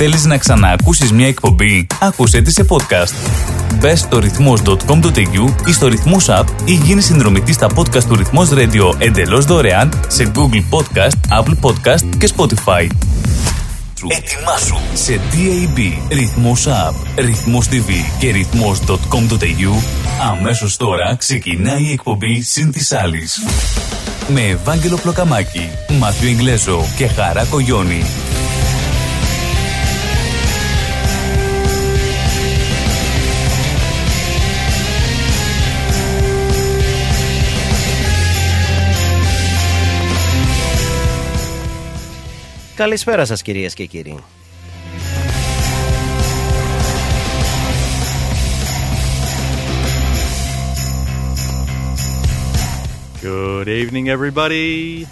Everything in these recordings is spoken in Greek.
Θέλεις να ξαναακούσεις μια εκπομπή; Άκουσέ τη σε podcast. Μπε στο ρυθμός.com.au ή στο ρυθμός app ή γίνεις συνδρομητής στα podcast του Ρυθμός Radio εντελώς δωρεάν σε Google Podcast, Apple Podcast και Spotify. Ετοιμάσου σε DAB, Ρυθμός App, Ρυθμός TV και ρυθμός.com.au Αμέσως τώρα ξεκινάει η εκπομπή «Συν της άλλης». Με Ευάγγελο Πλοκαμάκη, Μάθιο Ιγκλέζο και Χαρά Κογιόνι. Καλησπέρα σας κυρίες και κύριοι. Good evening, everybody.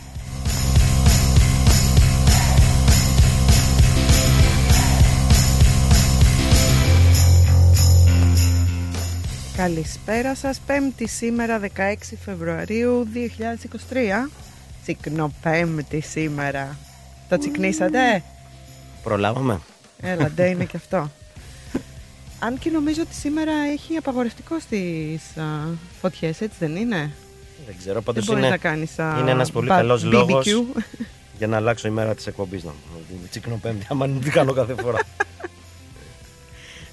Καλησπέρα σας, πέμπτη σήμερα 16 Φεβρουαρίου 2023 Τσικνό πέμπτη σήμερα Το τσικνίσατε; Προλάβαμε. Έλα, ντε είναι και αυτό Αν και νομίζω ότι σήμερα έχει απαγορευτικό στις α, φωτιές, έτσι δεν είναι; Δεν ξέρω, Δεν πάντως μπορείς είναι, να κάνεις α, είναι ένας πολύ μπα- καλός BBQ. λόγος για να αλλάξω η μέρα της εκπομπής. Να, τσίκνο πέμπτη, άμα δεν την κάνω κάθε φορά.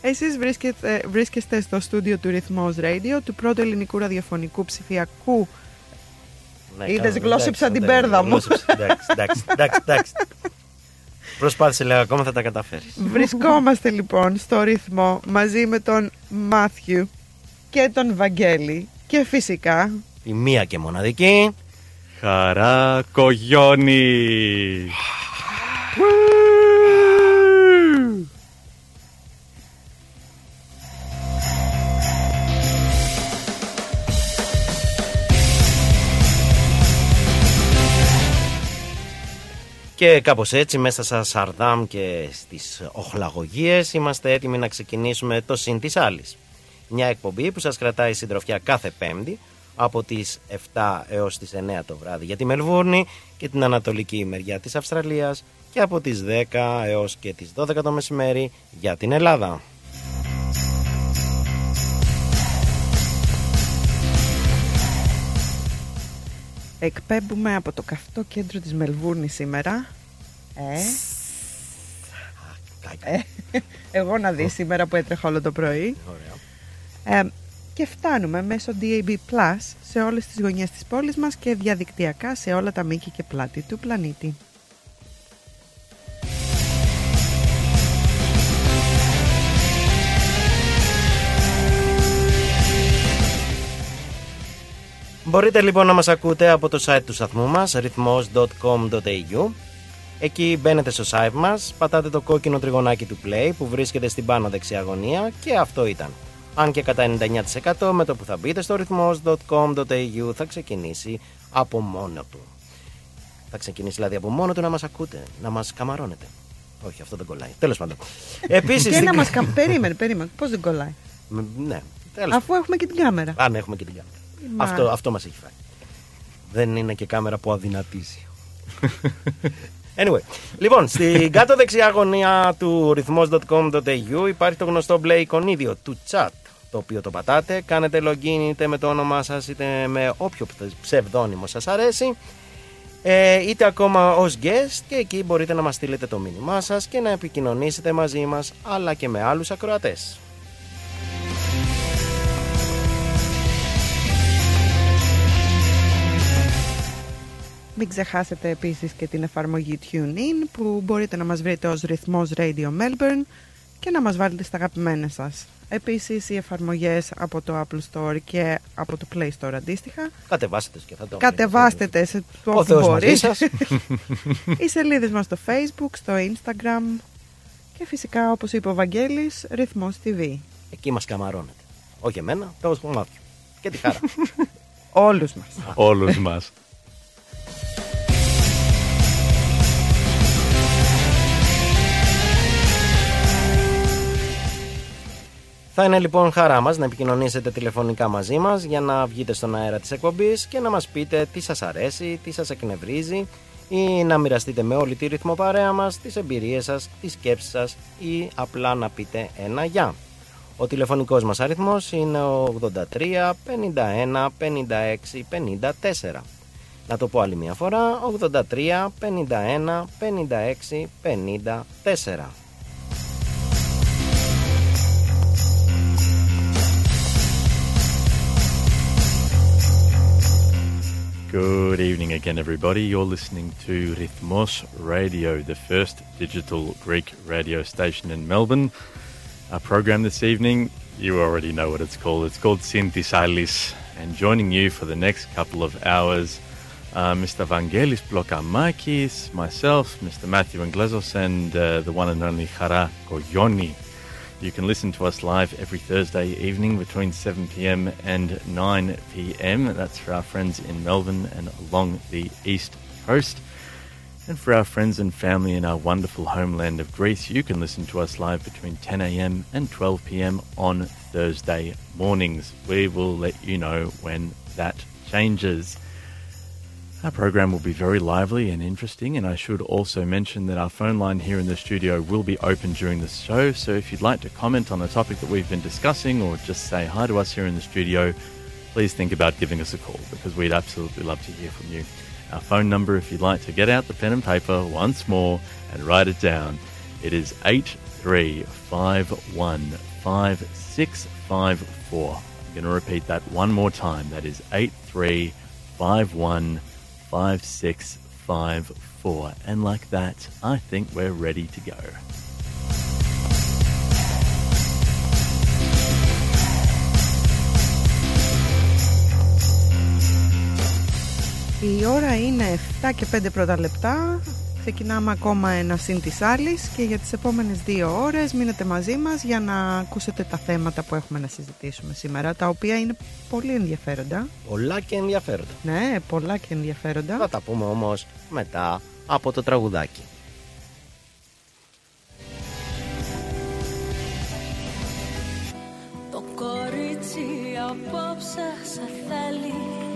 Εσείς βρίσκεστε, βρίσκεστε στο στούντιο του Ρυθμός Radio του πρώτου ελληνικού ραδιοφωνικού ψηφιακού Ναι, Είδες, κάνω, γλώσσεψα εντάξει, την εντάξει, πέρδα μου. γλώσσεψα, Εντάξει, εντάξει, εντάξει, εντάξει. Προσπάθησε λέγα ακόμα θα τα καταφέρεις. Βρισκόμαστε λοιπόν στο ρυθμό μαζί με τον Μάθιου και τον Βαγγέλη και φυσικά Η μία και μοναδική. Χαρά Κογιόνι. Και κάπως έτσι μέσα στα Σαρδάμ και στις οχλαγωγίες είμαστε έτοιμοι να ξεκινήσουμε το συν της άλλης. Μια εκπομπή που σας κρατάει συντροφιά κάθε πέμπτη από τις 7 έως τις 9 το βράδυ για τη Μελβούρνη και την ανατολική μεριά της Αυστραλίας και από τις 10 έως και τις 12 το μεσημέρι για την Ελλάδα. Εκπέμπουμε από το καυτό κέντρο της Μελβούρνης σήμερα. Ε, ε, εγώ να δεις σήμερα που έτρεχα όλο το πρωί. Ωραία. Ε, και φτάνουμε μέσω DAB Plus σε όλες τις γωνιές της πόλης μας και διαδικτυακά σε όλα τα μήκη και πλάτη του πλανήτη. Μπορείτε λοιπόν να μας ακούτε από το site του σταθμού μας ρυθμός.com.au Εκεί μπαίνετε στο site μας, πατάτε το κόκκινο τριγωνάκι του play που βρίσκεται στην πάνω δεξιά γωνία και αυτό ήταν. Αν και κατά 99% με το που θα μπείτε στο ρυθμός.com.au θα ξεκινήσει από μόνο του. Θα ξεκινήσει δηλαδή από μόνο του να μας ακούτε, να μας καμαρώνετε. Όχι, αυτό δεν κολλάει. Τέλος πάντων. Επίσης... και στην- να μας κα... περίμενε, περίμενε, πώς δεν κολλάει; Μ, Ναι, τέλος Αφού έχουμε και την κάμερα. αν έχουμε και την κάμερα. Μα. Αυτό, αυτό μας έχει φάει. Δεν είναι και κάμερα που αδυνατίζει. Anyway, λοιπόν, στην κάτω δεξιά γωνία του ρυθμός.com.au υπάρχει το γνωστό μπλε εικονίδιο του chat, το οποίο το πατάτε, κάνετε login είτε με το όνομά σας είτε με όποιο ψευδόνυμο σας αρέσει, ε, είτε ακόμα ως guest και εκεί μπορείτε να μας στείλετε το μήνυμά σας και να επικοινωνήσετε μαζί μας αλλά και με άλλους ακροατές. Μην ξεχάσετε επίσης και την εφαρμογή TuneIn που μπορείτε να μας βρείτε ως ρυθμός Radio Melbourne και να μας βάλετε στα αγαπημένα σας. Επίσης οι εφαρμογές από το Apple Store και από το Play Store αντίστοιχα. Κατεβάστε τις και θα το Κατεβάστε τε σε Ο όπου Θεός μαζί μπορεί. σας. Οι σελίδες μας στο Facebook, στο Instagram και φυσικά όπως είπε ο Βαγγέλης, ρυθμός TV. Εκεί μας καμαρώνετε. Όχι εμένα, το μάθιο. Και τη χαρά. Όλους μας. Όλους μας. Θα είναι λοιπόν χαρά μας να επικοινωνήσετε τηλεφωνικά μαζί μας για να βγείτε στον αέρα της εκπομπής και να μας πείτε τι σας αρέσει, τι σας εκνευρίζει ή να μοιραστείτε με όλη τη ρυθμό παρέα μας τις εμπειρίες σας, τις σκέψεις σας ή απλά να πείτε ένα γεια. Ο τηλεφωνικός μας αριθμός είναι ο 83 51 56 54. Να το πω άλλη μια φορά, 83 51 56 54. Good evening again, everybody. You're listening to Rhythmos Radio, the first digital Greek radio station in Melbourne. Our program this evening, you already know what it's called. It's called sintisalis And joining you for the next couple of hours, uh, Mr. Vangelis Blokamakis, myself, Mr. Matthew Inglesos, and uh, the one and only Chara Koyoni. You can listen to us live every Thursday evening between 7 pm and 9 pm. That's for our friends in Melbourne and along the East Coast. And for our friends and family in our wonderful homeland of Greece, you can listen to us live between 10 a.m. and 12 p.m. on Thursday mornings. We will let you know when that changes. Our program will be very lively and interesting, and I should also mention that our phone line here in the studio will be open during the show. So if you'd like to comment on the topic that we've been discussing or just say hi to us here in the studio, please think about giving us a call because we'd absolutely love to hear from you. Our phone number, if you'd like to get out the pen and paper once more and write it down, it is 83515654. I'm going to repeat that one more time. That is 8351 5654. And like that, I think we're ready to go. Η ώρα είναι 7 και 5 πρώτα λεπτά. Ξεκινάμε ακόμα ένα συν της άλλης και για τις επόμενες δύο ώρες μείνετε μαζί μας για να ακούσετε τα θέματα που έχουμε να συζητήσουμε σήμερα, τα οποία είναι πολύ ενδιαφέροντα. Πολλά και ενδιαφέροντα. Ναι, πολλά και ενδιαφέροντα. Θα τα πούμε όμως μετά από το τραγουδάκι. Το κορίτσι απόψε σε θέλει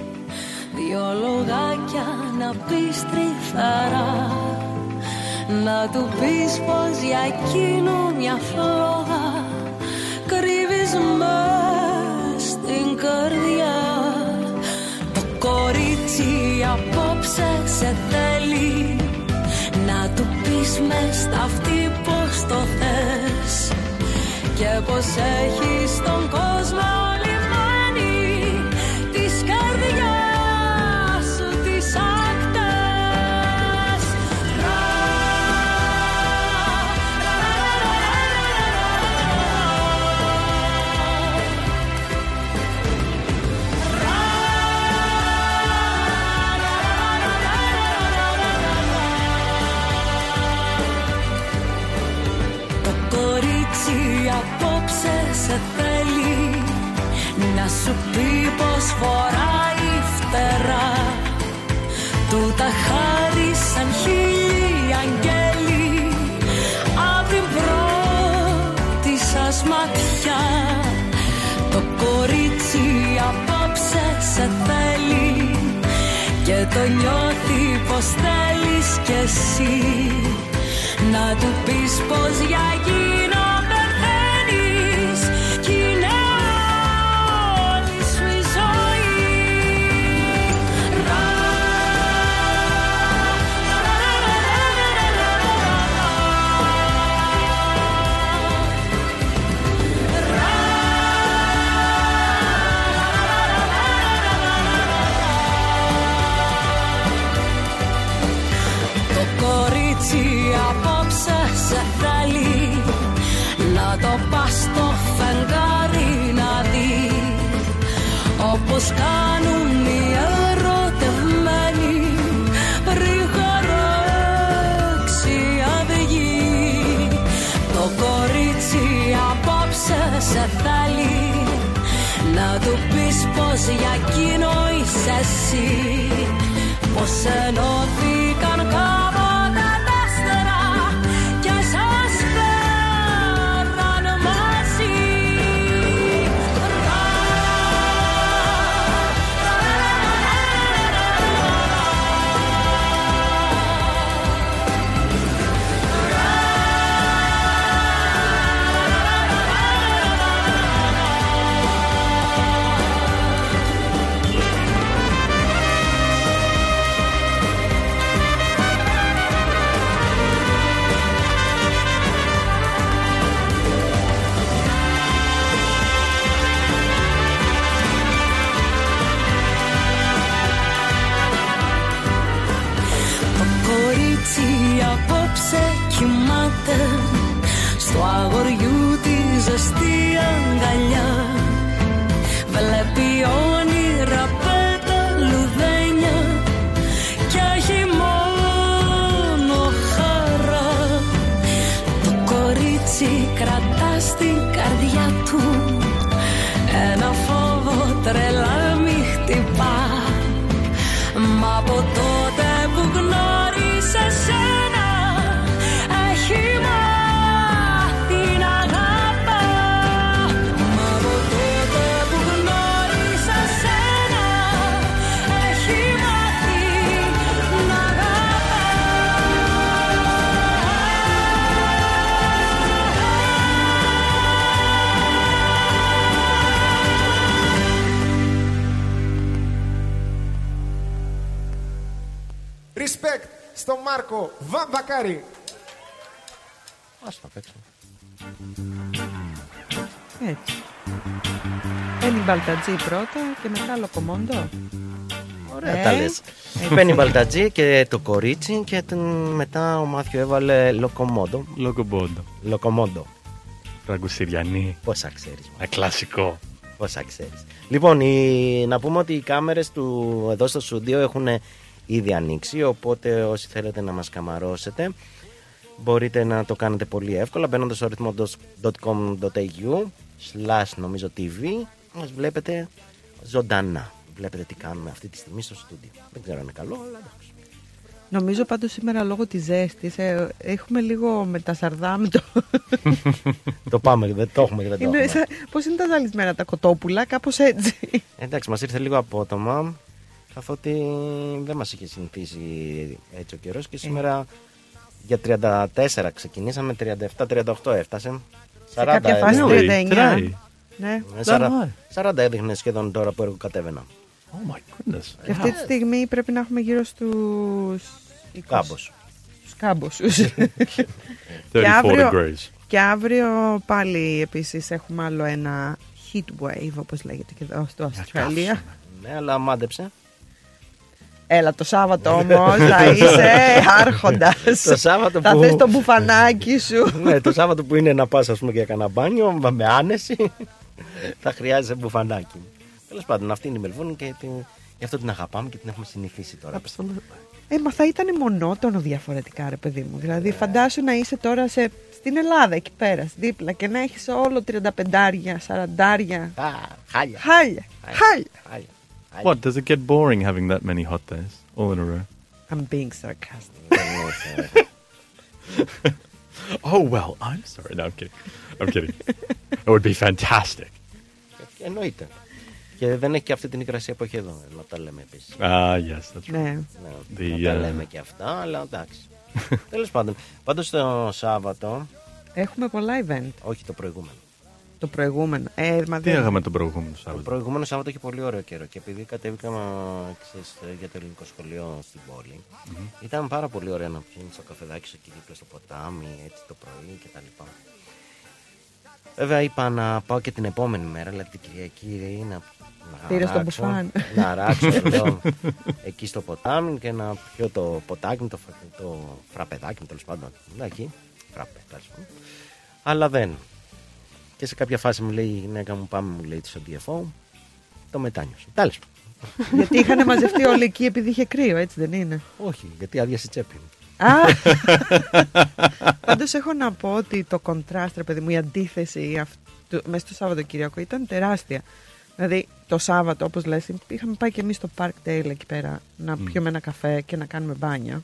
Δυο λογάκια να πεις τρυφερά Να του πεις πως για εκείνο μια φλόγα Κρύβεις μες στην καρδιά. Το κορίτσι απόψε σε θέλει. Να του πεις μες στα αυτή πως το θες. Και πως έχεις τον σου πει πως φοράει φτερά. Του τα χάρισαν χίλιοι αγγέλοι Απ' την πρώτη σας ματιά. Το κορίτσι απόψε σε θέλει Και το νιώθει πως θέλεις κι εσύ. Να του πεις πως για εκείνο Όπως κάνουν οι ερωτευμένοι. Πριν χαράξει η αυγή Το κορίτσι απόψε σε θέλει. Να του πεις πως για εκείνο είσαι εσύ. Πως ενώθηκαν κάποτε ποτέ Στο αγοριού της ζεστή αγκαλιά. Βλέπει Βαμβακάρη. Ας το παίξω. Έτσι. Μπαίνει Μπαλτατζή πρώτα και μετά Λοκομόντο. Ωραία Ε, τα λες. Μπαίνει η Μπαλτατζή και το κορίτσι και τον- μετά ο Μάθιο έβαλε Λοκομόντο. Locobondo. Λοκομόντο. Ραγκουσιριανή. Πόσα ξέρεις. Ένα κλασικό. Πόσα ξέρεις. Λοιπόν, η... να πούμε ότι οι κάμερες του εδώ στο στούντιο έχουν ήδη ανοίξει, οπότε όσοι θέλετε να μας καμαρώσετε μπορείτε να το κάνετε πολύ εύκολα μπαίνοντας στο ρυθμό.com.au slash νομίζω TV μας βλέπετε ζωντανά. Βλέπετε τι κάνουμε αυτή τη στιγμή στο στούντιο. Δεν ξέρω αν είναι καλό, αλλά εντάξει. Νομίζω πάντως σήμερα λόγω της ζέστης ε, έχουμε λίγο με τα σαρδάμ το... το πάμε, δεν το έχουμε και δεν το είναι, έχουμε. σαν- πώς είναι τα ζαλισμένα τα κοτόπουλα, κάπως έτσι. Εντάξει, μας ήρθε λίγο απότομα καθότι δεν μας είχε συνηθίσει έτσι ο καιρός και σήμερα για 34 ξεκινήσαμε, 37-38 έφτασε. 40 Σε κάποια φάση έδειχνε. 39. Today. Ναι. Ε, That 40, high. 40 έδειχνε σχεδόν τώρα που κατέβαινα. Oh my goodness. Και αυτή τη στιγμή πρέπει να έχουμε γύρω στους... 20. Κάμπος. Στους κάμποσους. 34 αύριο- degrees. και αύριο πάλι επίσης έχουμε άλλο ένα heat wave όπως λέγεται και εδώ στο Αυστραλία. Ναι, αλλά μάντεψε. Έλα το Σάββατο όμως θα είσαι άρχοντας. Το Σάββατο θα που- θες το μπουφανάκι σου. ναι, το Σάββατο που είναι να πας ας πούμε για κανένα μπάνιο με άνεση θα χρειάζεσαι μπουφανάκι. Τέλος πάντων, αυτή είναι η Μελβούνη και την... γι' αυτό την αγαπάμε και την έχουμε συνηθίσει τώρα. Ε, μα θα ήταν μονότονο διαφορετικά, ρε παιδί μου. Δηλαδή, φαντάσου να είσαι τώρα σε, στην Ελλάδα, εκεί πέρα, δίπλα, και να έχεις όλο 35, 40. Α, χάλια. Χάλια, χάλια. χάλια. What, does it get boring having that many hot days all in a row? I'm being sarcastic. Oh, well, I'm sorry. No, I'm kidding. I'm kidding. it would be fantastic. Εννοείται. Και δεν έχει και αυτή την υγρασία που έχει εδώ, να τα λέμε επίσης. Ah, yes, that's right. ναι. Ναι, The, να τα uh, λέμε και αυτά, αλλά εντάξει. Τέλος πάντων, πάντως το Σάββατο, Έχουμε πολλά event. όχι το προηγούμενο. Το προηγούμενο. Ε, μα Τι δεν... είχαμε τον προηγούμενο Το Σάββατο. προηγούμενο Σάββατο είχε πολύ ωραίο καιρό και επειδή κατέβηκαμε ξέρεις, για το ελληνικό σχολείο στην πόλη, ήταν πάρα πολύ ωραίο να πιει στο καφεδάκι σου εκεί δίπλα στο ποτάμι, έτσι το πρωί κτλ. Βέβαια είπα να πάω και την επόμενη μέρα, δηλαδή την Κυριακή, να, να Πήρες το αράξω, μπουφάν. Να αράξω σου λέω, εκεί στο ποτάμι και να πιω το ποτάκι μου, το, φρα- το φραπεδάκι μου τέλος πάντων. Να, εκεί, φραπε, τέλος πάντων. Αλλά δεν. Και σε κάποια φάση μου λέει η γυναίκα μου, πάμε μου λέει στο DFO, το μετάνιωσε. Τέλο Γιατί είχαν μαζευτεί όλοι εκεί επειδή είχε κρύο, έτσι δεν είναι; Όχι, γιατί άδειασε η τσέπη μου. Α! Πάντως έχω να πω ότι το κοντράστ, ρε παιδί μου, η αντίθεση αυτού, μέσα στο Σαββατοκύριακο ήταν τεράστια. Δηλαδή το Σάββατο, όπως λες, είχαμε πάει και εμείς στο Park Tail εκεί πέρα να πιούμε ένα καφέ και να κάνουμε μπάνιο.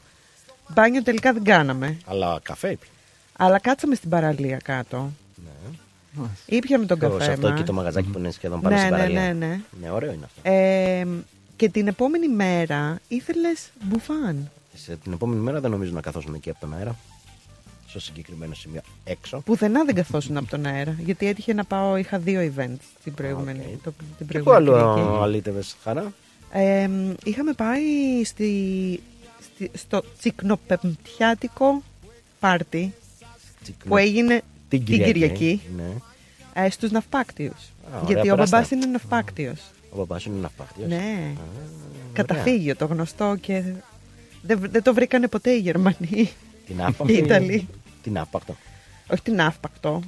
Μπάνιο τελικά δεν κάναμε. Αλλά καφέ ήπια. Αλλά κάτσαμε στην παραλία κάτω. Ναι. Ήπιαμε τον Το- καφέ σε αυτό μας. εκεί το μαγαζάκι που είναι σχεδόν πάνω Ναι, στην ναι, παραλία. ναι, ναι. Ναι, ωραίο είναι αυτό. Ε, και την επόμενη μέρα ήθελες μπουφάν. Και σε την επόμενη μέρα δεν νομίζω να καθόσουν εκεί από τον αέρα. Στο συγκεκριμένο σημείο έξω. Πουθενά δεν καθόσουν από τον αέρα. Γιατί έτυχε να πάω, είχα δύο events την προηγούμενη, Οκ. το, την Και πού προηγούμενη άλλο Κυριακή. αλήτευες χαρά; Ε, είχαμε πάει στη, στη, στο τσικνοπεμπτιάτικο πάρτι που έγινε Την την Κυριακή. Κυριακή Ναι. ε, στους ναυπάκτιους. Α, ωραία Γιατί ο περάστα. μπαμπάς είναι ναυπάκτιος. Ο μπαμπάς είναι ναυπάκτιος. Ναι. Α, Καταφύγιο το γνωστό και δεν, δεν το βρήκανε ποτέ οι Γερμανοί. Την Οι άφαμη. Ιταλοί. την Αύπακτο. Όχι την Αύπακτο.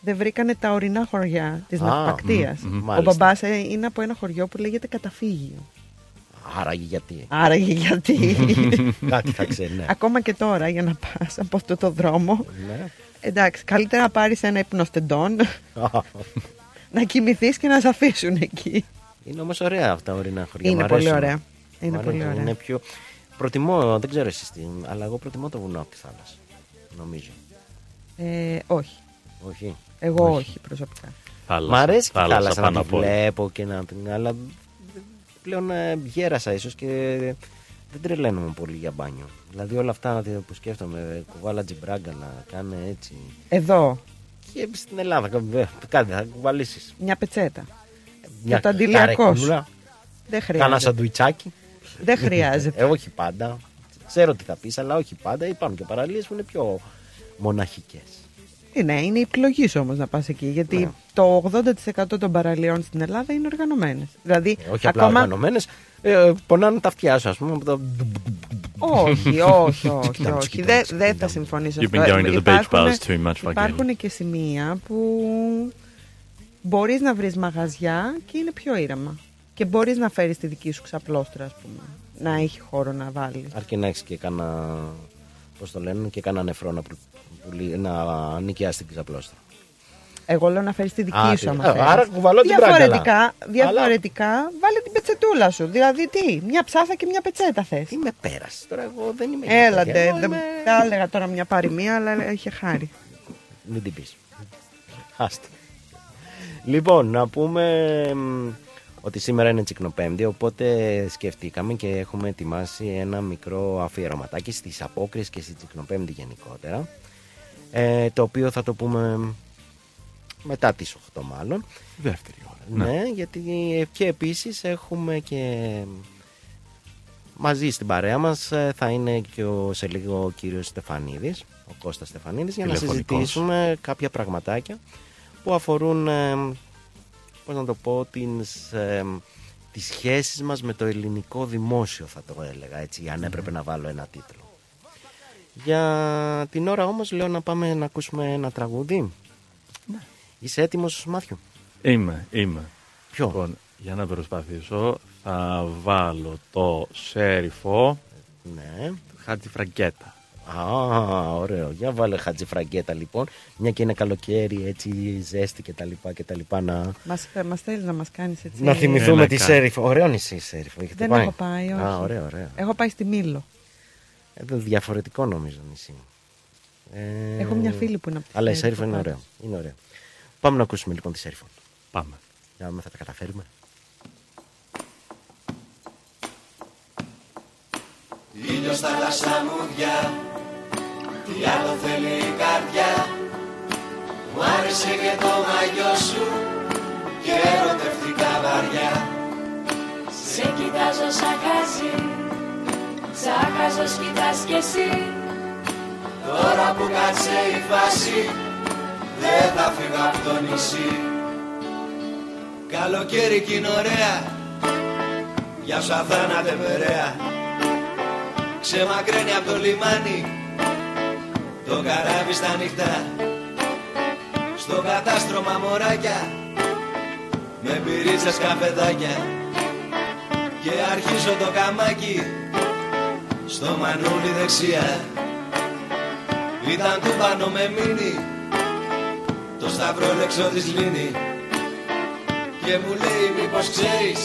Δεν βρήκανε τα ορεινά χωριά της Α, Ναυπακτίας. μμ, μμ, Ο μάλιστα. μπαμπάς ε, είναι από ένα χωριό που λέγεται Καταφύγιο. Άραγε γιατί. Άραγε γιατί. Κάτι θα ξέρει, ναι. Ακόμα και τώρα για να πας από αυτό το δρόμο. ναι. Εντάξει, καλύτερα να πάρεις ένα υπνοστεντόν, να κοιμηθείς και να σε αφήσουν εκεί. Είναι όμως ωραία αυτά τα ορεινά χωριά. Είναι μ' πολύ αρέσουν. ωραία. Είναι Μ' πολύ αρέσουν. ωραία. Είναι πιο... Προτιμώ, δεν ξέρω εσείς τι, αλλά εγώ προτιμώ το βουνό από τη θάλασσα. Νομίζω. Ε, όχι. Όχι. Εγώ Όχι. όχι, προσωπικά. Θάλασσα, Μ' αρέσει και η θάλασσα πάνω να τη απ' όλα. βλέπω και να την. Αλλά πλέον ε, γέρασα ίσως και δεν τρελαίνομαι πολύ για μπάνιο. Δηλαδή όλα αυτά που σκέφτομαι, κουβάλα τζιμπράγκα να κάνει έτσι. Εδώ, Και στην Ελλάδα, κα- κάτι θα κουβαλήσεις. μια πετσέτα. το αντιλιακός σου. Δεν Κάνα χρειάζεται. σαντουιτσάκι. Δεν χρειάζεται. Ε, όχι πάντα. Ξέρω τι θα πεις, αλλά όχι πάντα. Υπάρχουν και παραλίες που είναι πιο μοναχικές. Ε, ναι, είναι επιλογή όμως να πας εκεί. Γιατί Ναι. το 80% των παραλίων στην Ελλάδα είναι οργανωμένες. Δηλαδή, Ε, όχι απλά ακόμα. οργανωμένες. Ε, πονάνε τα αυτιά σου, ας πούμε. από το- όχι, όχι, όχι. Κοιτάμε, όχι. κοιτάμε, Δεν κοιτάμε. δεν θα συμφωνήσω. You've αυτό. been going to the beach Υπάρχουνε- bars too much, Vageli. Υπάρχουν και σημεία που μπορείς να βρεις μαγαζιά και είναι πιο ήρεμα. Και μπορείς να φέρεις τη δική σου ξαπλώστρα, ας πούμε. Να έχει χώρο να βάλεις. Αρκεί να έχεις και κάνα. Πώς το λένε, και κάνα νεφρό να, πουλ- πουλί- να νοικιάσει την ξαπλώστρα. Εγώ λέω να φέρεις τη δική Α, σου τι- άμα α, θέλεις. άρα κουβαλώ την διαφορετικά, μπράγκαλα. διαφορετικά βάλε την πετσετούλα σου. Δηλαδή τι, μια ψάθα και μια πετσέτα θες. Τι με πέρασε τώρα, εγώ δεν είμαι. Έλα τέτοια. ντε, Εγώ δεν είμαι- θα έλεγα τώρα μια παροιμία, αλλά είχε χάρη. Μην την πεις. Άστα. Λοιπόν, να πούμε μ, ότι σήμερα είναι Τσικνοπέμπτη, οπότε σκεφτήκαμε και έχουμε ετοιμάσει ένα μικρό αφιερωματάκι στις απόκριες και στη Τσικνοπέμπτη γενικότερα, ε, το οποίο θα το πούμε μετά τις 8 μάλλον. Δεύτερη ώρα. Ναι, γιατί και επίσης έχουμε και μαζί στην παρέα μας ε, θα είναι και ο, σε λίγο ο κύριος Στεφανίδης, ο Κώστας Στεφανίδης, για να Τηλεφωνικός. συζητήσουμε κάποια πραγματάκια που αφορούν, ε, πώς να το πω, τις, ε, τις σχέσεις μας με το ελληνικό δημόσιο θα το έλεγα έτσι, αν έπρεπε να βάλω ένα τίτλο. Για την ώρα όμως λέω να πάμε να ακούσουμε ένα τραγούδι. Είσαι έτοιμος Μάθιου; Είμαι, είμαι. Ποιο; Λοιπόν, για να προσπαθήσω θα βάλω το σέριφο Ναι. του Χάτζη Φραγκέτα. Α, ωραίο. Για βάλε χατζιφραγκέτα λοιπόν. Μια και είναι καλοκαίρι, έτσι ζέστη και τα λοιπά και τα λοιπά να, Μας, μας θέλεις να μας κάνεις έτσι; να θυμηθούμε Ένα τη κα- Σέριφο. Ωραίο νησί η Σέριφο. Έχετε Δεν πάει; έχω πάει, όχι. Α, ωραίο, ωραίο. Έχω πάει στη Μήλο. Εδώ διαφορετικό νομίζω νησί. Ε, Έχω μια φίλη που είναι από τη Αλλά η Σέριφο Σέριφο είναι πάντως. ωραίο. Είναι ωραίο. Πάμε να ακούσουμε λοιπόν τη Σέριφο. Πάμε. Για να δούμε θα τα καταφέρουμε. Ήλιος θάλασσα μουδιά Τι άλλο θέλει η καρδιά Μου άρεσε και το μαγιό σου Και ερωτευτικά βαριά Σε κοιτάζω σαν χαζί Σαν χαζός κοιτάς κι εσύ. Τώρα που κάτσε η φάση Δεν θα φύγω από το νησί. Καλοκαίρι κι είναι ωραία Για σου αθάνατε περαία. Ξεμακραίνει από το λιμάνι Το καράβι στα νυχτά. Στο κατάστρωμα μωράκια Με πυρίτσες καφεδάκια. Και αρχίζω το καμάκι Στο μανούλι δεξιά. Ήταν του πάνω με μήνυ Το σταυρόλεξο της λύνει Και μου λέει μήπως ξέρεις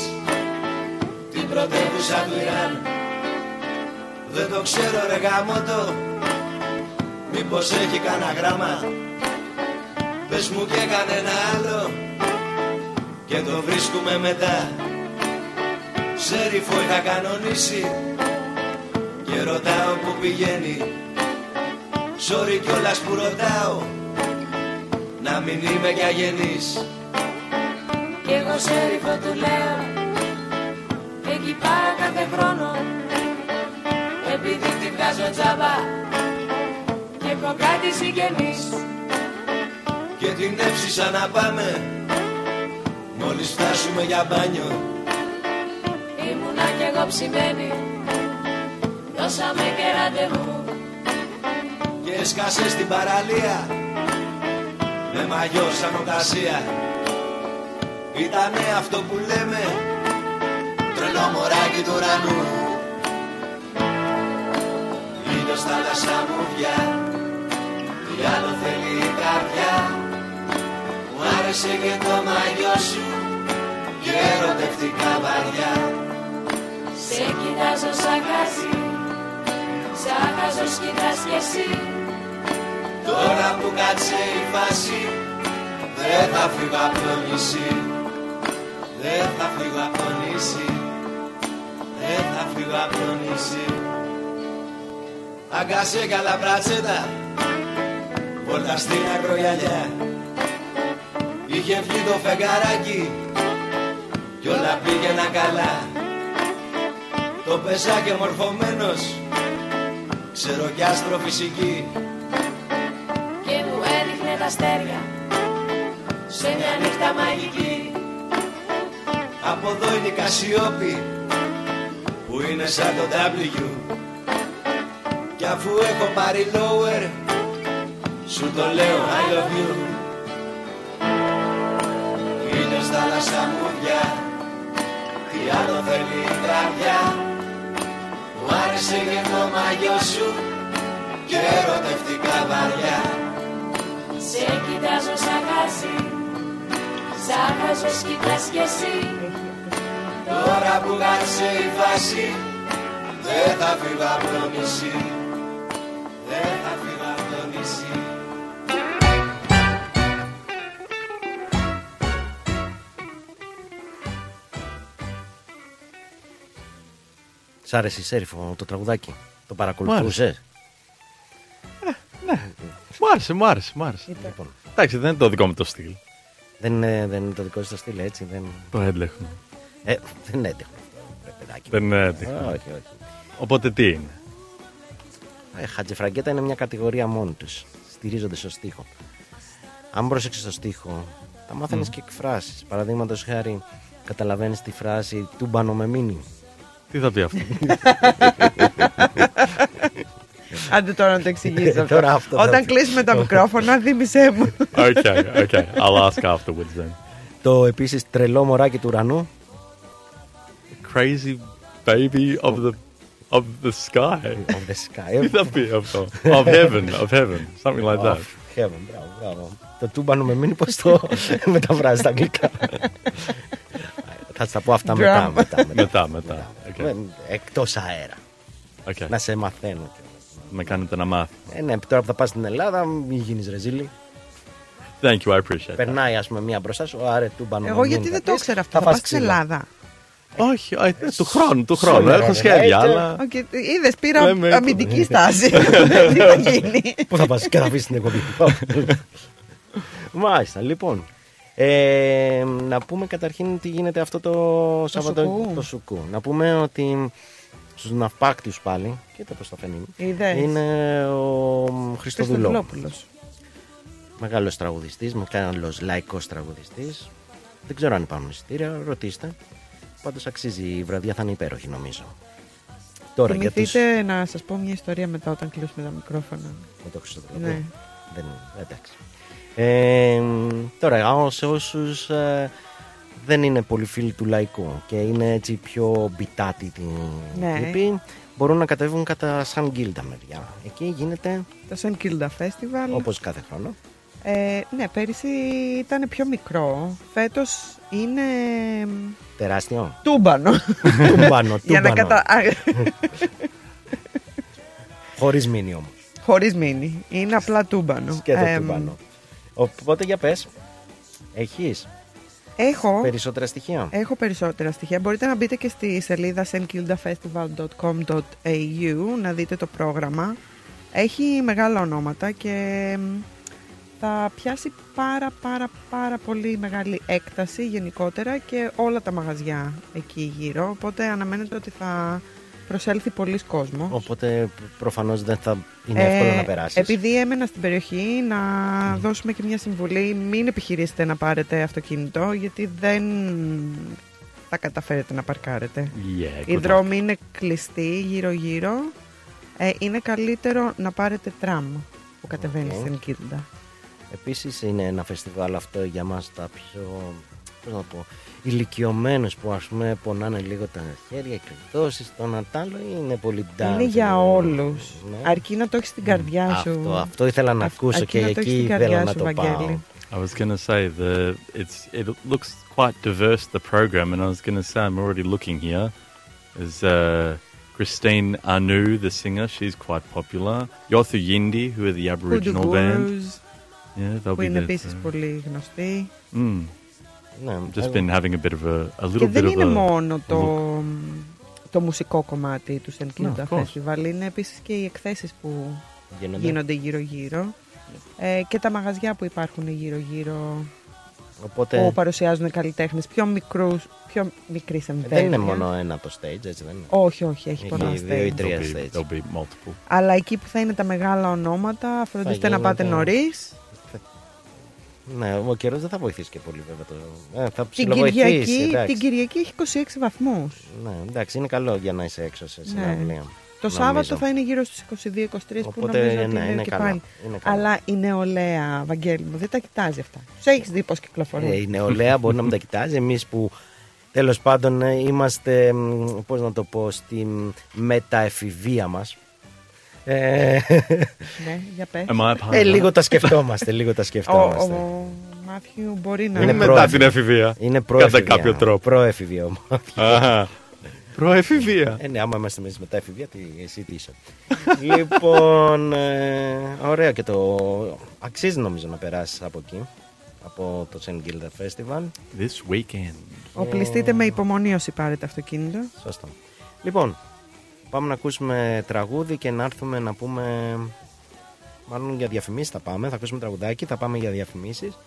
Την πρωτεύουσα του Ιράν; Δεν το ξέρω ρε γαμότο Μήπως έχει κανένα γράμμα; Πες μου και κανένα άλλο Και το βρίσκουμε μετά Σέριφο είχα κανονίσει Και ρωτάω που πηγαίνει. Sorry κιόλας που ρωτάω Να μην είμαι κι αγενής. Κι εγώ σέριφο του λέω Εκεί πάω κάθε χρόνο. Επειδή τη βγάζω τζάμπα Και έχω κάτι συγγενείς. Και την έψησα να πάμε Μόλις φτάσουμε για μπάνιο. Ήμουνα κι εγώ ψημένη Δώσαμε και ραντεβού. Και σκάσε στην παραλία. Με μαγιό σαν οκασία Ήτανε αυτό που λέμε. Τρελό μωράκι του ουρανού. Ήλιος θάλασσα μου βιά Τι άλλο θέλει η καρδιά. Μου άρεσε και το μαγιό σου. Και ερωτευτικά βαριά. Σε κοιτάζω σαν χαζί Σαν χαζός κοιτάς κι εσύ. Τώρα που κάτσε η φάση Δεν θα φύγω από το νησί. Δεν θα φύγω από το νησί. Δεν θα φύγω από το νησί. Αγκάσε καλά μπράτσετα Βόλτα στην ακρογιαλιά. Είχε βγει το φεγγαράκι Κι όλα πήγαινα καλά. Το πεζάκι μορφωμένος Ξέρω κι αστροφυσική Και μου έδειχνε τα αστέρια Σε μια νύχτα μαγική. Από εδώ είναι η Κασιόπη Που είναι σαν το W. Κι αφού έχω πάρει lower Σου το λέω I love you. Ήλιος θάλασσα μου βιά Τι άλλο θέλει η καρδιά Μου άρεσε και το μαγιό σου Και ερωτευτικά βαριά. Σε κοιτάζω σαν χαζί Σαν χαζός κοιτάς κι εσύ. Τώρα που κάτσε η φάση Δεν θα φύγω από το νησί. Δεν θα φύγω από το νησί Σ' άρεσε η Σέριφο το τραγουδάκι; Το παρακολουθούσες; Μου άρεσε, μου άρεσε, μου άρεσε. Λοιπόν, Εντάξει, δεν είναι το δικό μου το στυλ. δεν, είναι, δεν είναι το δικό σου το στυλ, έτσι. Δεν, Το έντλεχο. ε, δεν είναι έντεχνο. ρε παιδάκι. Δεν είναι έντλεχο. Όχι, όχι. Οπότε τι είναι; Ε, χατζεφραγκέτα είναι μια κατηγορία μόνη τους. Στηρίζονται στο στίχο. Αν πρόσεξε το στίχο, θα μάθαινε και εκφράσεις. Παραδείγματος χάρη, καταλαβαίνεις τη φράση του μπανο με μήνυ. Τι θα πει αυτό; Άντε τώρα να το εξηγήσει αυτό. Τώρα αυτό θα Όταν πει. κλείσουμε τα μικρόφωνα, θύμισέ μου. okay, okay. I'll ask afterwards then. Το επίσης τρελό μωράκι του ουρανού. Crazy baby of the of the sky. of the sky. Τι θα πει αυτό; Of heaven, of heaven. Something like that. Of heaven, μπράβο, μπράβο. Το τούμπανο με μήνυ πώς το μεταφράζει στα αγγλικά. Θα στα πω αυτά μετά. Drama. μετά, μετά. Μετά, μετά. Okay. Ε, Εκτός αέρα. okay. Να σε μαθαίνω. Με κάνετε να μάθω. Ε, ναι, τώρα που θα πας στην Ελλάδα, μην γίνεις ρεζίλη. Thank you, I appreciate that. Περνάει, ας πούμε, μία μπροστά σου. Άρε, τούμπανο Εγώ με γιατί μήνυ δεν θα το πεις, ήξερα αυτό. Θα πας πας στην ξύλο. Ελλάδα. Όχι, ε, του χρόνου, του χρόνου. Σήμερα, Έχω ρε, σχέδια, είτε- αλλά. Είδες, πήρα Λέμε- αμυντική στάση. Τι θα γίνει; Πού θα πας και θα αφήσεις την εκπομπή. Μάλιστα, λοιπόν. Ε, να πούμε καταρχήν τι γίνεται αυτό το, Σαββατο... σουκού. το σουκού. Να πούμε ότι στους ναυπάκτιους πάλι, κοίτα πώς το φαίνει, Είδες. είναι ο Χριστοδουλόπουλος. Χριστοδουλόπουλος. Μεγάλος τραγουδιστής, μεγάλος λαϊκός τραγουδιστής. Δεν ξέρω αν υπάρχουν εισιτήρια, ρωτήστε. Πάντως αξίζει η βραδιά, θα είναι υπέροχη νομίζω. Τώρα για τους... Θυμηθείτε να σας πω μια ιστορία μετά όταν κλείσουμε τα μικρόφωνα. Με το Χριστοδουλόπουλο. Ναι. Δεν, εντάξει. Ε, τώρα, σε όσους ε, δεν είναι πολύ φίλοι του λαϊκού και είναι έτσι πιο μπιτάτη την Ναι. τύπη, μπορούν να κατέβουν κατά σαν γκίλτα μεριά. Εκεί γίνεται Το St. Kilda Festival. όπως κάθε χρόνο. Ε, ναι, πέρυσι ήταν πιο μικρό. Φέτος είναι Τεράστιο. τούμπανο. τούμπανο, Για να τούμπανο. κατα... α, Χωρίς μήνυ όμως. Χωρίς μήνυ. Είναι απλά τούμπανο. Σκέτο Εμ, τούμπανο. Οπότε για πες. Έχεις Έχω, περισσότερα στοιχεία; έχω περισσότερα στοιχεία. Μπορείτε να μπείτε και στη σελίδα senkildafestival.com.au να δείτε το πρόγραμμα. Έχει μεγάλα ονόματα και εμ, θα πιάσει πάρα πάρα πάρα πολύ μεγάλη έκταση γενικότερα και όλα τα μαγαζιά εκεί γύρω. Οπότε αναμένεται ότι θα προσέλθει πολλοί κόσμος. Οπότε προφανώς δεν θα είναι εύκολο να περάσεις. Ε, Επειδή έμενα στην περιοχή, να δώσουμε και μια συμβουλή. Μην επιχειρήσετε να πάρετε αυτοκίνητο, γιατί δεν θα καταφέρετε να παρκάρετε. Yeah, Οι good luck. δρόμοι είναι κλειστοί γύρω-γύρω. Ε, είναι καλύτερο να πάρετε τραμ. που κατεβαίνει Οκ. στην St Kilda. Επίσης είναι ένα φεστιβάλ αυτό για μας τα πιο, πώς να πω, ηλικιωμένους που ας πούμε πονάνε λίγο τα χέρια, οι εκδόσεις, το Νατάλο είναι πολύ dance. Είναι για είναι- όλους. Ναι. Αρκεί να το έχεις στην καρδιά σου. Αυτό, αυτό ήθελα να Αυ- ακούσω αρκεί και να το έχεις εκεί στην καρδιά ήθελα να σου, το πάω. Βαγγέλη. I was going to say the it's it looks quite diverse the program, and I was going to say I'm already looking here. There's uh, Christine Anu, the singer, she's quite popular. Yothu Yindi, who are the Hoodoo Aboriginal band. Gurus, Yeah, they'll που be είναι there. επίσης too. πολύ γνωστοί. Mm. Ναι, Just εγώ- been having a bit of a, a little Και bit δεν of είναι a μόνο το, look. το μουσικό κομμάτι του St. No, Kilda of course. Festival. Είναι επίσης και οι εκθέσεις που γίνονται. γίνονται γύρω-γύρω. Ε, και τα μαγαζιά που υπάρχουν γύρω-γύρω Οπότε που παρουσιάζουν καλλιτέχνες πιο μικρούς, πιο μικρής εμβέλεια. δεν είναι μόνο ένα το stage, έτσι δεν είναι. Όχι, όχι, έχει Έχει πολλά δύο ή stage. τρία. There'll be, stage. there'll be multiple. Αλλά εκεί που θα είναι τα μεγάλα ονόματα, φροντίστε να πάτε γίνεται- νωρίς. Ναι, ο καιρός δεν θα βοηθήσει και πολύ βέβαια. Το... Ε, θα Την ψιλοβοηθήσει. Κυριακή, εντάξει. την Κυριακή έχει 26 βαθμούς. Ναι, εντάξει, είναι καλό για να είσαι έξω σε συναυλία. Το Νομίζω. Σάββατο θα είναι γύρω στους 22-23 που Οπότε, νομίζω ότι ναι, είναι, είναι και καλά. πάλι. Είναι καλά. Αλλά η νεολαία, Βαγγέλη μου, δεν τα κοιτάζει αυτά. Του έχεις δει πώς κυκλοφορούν. Ε, η νεολαία μπορεί να μην τα κοιτάζει. Εμείς που τέλος πάντων ε, είμαστε, πώς να το πω, στη μεταεφηβεία μας. Ε, ναι, για πες. Am I a part ε, of λίγο that? τα σκεφτόμαστε, λίγο τα Ο, σκεφτόμαστε. ο Μάθιου μπορεί να Είναι μετά προέφηβη. την εφηβεία. Είναι Κατά προεφηβεία. κάποιο τρόπο. Προεφηβεία όμως. Αχα. Προεφηβεία. Ε, ναι, άμα είμαστε εμεί μετά εφηβεία, τι, εσύ τι είσαι. λοιπόν, ε, ωραία και το. Αξίζει νομίζω να περάσεις από εκεί. Από το St. Gilda Festival. This weekend. Οπλιστείτε με υπομονή όσοι πάρετε αυτοκίνητο. Σωστά. Λοιπόν, πάμε να ακούσουμε τραγούδι και να έρθουμε να πούμε. Μάλλον για διαφημίσεις θα πάμε. Θα ακούσουμε τραγουδάκι, θα πάμε για διαφημίσεις.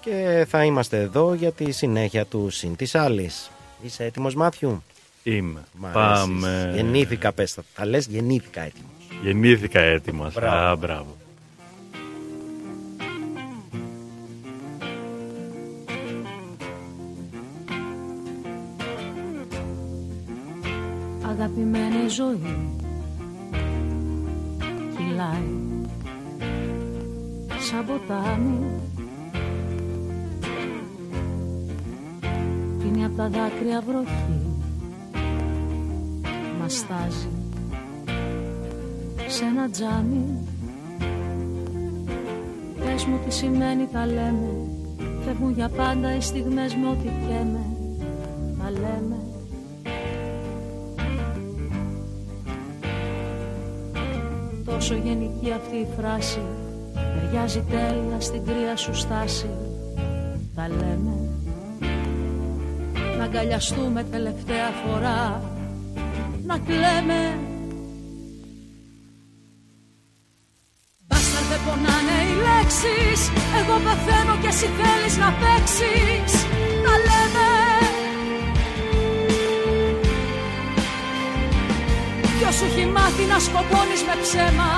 Και θα είμαστε εδώ για τη συνέχεια του συν της άλλης. Είσαι έτοιμος, Μάθιου; Είμαι. Μ' αρέσεις. Πάμε. Γεννήθηκα, πες τα. Θα λες, γεννήθηκα έτοιμος. Γεννήθηκα έτοιμος. Μπράβο. Α, μπράβο. Αγαπημένη ζωή. Κυλάει σαν ποτάμι. Πίνει απ' τα δάκρυα βροχή. Μας στάζει σε ένα τζάμι. Πες μου τι σημαίνει τα λέμε. Φεύγουν για πάντα οι στιγμές με ό,τι καίμε Τα λέμε Τόσο γενική αυτή η φράση Ταιριάζει τέλεια στην κρύα σου στάση Τα λέμε. Να αγκαλιαστούμε τελευταία φορά Να κλαίμε. Μπάσταρ δεν πονάνε οι λέξεις Εγώ πεθαίνω και εσύ θέλεις να παίξεις σου έχει μάθει να σκοτώνεις με ψέμα.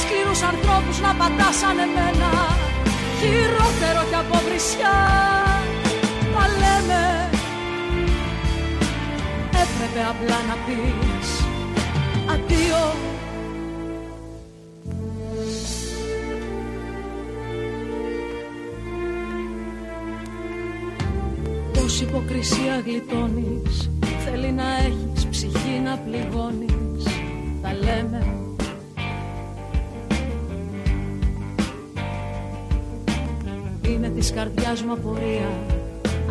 Σκληρούς ανθρώπους να πατάς σαν εμένα Χειρότερο κι από βρισιά. Τα λέμε Έπρεπε απλά να πεις Αντίο. Τόση υποκρισία γλιτώνεις. Θέλει να έχεις ψυχή να πληγώνεις Τα λέμε. Είναι της καρδιάς μου απορία.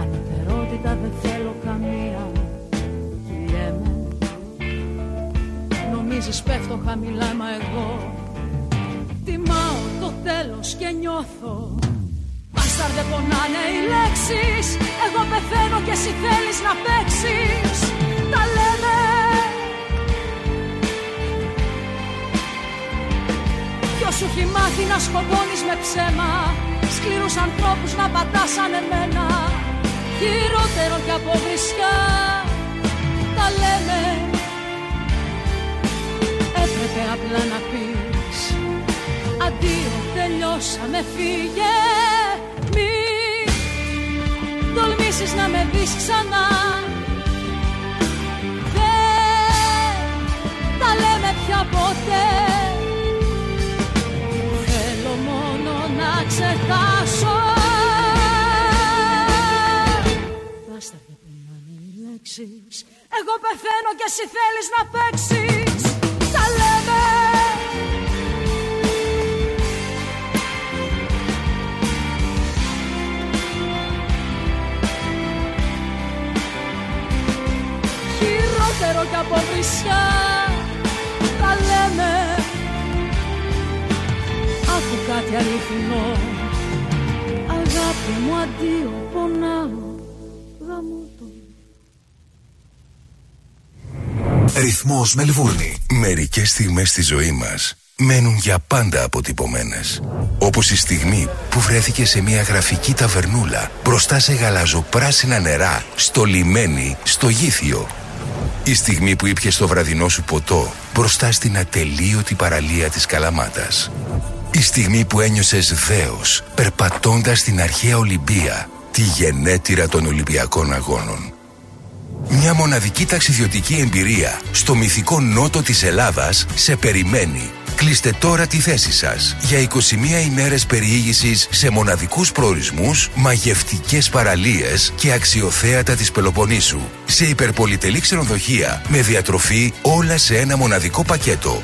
Ανωτερότητα δεν θέλω καμία. Κυλιέμαι Νομίζεις πέφτω χαμηλά μα εγώ Τιμάω το τέλος και νιώθω. Μπάσταρ δεν πονάνε οι λέξεις. Εγώ πεθαίνω και εσύ θέλεις να παίξεις. Τα λέμε σου έχει μάθει να σκοτώνεις με ψέμα. Σκληρούς ανθρώπους να πατάς σαν εμένα Χειρότερο κι από βρισιά Τα λέμε. Έπρεπε απλά να πεις Αντίο τελειώσαμε φύγε Μη τολμήσεις να με δεις ξανά Δεν τα λέμε πια ποτέ ξεχάσω. Βάστα και που να είναι οι λέξεις. Εγώ πεθαίνω και εσύ θέλεις να παίξεις. Τα λέμε. Χειρότερο κι από βρισιά Άκου κάτι αληθινό Αγάπη μου αντίο πονάω Γαμώ το Ρυθμός Μελβούρνη. Μερικές στιγμές στη ζωή μας μένουν για πάντα αποτυπωμένες. Όπως η στιγμή που βρέθηκε σε μια γραφική ταβερνούλα μπροστά σε γαλαζοπράσινα νερά, στο λιμένι, στο γήθιο. Η στιγμή που ήπιες το βραδινό σου ποτό μπροστά στην ατελείωτη παραλία της Καλαμάτας. Η στιγμή που ένιωσες δέος περπατώντας στην αρχαία Ολυμπία, τη γενέτειρα των Ολυμπιακών Αγώνων. Μια μοναδική ταξιδιωτική εμπειρία στο μυθικό νότο της Ελλάδας σε περιμένει. Κλείστε τώρα τη θέση σας για 21 ημέρες περιήγησης σε μοναδικούς προορισμούς, μαγευτικές παραλίες και αξιοθέατα της Πελοποννήσου. Σε υπερπολιτελή ξενοδοχεία με διατροφή όλα σε ένα μοναδικό πακέτο.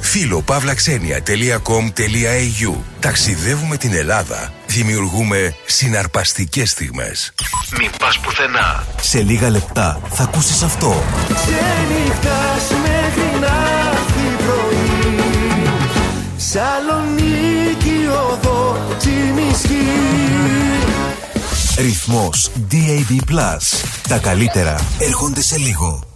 Φίλο pavlaxenia.com.au Ταξιδεύουμε την Ελλάδα. Δημιουργούμε συναρπαστικές στιγμές. Μην πας πουθενά. Σε λίγα λεπτά θα ακούσεις αυτό. Ξενυχτάς μέχρι να έρθει πρωί Σαλονίκη οδό τσιμισκή Ρυθμός DAB+. Τα καλύτερα έρχονται σε λίγο.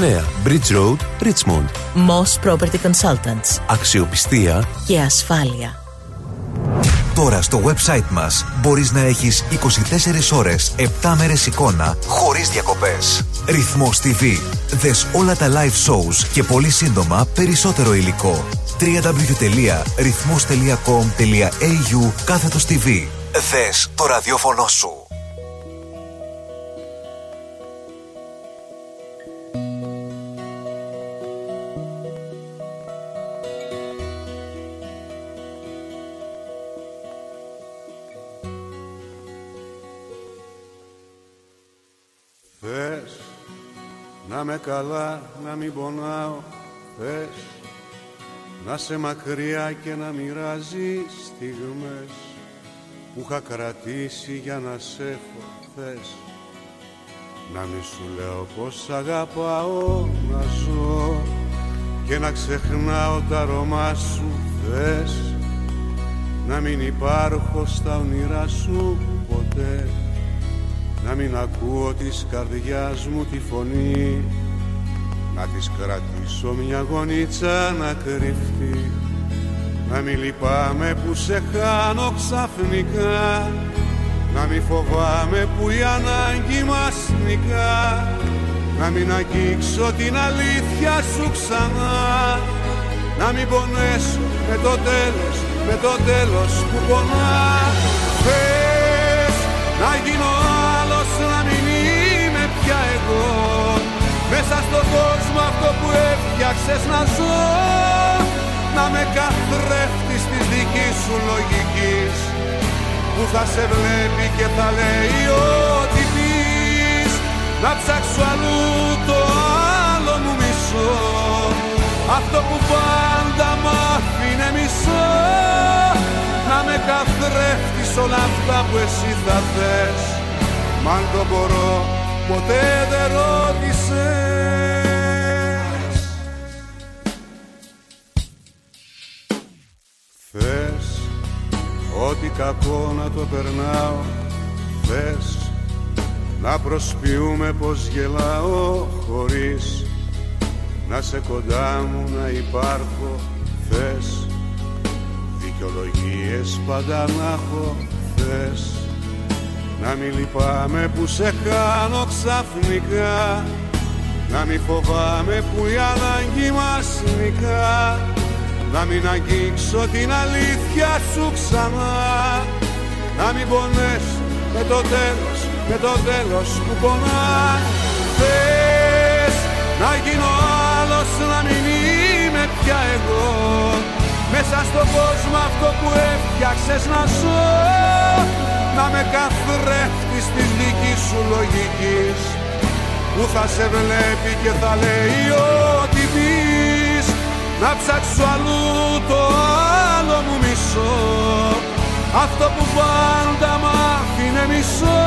Bridge Road, Richmond. Moss Property Consultants. Αξιοπιστία Και ασφάλεια. Τώρα στο website μας μπορείς να έχεις 24 ώρες, 7 μέρες εικόνα, χωρίς διακοπές. Ρυθμός TV. Δες όλα τα live shows και πολύ σύντομα περισσότερο υλικό. www.rythmos.com.au κάθετος TV. Δες το ραδιόφωνο σου. Καλά, να μην πονάω, θες Να σε μακριά και να μοιράζει στιγμές Που είχα κρατήσει για να σε έχω, θες Να μη σου λέω πως αγαπάω να ζω Και να ξεχνάω τα αρώμα σου, θες Να μην υπάρχω στα όνειρά σου ποτέ. Να μην ακούω της καρδιάς μου τη φωνή να της κρατήσω μια γονίτσα να κρυφτεί. Να μην λυπάμαι που σε χάνω ξαφνικά. Να μην φοβάμαι που η ανάγκη μας νικά. Να μην αγγίξω την αλήθεια σου ξανά. Να μην πονέσω με το τέλος, με το τέλος που πονά. Θες να γίνω μέσα στον κόσμο αυτό που έφτιαξες να ζω. Να με καθρέφτεις της δικής σου λογικής που θα σε βλέπει και θα λέει ό,τι πεις. Να ψάξω αλλού το άλλο μου μισό. Αυτό που πάντα μ' άφηνε μισό. Να με καθρέφτεις όλα αυτά που εσύ θα θες. Μ' αν το μπορώ ποτέ δεν ρώτησες Θες ό,τι κακό να το περνάω. Θες να προσποιούμε πως γελάω χωρίς να σε κοντά μου να υπάρχω. Θες δικαιολογίες πάντα να έχω. Θες να μην λυπάμαι που σε χάνω ξαφνικά. Να μην φοβάμαι που η ανάγκη μας νικά Να μην αγγίξω την αλήθεια σου ξανά. Να μην πονέσω με το τέλος, με το τέλος που πονάς. Θες να γίνω άλλος, να μην είμαι πια εγώ. Μέσα στον κόσμο αυτό που έφτιαξες να ζω. Να με καθρέφτεις της δικής σου λογικής. Που θα σε βλέπει και θα λέει ό,τι πεις να ψάξω αλλού το άλλο μου μισό. Αυτό που πάντα μ' άφηνε μισό.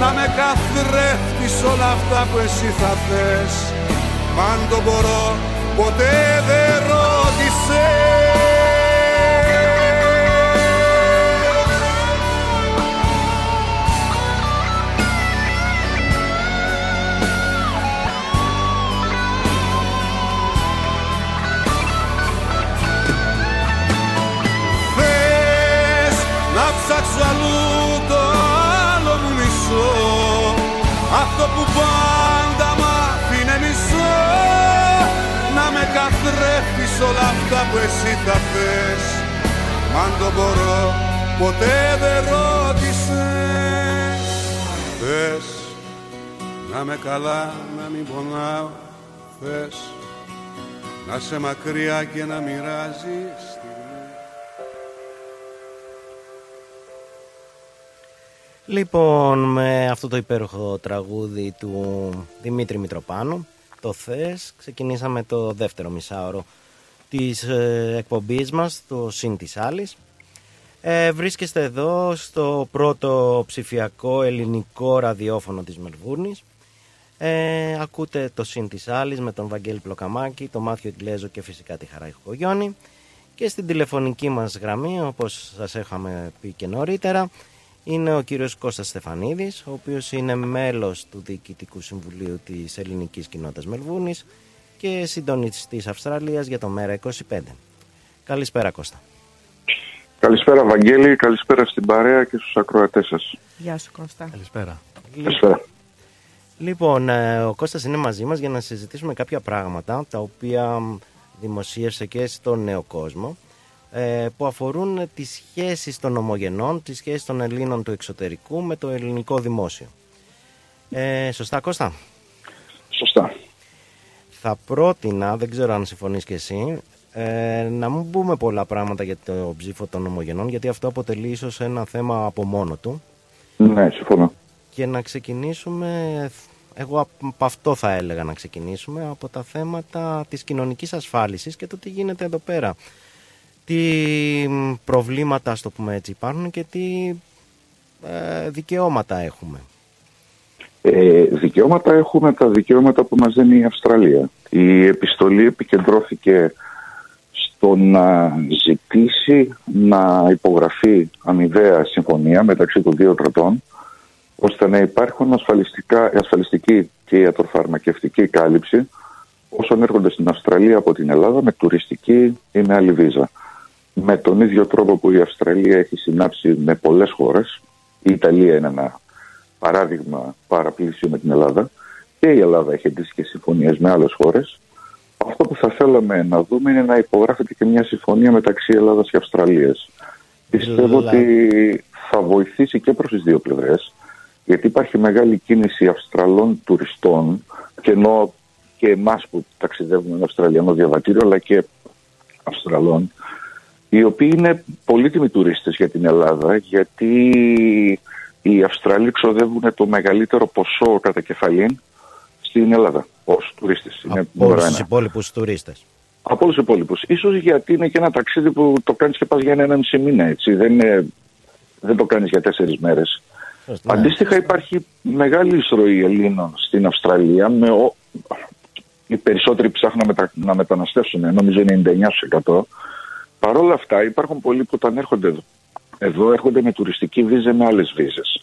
Να με καθρέφτεις όλα αυτά που εσύ θα θες. Μα αν το μπορώ ποτέ δεν ρώτησες ψάξω αλλού το άλλο μου μισό. Αυτό που πάντα μ' άφηνε μισό. Να με καθρέφτεις όλα αυτά που εσύ θα θες. Μ' αν το μπορώ ποτέ δεν ρώτησες. Θες να με καλά να μην πονάω Θες να σε μακριά και να μοιράζεις Λοιπόν, με αυτό το υπέροχο τραγούδι του Δημήτρη Μητροπάνου, το «Θες», ξεκινήσαμε το δεύτερο μισάωρο της ε, εκπομπής μας, το «Συν της άλλης». Ε, βρίσκεστε εδώ στο πρώτο ψηφιακό ελληνικό ραδιόφωνο της Μελβούρνης. Ε, ακούτε το «Συν της άλλης» με τον Βαγγέλη Πλοκαμάκη, τον Μάθιο Ιγκλέζο και φυσικά τη Χαρά Ιχογιώνη. Και στην τηλεφωνική μας γραμμή, όπως σας είχαμε πει και νωρίτερα, είναι ο κύριος Κώστας Στεφανίδης, ο οποίος είναι μέλος του Διοικητικού Συμβουλίου της Ελληνικής Κοινότητας Μελβούνης και συντονιστής Αυστραλίας για το ΜΕΡΑ 25. Καλησπέρα Κώστα. Καλησπέρα Βαγγέλη, καλησπέρα στην παρέα και στους ακροατές σας. Γεια σου Κώστα. Καλησπέρα. Καλησπέρα. Λοιπόν, ε, ο Κώστας είναι μαζί μας για να συζητήσουμε κάποια πράγματα τα οποία δημοσίευσε και στον νέο κόσμο ε, που αφορούν τις σχέσεις των ομογενών, τις σχέσεις των Ελλήνων του εξωτερικού με το ελληνικό δημόσιο. Ε, σωστά Κώστα; Σωστά. Θα πρότεινα, δεν ξέρω αν συμφωνείς και εσύ, ε, να μην πούμε πολλά πράγματα για το ψήφο των ομογενών, γιατί αυτό αποτελεί ίσως ένα θέμα από μόνο του. Ναι, συμφωνώ. Και να ξεκινήσουμε εγώ από αυτό θα έλεγα να ξεκινήσουμε, από τα θέματα της κοινωνικής ασφάλισης και το τι γίνεται εδώ πέρα. Τι προβλήματα, στο πούμε έτσι, υπάρχουν και τι ε, δικαιώματα έχουμε. Ε, δικαιώματα έχουμε τα δικαιώματα που μας δίνει η Αυστραλία. Η επιστολή επικεντρώθηκε στο να ζητήσει να υπογραφεί αμοιβαία συμφωνία μεταξύ των δύο κρατών ώστε να υπάρχουν ασφαλιστικά, ασφαλιστική και ιατροφαρμακευτική κάλυψη όσων έρχονται στην Αυστραλία από την Ελλάδα με τουριστική ή με άλλη βίζα. Με τον ίδιο τρόπο που η Αυστραλία έχει συνάψει με πολλές χώρες, η Ιταλία είναι ένα παράδειγμα παραπλήσιο με την Ελλάδα και η Ελλάδα έχει αντίστοιχε συμφωνίες με άλλες χώρες. Αυτό που θα θέλαμε να δούμε είναι να υπογράφεται και μια συμφωνία μεταξύ Ελλάδας και Αυστραλίας. Πιστεύω ότι θα βοηθήσει και προς τις δύο πλευρές γιατί υπάρχει μεγάλη κίνηση Αυστραλών τουριστών και ενώ και εμάς που ταξιδεύουμε με Αυστραλιανό διαβατήριο αλλά και Αυστραλών οι οποίοι είναι πολύτιμοι τουρίστες για την Ελλάδα γιατί οι Αυστραλοί ξοδεύουν το μεγαλύτερο ποσό κατά κεφαλήν στην Ελλάδα ως τουρίστες. Από όλους τους υπόλοιπους τουρίστες. Από όλους τους υπόλοιπους. σω γιατί είναι και ένα ταξίδι που το κάνεις και πας για ένα, μισή μήνα. Έτσι. Δεν, είναι, δεν το κάνεις για τέσσερις μέρες. Ναι. Αντίστοιχα υπάρχει μεγάλη εισρωή Ελλήνων στην Αυστραλία με ο... οι περισσότεροι ψάχνουν να, μετα... να μεταναστεύσουν, νομίζω είναι 99%. Παρ' όλα αυτά υπάρχουν πολλοί που όταν έρχονται εδώ, εδώ έρχονται με τουριστική βίζα με άλλες βίζες.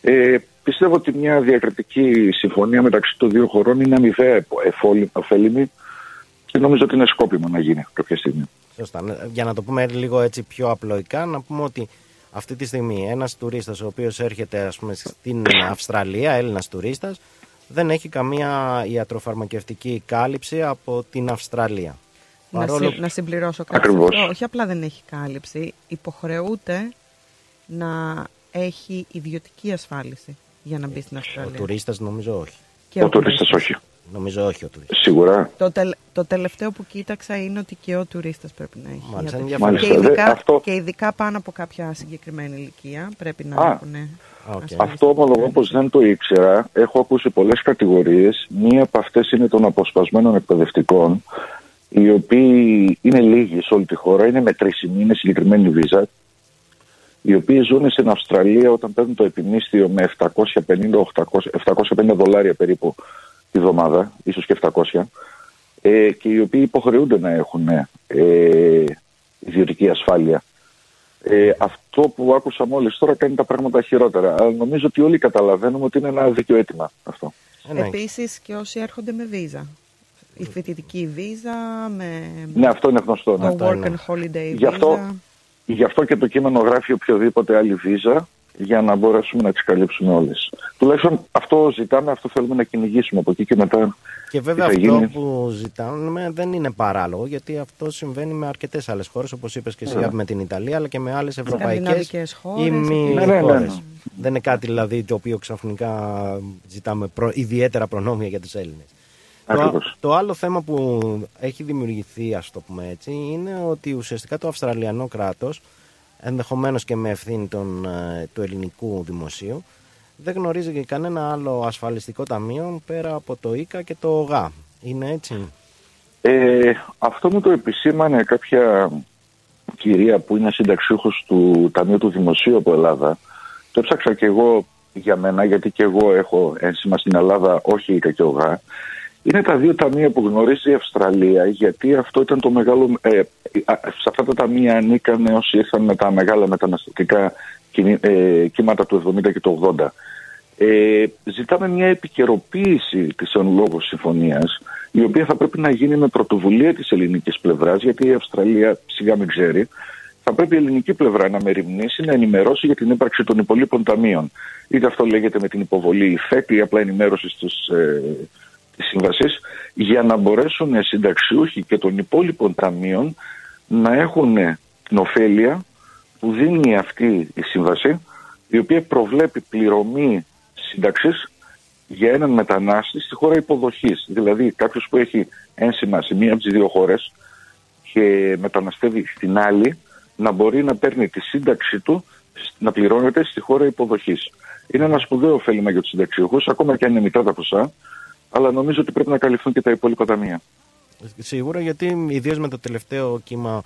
Ε, πιστεύω ότι μια διακριτική συμφωνία μεταξύ των δύο χωρών είναι αμοιβαία ωφέλιμη και νομίζω ότι είναι σκόπιμο να γίνει κάποια στιγμή. Σωστά. Για να το πούμε λίγο έτσι πιο απλοϊκά, να πούμε ότι αυτή τη στιγμή ένας τουρίστας ο οποίος έρχεται ας πούμε, στην Αυστραλία, Έλληνας τουρίστας, δεν έχει καμία ιατροφαρμακευτική κάλυψη από την Αυστραλία. Να, Παρόλο... να συμπληρώσω κάτι. Αυτό. Όχι απλά δεν έχει κάλυψη, υποχρεούται να έχει ιδιωτική ασφάλιση για να μπει στην Αυστραλία. Ο τουρίστας νομίζω όχι. Και ο, ο τουρίστας όχι. Νομίζω όχι ο τουρίστας. Σίγουρα. Το, το τελευταίο που κοίταξα είναι ότι και ο τουρίστας πρέπει να έχει. Μάλιστα, Μάλιστα. Και, ειδικά, αυτό... και ειδικά πάνω από κάποια συγκεκριμένη ηλικία πρέπει να έχουν. Okay. Αυτό ομολογώ πως δεν το ήξερα. Έχω ακούσει πολλές κατηγορίες. Μία από αυτές είναι των αποσπασμένων εκπαιδευτικών, οι οποίοι είναι λίγοι σε όλη τη χώρα, είναι μετρήσιμοι, είναι συγκεκριμένη βίζα, οι οποίοι ζουν στην Αυστραλία όταν παίρνουν το επιμίσθιο με 750, δολάρια περίπου τη βδομάδα, ίσως και 700, ε, και οι οποίοι υποχρεούνται να έχουν ε, ιδιωτική ασφάλεια. Ε, αυτό που άκουσα μόλις τώρα κάνει τα πράγματα χειρότερα. Αλλά νομίζω ότι όλοι καταλαβαίνουμε ότι είναι ένα δίκαιο αίτημα αυτό. Επίσης και όσοι έρχονται με βίζα. Η φοιτητική βίζα, με. Ναι, αυτό είναι γνωστό. Ναι. work and holiday γι αυτό, γι' αυτό και το κείμενο γράφει οποιοδήποτε άλλη βίζα για να μπορέσουμε να τις καλύψουμε όλες. Τουλάχιστον αυτό ζητάμε, αυτό θέλουμε να κυνηγήσουμε από εκεί και μετά. Και βέβαια αυτό που ζητάμε δεν είναι παράλογο, γιατί αυτό συμβαίνει με αρκετές άλλες χώρες, όπως είπες και εσύ, ναι. με την Ιταλία, αλλά και με άλλες ευρωπαϊκές ή μη ναι, ναι, ναι, ναι, Δεν είναι κάτι δηλαδή το οποίο ξαφνικά ζητάμε προ... ιδιαίτερα προνόμια για τους Έλληνε. Το, το άλλο θέμα που έχει δημιουργηθεί, ας το πούμε έτσι, είναι ότι ουσιαστικά το Αυστραλιανό κράτος ενδεχομένως και με ευθύνη των, ε, του ελληνικού δημοσίου, δεν γνωρίζει και κανένα άλλο ασφαλιστικό ταμείο πέρα από το ΙΚΑ και το ΟΓΑ. Είναι έτσι; Ε, αυτό μου το επισήμανε κάποια κυρία που είναι συνταξιούχος του Ταμείου του Δημοσίου από Ελλάδα. Το έψαξα και εγώ για μένα, γιατί και εγώ έχω ένσημα στην Ελλάδα, όχι ΙΚΑ και ΟΓΑ. Είναι τα δύο ταμεία που γνωρίζει η Αυστραλία, γιατί αυτό ήταν το μεγάλο. Ε, σε αυτά τα ταμεία ανήκαν όσοι ήρθαν με τα μεγάλα μεταναστευτικά ε, κύματα του 70 και του 80. Ε, ζητάμε μια επικαιροποίηση της εν λόγω συμφωνίας η οποία θα πρέπει να γίνει με πρωτοβουλία της ελληνικής πλευράς γιατί η Αυστραλία σιγά μην ξέρει θα πρέπει η ελληνική πλευρά να μεριμνήσει να ενημερώσει για την ύπαρξη των υπολείπων ταμείων. Είτε αυτό λέγεται με την υποβολή υφέτη ή απλά ενημέρωσης στους, ε, της σύμβασης για να μπορέσουν οι συνταξιούχοι και των υπόλοιπων ταμείων να έχουν την ωφέλεια που δίνει αυτή η σύμβαση η οποία προβλέπει πληρωμή σύνταξης για έναν μετανάστη στη χώρα υποδοχής. Δηλαδή κάποιος που έχει ένσημα σε μία από τις δύο χώρες και μεταναστεύει στην άλλη να μπορεί να παίρνει τη σύνταξη του να πληρώνεται στη χώρα υποδοχής. Είναι ένα σπουδαίο ωφέλιμα για τους συνταξιούχους, ακόμα και αν είναι μικρά τα ποσά, αλλά νομίζω ότι πρέπει να καλυφθούν και τα υπόλοιπα ταμεία. Σίγουρα γιατί ιδίως με το τελευταίο κύμα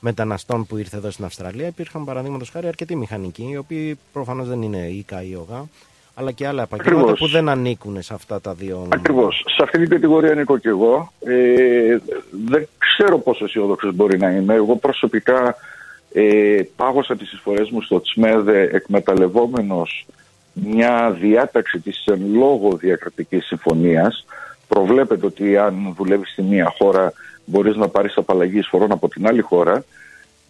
μεταναστών που ήρθε εδώ στην Αυστραλία υπήρχαν παραδείγματος χάρη αρκετοί μηχανικοί, οι οποίοι προφανώς δεν είναι ΙΚΑ ή ΟΓΑ, αλλά και άλλα επαγγέλματα Ακριβώς. που δεν ανήκουν σε αυτά τα δύο. Ακριβώς. Σε αυτή την κατηγορία ανήκω και εγώ. Ε, δεν ξέρω πόσο αισιόδοξος μπορεί να είμαι. Εγώ προσωπικά ε, πάγωσα τις εισφορές μου στο ΤΣΜΕΔΕ εκμεταλλευόμενος μια διάταξη της εν λόγω διακρατική συμφωνίας. Προβλέπεται ότι αν δουλεύεις στη μία χώρα μπορείς να πάρεις απαλλαγή εισφορών από την άλλη χώρα.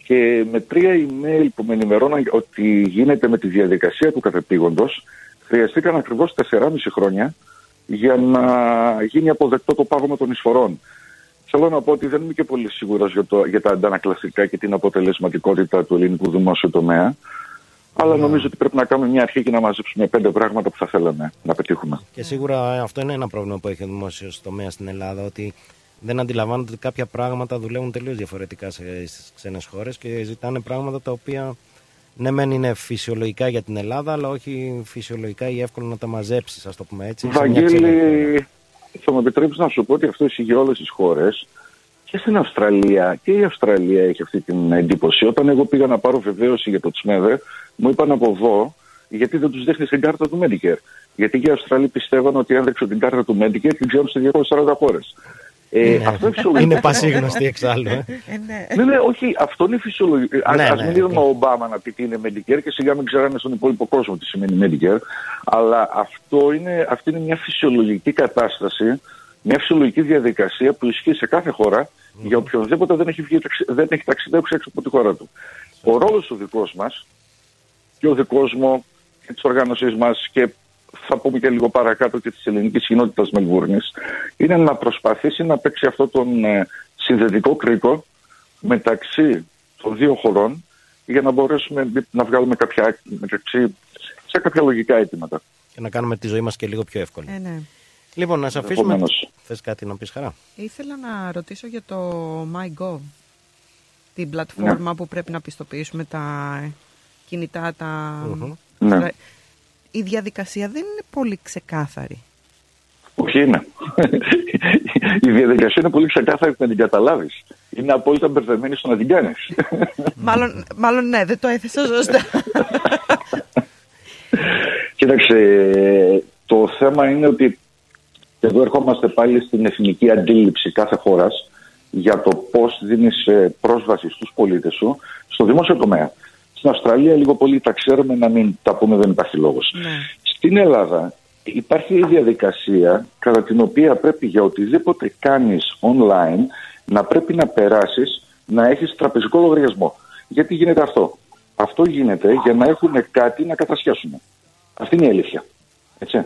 Και με τρία email που με ενημερώναν ότι γίνεται με τη διαδικασία του κατεπήγοντος, χρειαστήκαν ακριβώς 4,5 χρόνια για να γίνει αποδεκτό το πάγωμα των εισφορών. Θέλω να πω ότι δεν είμαι και πολύ σίγουρος για, το- για τα αντανακλαστικά και την αποτελεσματικότητα του ελληνικού δημόσιου τομέα. Αλλά νομίζω ότι πρέπει να κάνουμε μια αρχή και να μαζέψουμε πέντε πράγματα που θα θέλαμε να πετύχουμε. Και σίγουρα ε, αυτό είναι ένα πρόβλημα που έχει ο δημόσιος τομέας στην Ελλάδα, ότι δεν αντιλαμβάνονται ότι κάποια πράγματα δουλεύουν τελείως διαφορετικά στις ξένες χώρες και ζητάνε πράγματα τα οποία ναι, μεν είναι φυσιολογικά για την Ελλάδα, αλλά όχι φυσιολογικά ή εύκολο να τα μαζέψεις, ας το πούμε έτσι. σε μια ξένη χώρα. Βαγγέλη, θα μου επιτρέψεις να σου πω ότι αυτό ισχύει για όλες τις χώρες. Και στην Αυστραλία, και η Αυστραλία έχει αυτή την εντύπωση. Όταν εγώ πήγα να πάρω βεβαίωση για το Τσμέδε, μου είπαν από εδώ, γιατί δεν τους δείχνεις την κάρτα του Medicare. Γιατί και οι Αυστραλοί πιστεύαν ότι αν δείξω την κάρτα του Medicare την ξέρουν σε 240 χώρες. Ε, αυτό είναι φυσιολογικό. Είναι πασίγνωστη εξάλλου. Ε. Ναι, ναι, όχι, αυτό είναι φυσιολογικό. Α Ναι, ας ναι, μην είδαμε ο Ομπάμα να πει τι είναι Medicare και σιγά μην ξέρανε στον υπόλοιπο κόσμο τι σημαίνει Medicare. Αλλά αυτό είναι, αυτή είναι μια φυσιολογική κατάσταση, μια φυσιολογική διαδικασία που ισχύει σε κάθε χώρα για οποιονδήποτε δεν έχει, βγει, ταξι- δεν έχει ταξιδέψει έξω από τη χώρα του. Ο ρόλος ο δικός μας και ο δικός μου και της οργάνωσής μας και θα πούμε και λίγο παρακάτω και της ελληνικής κοινότητας Μελβούρνης, είναι να προσπαθήσει να παίξει αυτό τον ε, συνδετικό κρίκο μεταξύ των δύο χωρών για να μπορέσουμε να βγάλουμε κάποια, μεταξύ, σε κάποια λογικά αιτήματα. Και να κάνουμε τη ζωή μας και λίγο πιο εύκολη. Ε, ναι. Λοιπόν, να σε αφήσουμε. Επομένως. Θες κάτι να πεις χαρά; Ήθελα να ρωτήσω για το MyGov, την πλατφόρμα που πρέπει να πιστοποιήσουμε τα κινητά, τα... Μμμ. Ναι. Η διαδικασία δεν είναι πολύ ξεκάθαρη. Όχι είναι. Η διαδικασία είναι πολύ ξεκάθαρη που να την καταλάβεις. Είναι απόλυτα μπερδεμένη στο να την κάνεις. μάλλον, μάλλον ναι, δεν το έθεσα σωστά. Κοίταξε, το θέμα είναι ότι εδώ ερχόμαστε πάλι στην εθνική αντίληψη κάθε χώρας για το πώς δίνεις ε, πρόσβαση στους πολίτες σου στο δημόσιο τομέα. Στην Αυστραλία λίγο πολύ τα ξέρουμε να μην τα πούμε δεν υπάρχει λόγος. Στην Ελλάδα υπάρχει η διαδικασία κατά την οποία πρέπει για οτιδήποτε κάνεις online να πρέπει να περάσεις να έχεις τραπεζικό λογαριασμό. Γιατί γίνεται αυτό; Αυτό γίνεται για να έχουν κάτι να κατασχέσουν. Αυτή είναι η αλήθεια. Έτσι.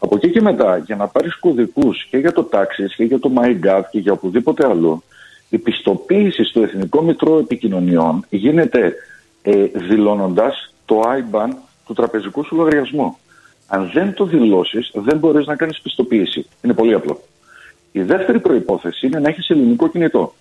Από εκεί και μετά, για να πάρεις κωδικούς και για το Taxis και για το MyGov και για οπουδήποτε άλλο, η πιστοποίηση στο Εθνικό Μητρό Επικοινωνιών γίνεται ε, δηλώνοντας το IBAN του τραπεζικού σου λογαριασμού. Αν δεν το δηλώσεις, δεν μπορείς να κάνεις πιστοποίηση. Είναι πολύ απλό. Η δεύτερη προϋπόθεση είναι να έχεις ελληνικό κινητό,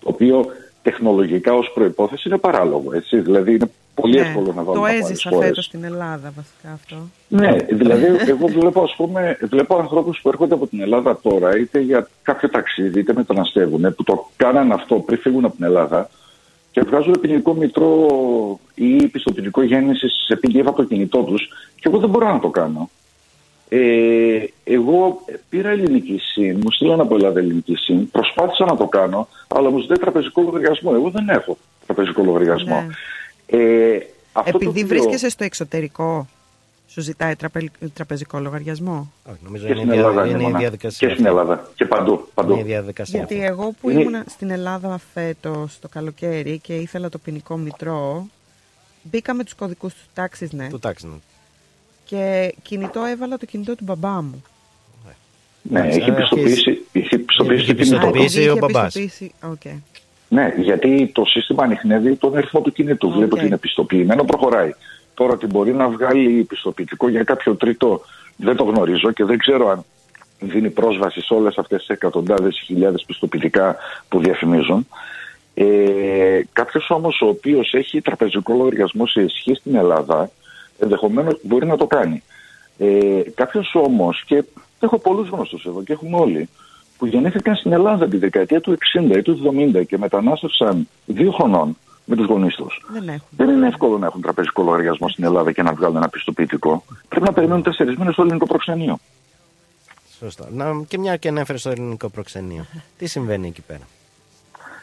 το οποίο τεχνολογικά ως προϋπόθεση είναι παράλογο. Έτσι. Δηλαδή είναι πολύ Ναι, εύκολο να βάλουμε το από άλλες έζησα χώρες. φέτος στην Ελλάδα βασικά αυτό. Ναι, δηλαδή εγώ βλέπω, ας πούμε, βλέπω ανθρώπους που έρχονται από την Ελλάδα τώρα, είτε για κάποιο ταξίδι, είτε μεταναστεύουν, που το κάναν αυτό πριν φύγουν από την Ελλάδα και βγάζουν ποινικό μητρό ή πιστοποιητικό γέννησης σε πηγή από το κινητό τους και εγώ δεν μπορώ να το κάνω. Ε, εγώ πήρα ελληνική ΣΥΝ, μου στείλαν από Ελλάδα ελληνική ΣΥΝ, προσπάθησα να το κάνω, αλλά μου ζητάει τραπεζικό λογαριασμό. Εγώ δεν έχω τραπεζικό λογαριασμό. Ε, αυτό το Ναι. Επειδή οποίο- βρίσκεσαι στο εξωτερικό, σου ζητάει τραπε- τραπεζικό λογαριασμό; Νομίζω και είναι, στην η δια- Ελλάδα είναι η ήμουνα. διαδικασία. Και στην Ελλάδα. Και παντού. παντού. Είναι η διαδικασία. Γιατί αυτή. εγώ που Είναι- ήμουν στην Ελλάδα φέτος το καλοκαίρι και ήθελα το ποινικό μητρώο, μπήκα με τους κωδικούς του TaxisNet Του TaxisNet. Και κινητό έβαλα το κινητό του μπαμπά μου. Ναι, Εντάξει, έχει άρα πιστοποιήσει, έχει πιστοποιήσει Έχει το κινητό του. πιστοποιήσει Είχε ο μπαμπάς. πιστοποιήσει- οκ. Ναι, γιατί το σύστημα ανιχνεύει τον αριθμό του κινητού. Βλέπει ότι είναι πιστοποιημένο, προχωράει. Τώρα ότι μπορεί να βγάλει πιστοποιητικό για κάποιο τρίτο δεν το γνωρίζω και δεν ξέρω αν δίνει πρόσβαση σε όλες αυτές τις εκατοντάδες χιλιάδες πιστοποιητικά που διαφημίζουν. Ε, κάποιος όμως ο οποίος έχει τραπεζικό λογαριασμό σε ισχύ στην Ελλάδα Ενδεχομένως μπορεί να το κάνει. Ε, Κάποιος όμως, και έχω πολλούς γνωστούς εδώ και έχουμε όλοι, που γεννήθηκαν στην Ελλάδα τη δεκαετία του 60 ή του 70 και μετανάστευσαν δύο χρονών με τους γονείς τους. Δεν έχουν. Δεν είναι εύκολο να έχουν τραπεζικό λογαριασμό στην Ελλάδα και να βγάλουν ένα πιστοποιητικό. Πρέπει να περιμένουν τέσσερις μήνες στο ελληνικό προξενείο. Σωστό. Να, και μια και ανέφερε στο ελληνικό προξενείο. Τι συμβαίνει εκεί πέρα;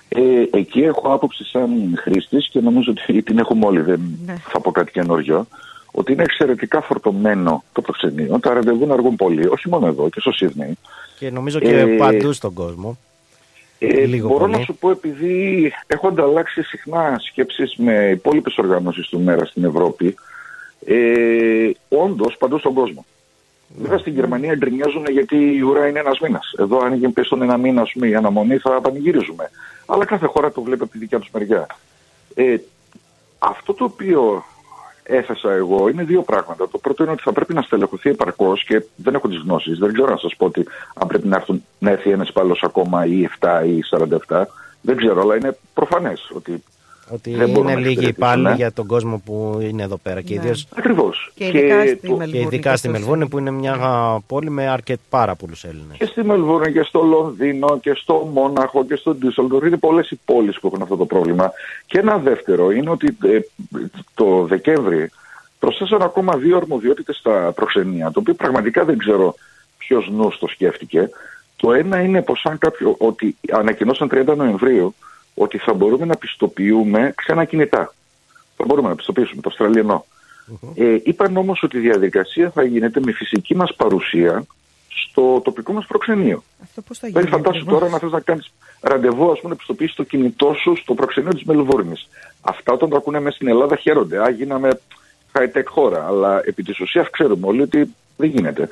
Ε, εκεί έχω άποψη σαν χρήστης και νομίζω ότι την έχουμε όλοι. Δεν θα πω κάτι καινούριο. Ότι είναι εξαιρετικά φορτωμένο το προξενείο. Τα ραντεβού να αργούν πολύ, όχι μόνο εδώ και στο Σίδνεϊ. Και νομίζω και Ε, παντού στον κόσμο. Ε, Λίγο μπορώ πολύ. να σου πω επειδή έχω ανταλλάξει συχνά σκέψεις με υπόλοιπες οργανώσεις του ΜΕΡΑ στην Ευρώπη, ε, όντως παντού στον κόσμο. Βέβαια στην Γερμανία γκρινιάζουν γιατί η ουρά είναι ένας μήνας. Εδώ αν πέσει στον ένα μήνα ας πούμε, η αναμονή θα πανηγυρίζουμε. Αλλά κάθε χώρα το βλέπει από τη δικιά τους μεριά. Ε, αυτό το οποίο έθεσα εγώ είναι δύο πράγματα. Το πρώτο είναι ότι θα πρέπει να στελεχωθεί επαρκώς και δεν έχω τις γνώσεις. Δεν ξέρω να σας πω ότι αν πρέπει να, έρθουν, να έρθει ένας υπάλληλος ακόμα ή 7 ή 47. Δεν ξέρω, αλλά είναι προφανές ότι. Ότι δεν μπορούμε είναι να λίγοι εξυπηρετήσουμε. υπάλληλοι για τον κόσμο που είναι εδώ πέρα. Και, Ναι. ιδίως... Ακριβώς. Και ειδικά Και στη το- Μελβούρνη. και ειδικά στη στο Μελβούρνη που είναι μια α, πόλη με αρκετ πάρα πολλούς Έλληνες. Και στη Μελβούρνη και στο Λονδίνο και στο Μόναχο και στο Ντίσσελντορ. Είναι πολλές οι πόλεις που έχουν αυτό το πρόβλημα. Και ένα δεύτερο είναι ότι ε, το Δεκέμβρη προσθέσαν ακόμα δύο αρμοδιότητες στα προξενία, το οποίο πραγματικά δεν ξέρω ποιος νους το σκέφτηκε. Το ένα είναι πως αν κάποιο, ότι ανακοινώσαν 30 Νοεμβρίου ότι θα μπορούμε να πιστοποιούμε ξένα κινητά. Θα μπορούμε να πιστοποιήσουμε το Αυστραλιανό. Ε, είπαν όμως ότι η διαδικασία θα γίνεται με φυσική μας παρουσία στο τοπικό μας προξενείο. Αυτό πώς θα Δηλαδή γίνει. φαντάσου ακριβώς. τώρα να θες να κάνεις ραντεβού, ας πούμε, να πιστοποιήσεις το κινητό σου στο προξενείο της Μελβούρνης. Αυτά όταν το ακούνε μέσα στην Ελλάδα χαίρονται. Α, γίναμε high-tech χώρα. Αλλά επί της ουσίας ξέρουμε όλοι ότι δεν γίνεται.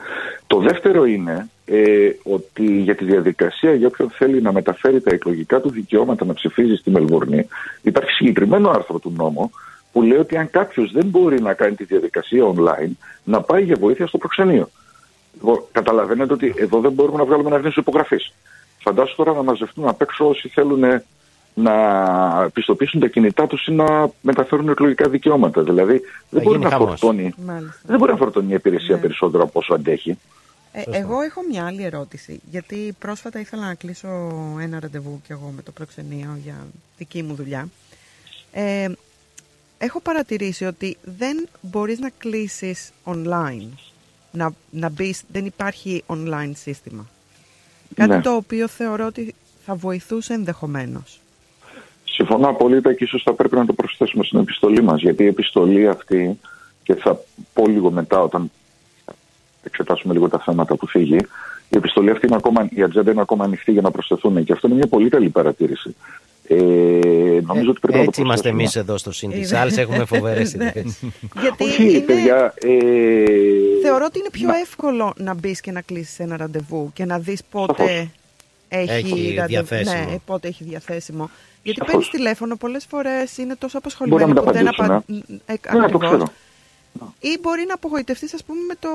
Το δεύτερο είναι ε, ότι για τη διαδικασία για όποιον θέλει να μεταφέρει τα εκλογικά του δικαιώματα να ψηφίζει στη Μελβούρνη υπάρχει συγκεκριμένο άρθρο του νόμου που λέει ότι αν κάποιος δεν μπορεί να κάνει τη διαδικασία online να πάει για βοήθεια στο προξενείο. Λοιπόν, καταλαβαίνετε ότι εδώ δεν μπορούμε να βγάλουμε ένα γνήσιο υπογραφής. Φαντάσου τώρα να μαζευτούν απ' έξω όσοι θέλουν να πιστοποιήσουν τα κινητά τους ή να μεταφέρουν εκλογικά δικαιώματα. Δηλαδή δεν μπορεί, γίνει να χαμός. φορτώνει, Μάλιστα. δεν μπορεί να φορτώνει η υπηρεσία Ναι. περισσότερο από όσο αντέχει. Ε, εγώ έχω μια άλλη ερώτηση. Γιατί πρόσφατα ήθελα να κλείσω ένα ραντεβού κι εγώ με το προξενείο για δική μου δουλειά. Ε, έχω παρατηρήσει ότι δεν μπορείς να κλείσεις online. Να, να μπεις, δεν υπάρχει online σύστημα. Κάτι Ναι. το οποίο θεωρώ ότι θα βοηθούσε ενδεχομένως. Συμφωνώ απολύτως και ίσως θα πρέπει να το προσθέσουμε στην επιστολή μας. Γιατί η επιστολή αυτή, και θα πω λίγο μετά όταν εξετάσουμε λίγο τα θέματα που φύγει, η επιστολή αυτή είναι ακόμα, η ατζέντα είναι ακόμα ανοιχτή για να προσθεθούν. Και αυτό είναι μια πολύ καλή παρατήρηση. Ε, νομίζω ότι πρέπει να το Έτσι είμαστε εμείς προσθέσουμε. εδώ στο ΣΥΝ τη Είδε. Άλλες έχουμε φοβερές Ναι. ιδέε. Γιατί Όχι, είναι, παιδιά, ε, θεωρώ ότι είναι πιο να- εύκολο να μπεις και να κλείσεις ένα ραντεβού και να δεις πότε Σαφώς. έχει, Έχει ραντεβού- διαθέσιμο. Ναι, πότε έχει διαθέσιμο. Γιατί Σαφώς. παίρνεις τηλέφωνο πολλές φορές, είναι τόσο Μπορεί να απασχολημένοι μην τα που δεν απαντήσουν, απα... ε. ε, Ναι, το ακριβώς. ξέρω. Ή μπορεί να απογοητευτείς ας πούμε με το...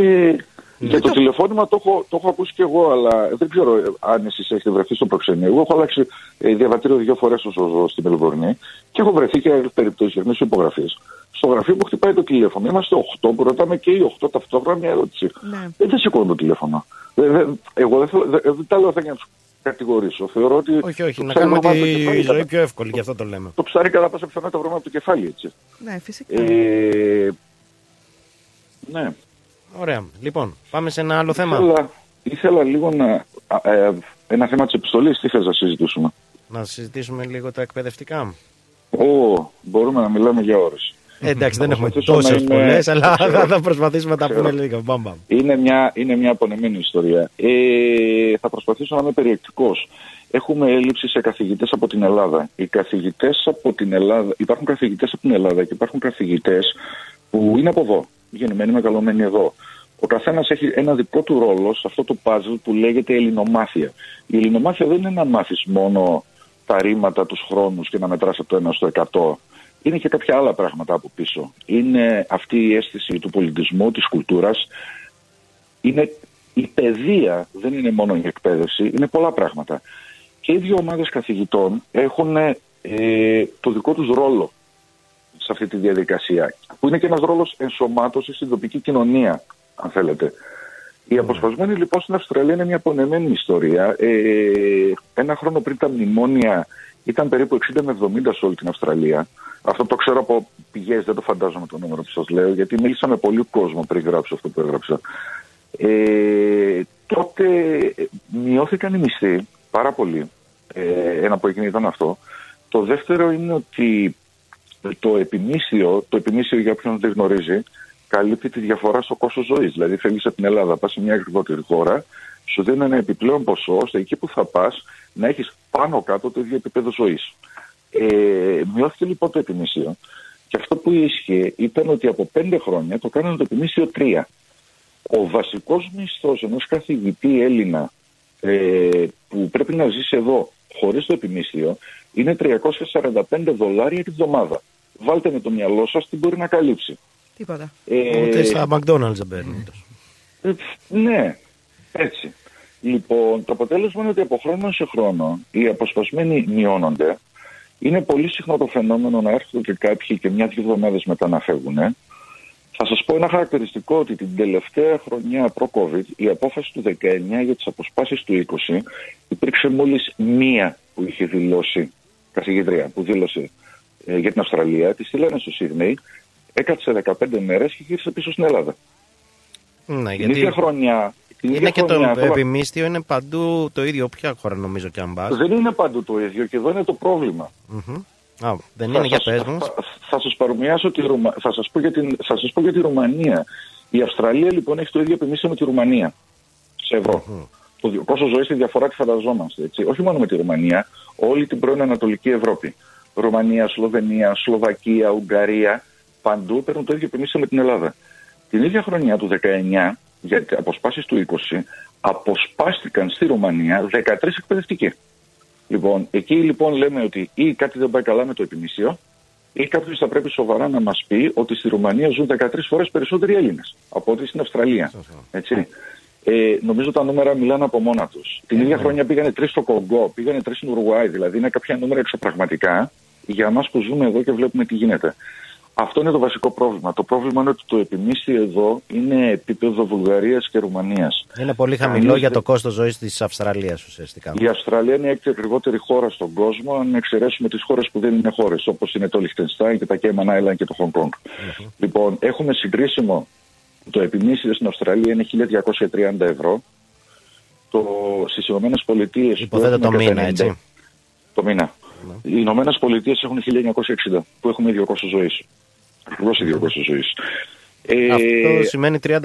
Ε, Ναι. για το τηλεφώνημα το έχω, το έχω ακούσει και εγώ, αλλά δεν ξέρω ε, αν εσείς έχετε βρεθεί στο προξενείο. Εγώ έχω αλλάξει ε, διαβατήριο δύο φορές όσο ζω στη Μελβορνή και έχω βρεθεί και περιπτώσεις γερμανική υπογραφή. Στο γραφείο που χτυπάει το τηλέφωνο, είμαστε 8 που ρωτάμε και οι 8 ταυτόχρονα μια ερώτηση. Ναι. Ε, δεν σηκώνω το τηλέφωνο. Ε, δεν- εγώ δεν, θέλω, δεν, δεν τα λέω αυτά για να του κατηγορήσω. Θεωρώ ότι. Όχι, όχι, το να ψάρι κάνουμε βρωμάει από το τη κεφάλι, ζωή κατά- πιο εύκολη, γι' αυτό το λέμε. Το ψάρι κατά πάσα πιθανότητα βρωμάει από το κεφάλι, έτσι. Ναι, φυσικά. Ε, ναι. Ωραία. Λοιπόν, πάμε σε ένα άλλο θέμα. Ήθελα, ήθελα λίγο να. α, ε, ένα θέμα της επιστολής, τι θες να συζητήσουμε; Να συζητήσουμε λίγο τα εκπαιδευτικά. Ω, μπορούμε να μιλάμε για ώρες. Ε, εντάξει, δεν Θα έχουμε προσπαθήσω να τόσες είμαι- πολλές, αλλά ξέρω. θα, θα προσπαθήσουμε να τα Ξέρω. πούμε λίγο. Μπαμ, μπαμ. Είναι μια, είναι μια απονεμένη ιστορία. Ε, θα προσπαθήσω να είμαι περιεκτικός. Έχουμε έλλειψη σε καθηγητές από την Ελλάδα. Οι καθηγητές από την Ελλάδα, υπάρχουν καθηγητές από την Ελλάδα και υπάρχουν καθηγητές που είναι από εδώ, γεννημένοι, μεγαλωμένοι εδώ. Ο καθένας έχει ένα δικό του ρόλο σε αυτό το puzzle που λέγεται ελληνομάθεια. Η ελληνομάθεια δεν είναι να μάθεις μόνο τα ρήματα, τους χρόνους και να μετράς από το 1 στο 100. Είναι και κάποια άλλα πράγματα από πίσω. Είναι αυτή η αίσθηση του πολιτισμού, της κουλτούρας. Είναι η παιδεία, δεν είναι μόνο η εκπαίδευση, είναι πολλά πράγματα. Και οι δύο ομάδες καθηγητών έχουν ε, το δικό τους ρόλο σε αυτή τη διαδικασία. Που είναι και ένας ρόλος ενσωμάτωσης στην τοπική κοινωνία, αν θέλετε. Οι αποσπασμένοι λοιπόν στην Αυστραλία είναι μια πονεμένη ιστορία. Ε, ένα χρόνο πριν τα μνημόνια ήταν περίπου 60 με 70 σε όλη την Αυστραλία. Αυτό το ξέρω από πηγές, δεν το φαντάζομαι το νούμερο που σας λέω, γιατί μίλησα με πολύ κόσμο πριν γράψω αυτό που έγραψα. Ε, τότε μειώθηκαν οι μισθοί πάρα πολύ. Ε, ένα που έγινε ήταν αυτό. Το δεύτερο είναι ότι το επιμίσιο, το επιμίσιο για όποιον δεν γνωρίζει, καλύπτει τη διαφορά στο κόστος ζωής. Δηλαδή, φεύγει από την Ελλάδα, πας σε μια ακριβότερη χώρα, σου δίνει ένα επιπλέον ποσό, ώστε εκεί που θα πας να έχεις πάνω κάτω το ίδιο επίπεδο ζωής. Ε, μειώθηκε λοιπόν το επιμίσιο. Και αυτό που ίσχυε ήταν ότι από πέντε χρόνια το κάνανε το επιμίσιο τρία. Ο βασικός μισθός ενός καθηγητή Έλληνα ε, που πρέπει να ζήσει εδώ χωρίς το επιμίσιο είναι 345 δολάρια τη βδομάδα. Βάλτε με το μυαλό σας τι μπορεί να καλύψει. Τίποτα. Ε, Ούτε στα McDonald's δεν παίρνει. Ε, ναι, έτσι. Λοιπόν, το αποτέλεσμα είναι ότι από χρόνο σε χρόνο οι αποσπασμένοι μειώνονται. Είναι πολύ συχνό το φαινόμενο να έρχονται και κάποιοι και μια-δυο εβδομάδες μετά να φεύγουν. Θα σας πω ένα χαρακτηριστικό ότι την τελευταία χρονιά προ-COVID η απόφαση του 19 για τις αποσπάσεις του 20 υπήρξε μόλις μία που είχε δηλώσει καθηγήτρια που δήλωσε ε, για την Αυστραλία. Τη στείλανε στο Σίδνεϊ, έκατσε 15 μέρες και γύρισε πίσω στην Ελλάδα. Ναι, την γιατί ίδια χρονιά. Την είναι ίδια και το χρονιά, τώρα- επιμίσθιο είναι παντού το ίδιο, ποια χώρα νομίζω και αν πας. Δεν είναι παντού το ίδιο και εδώ είναι το πρόβλημα. Μμμ. Α, δεν Θα είναι για σας- πες μας. Θα, θα σας παρομοιάσω τη Ρουμα... θα, σας πω για την... θα σας πω για τη Ρουμανία. Η Αυστραλία λοιπόν έχει το ίδιο επιμίσιο με τη Ρουμανία. Σε ευρώ. Το δι- κόστος ζωής, τη διαφορά τη φανταζόμαστε. Έτσι. Όχι μόνο με τη Ρουμανία, όλη την πρώην Ανατολική Ευρώπη. Ρουμανία, Σλοβενία, Σλοβακία, Ουγγαρία, παντού παίρνουν το ίδιο επιμίσιο με την Ελλάδα. Την ίδια χρονιά του 19, για τις αποσπάσεις του 20, αποσπάστηκαν στη Ρουμανία 13 εκπαιδευτικοί. Λοιπόν, εκεί λοιπόν λέμε ότι ή κάτι δεν πάει καλά με το επιμίσιο, ή κάποιος θα πρέπει σοβαρά να μας πει ότι στη Ρουμανία ζουν 13 φορές περισσότεροι Έλληνες από ότι στην Αυστραλία. Έτσι. Ε, νομίζω τα νούμερα μιλάνε από μόνα τους. Την ίδια χρονιά πήγανε τρεις στο Κογκό, πήγανε τρεις στην Ουρουάη. Δηλαδή είναι κάποια νούμερα εξωπραγματικά για εμά που ζούμε εδώ και βλέπουμε τι γίνεται. Αυτό είναι το βασικό πρόβλημα. Το πρόβλημα είναι ότι το επιμίσιο εδώ είναι επίπεδο Βουλγαρίας και Ρουμανίας. Είναι πολύ χαμηλό Κανείς για δεν- το κόστος ζωής της Αυστραλίας ουσιαστικά. η Αυστραλία είναι η έκτη ακριβότερη χώρα στον κόσμο, αν εξαιρέσουμε τις χώρες που δεν είναι χώρες, όπως είναι το Λιχτενστάιν και τα Cayman Island και το Hong Kong. Λοιπόν, έχουμε συγκρίσιμο. Το επιμίσιο στην Αυστραλία είναι 1230 ευρώ. Το, στις Ηνωμένες Πολιτείες... που Υποθέτω το έχουμε μήνα, 90 έτσι. Το μήνα. Οι Ηνωμένες Πολιτείες έχουν 1960, που έχουμε ίδιο κόστο ζωής. Ακριβώς ίδιο κόστος ζωής. Ε, Αυτό σημαίνει 30%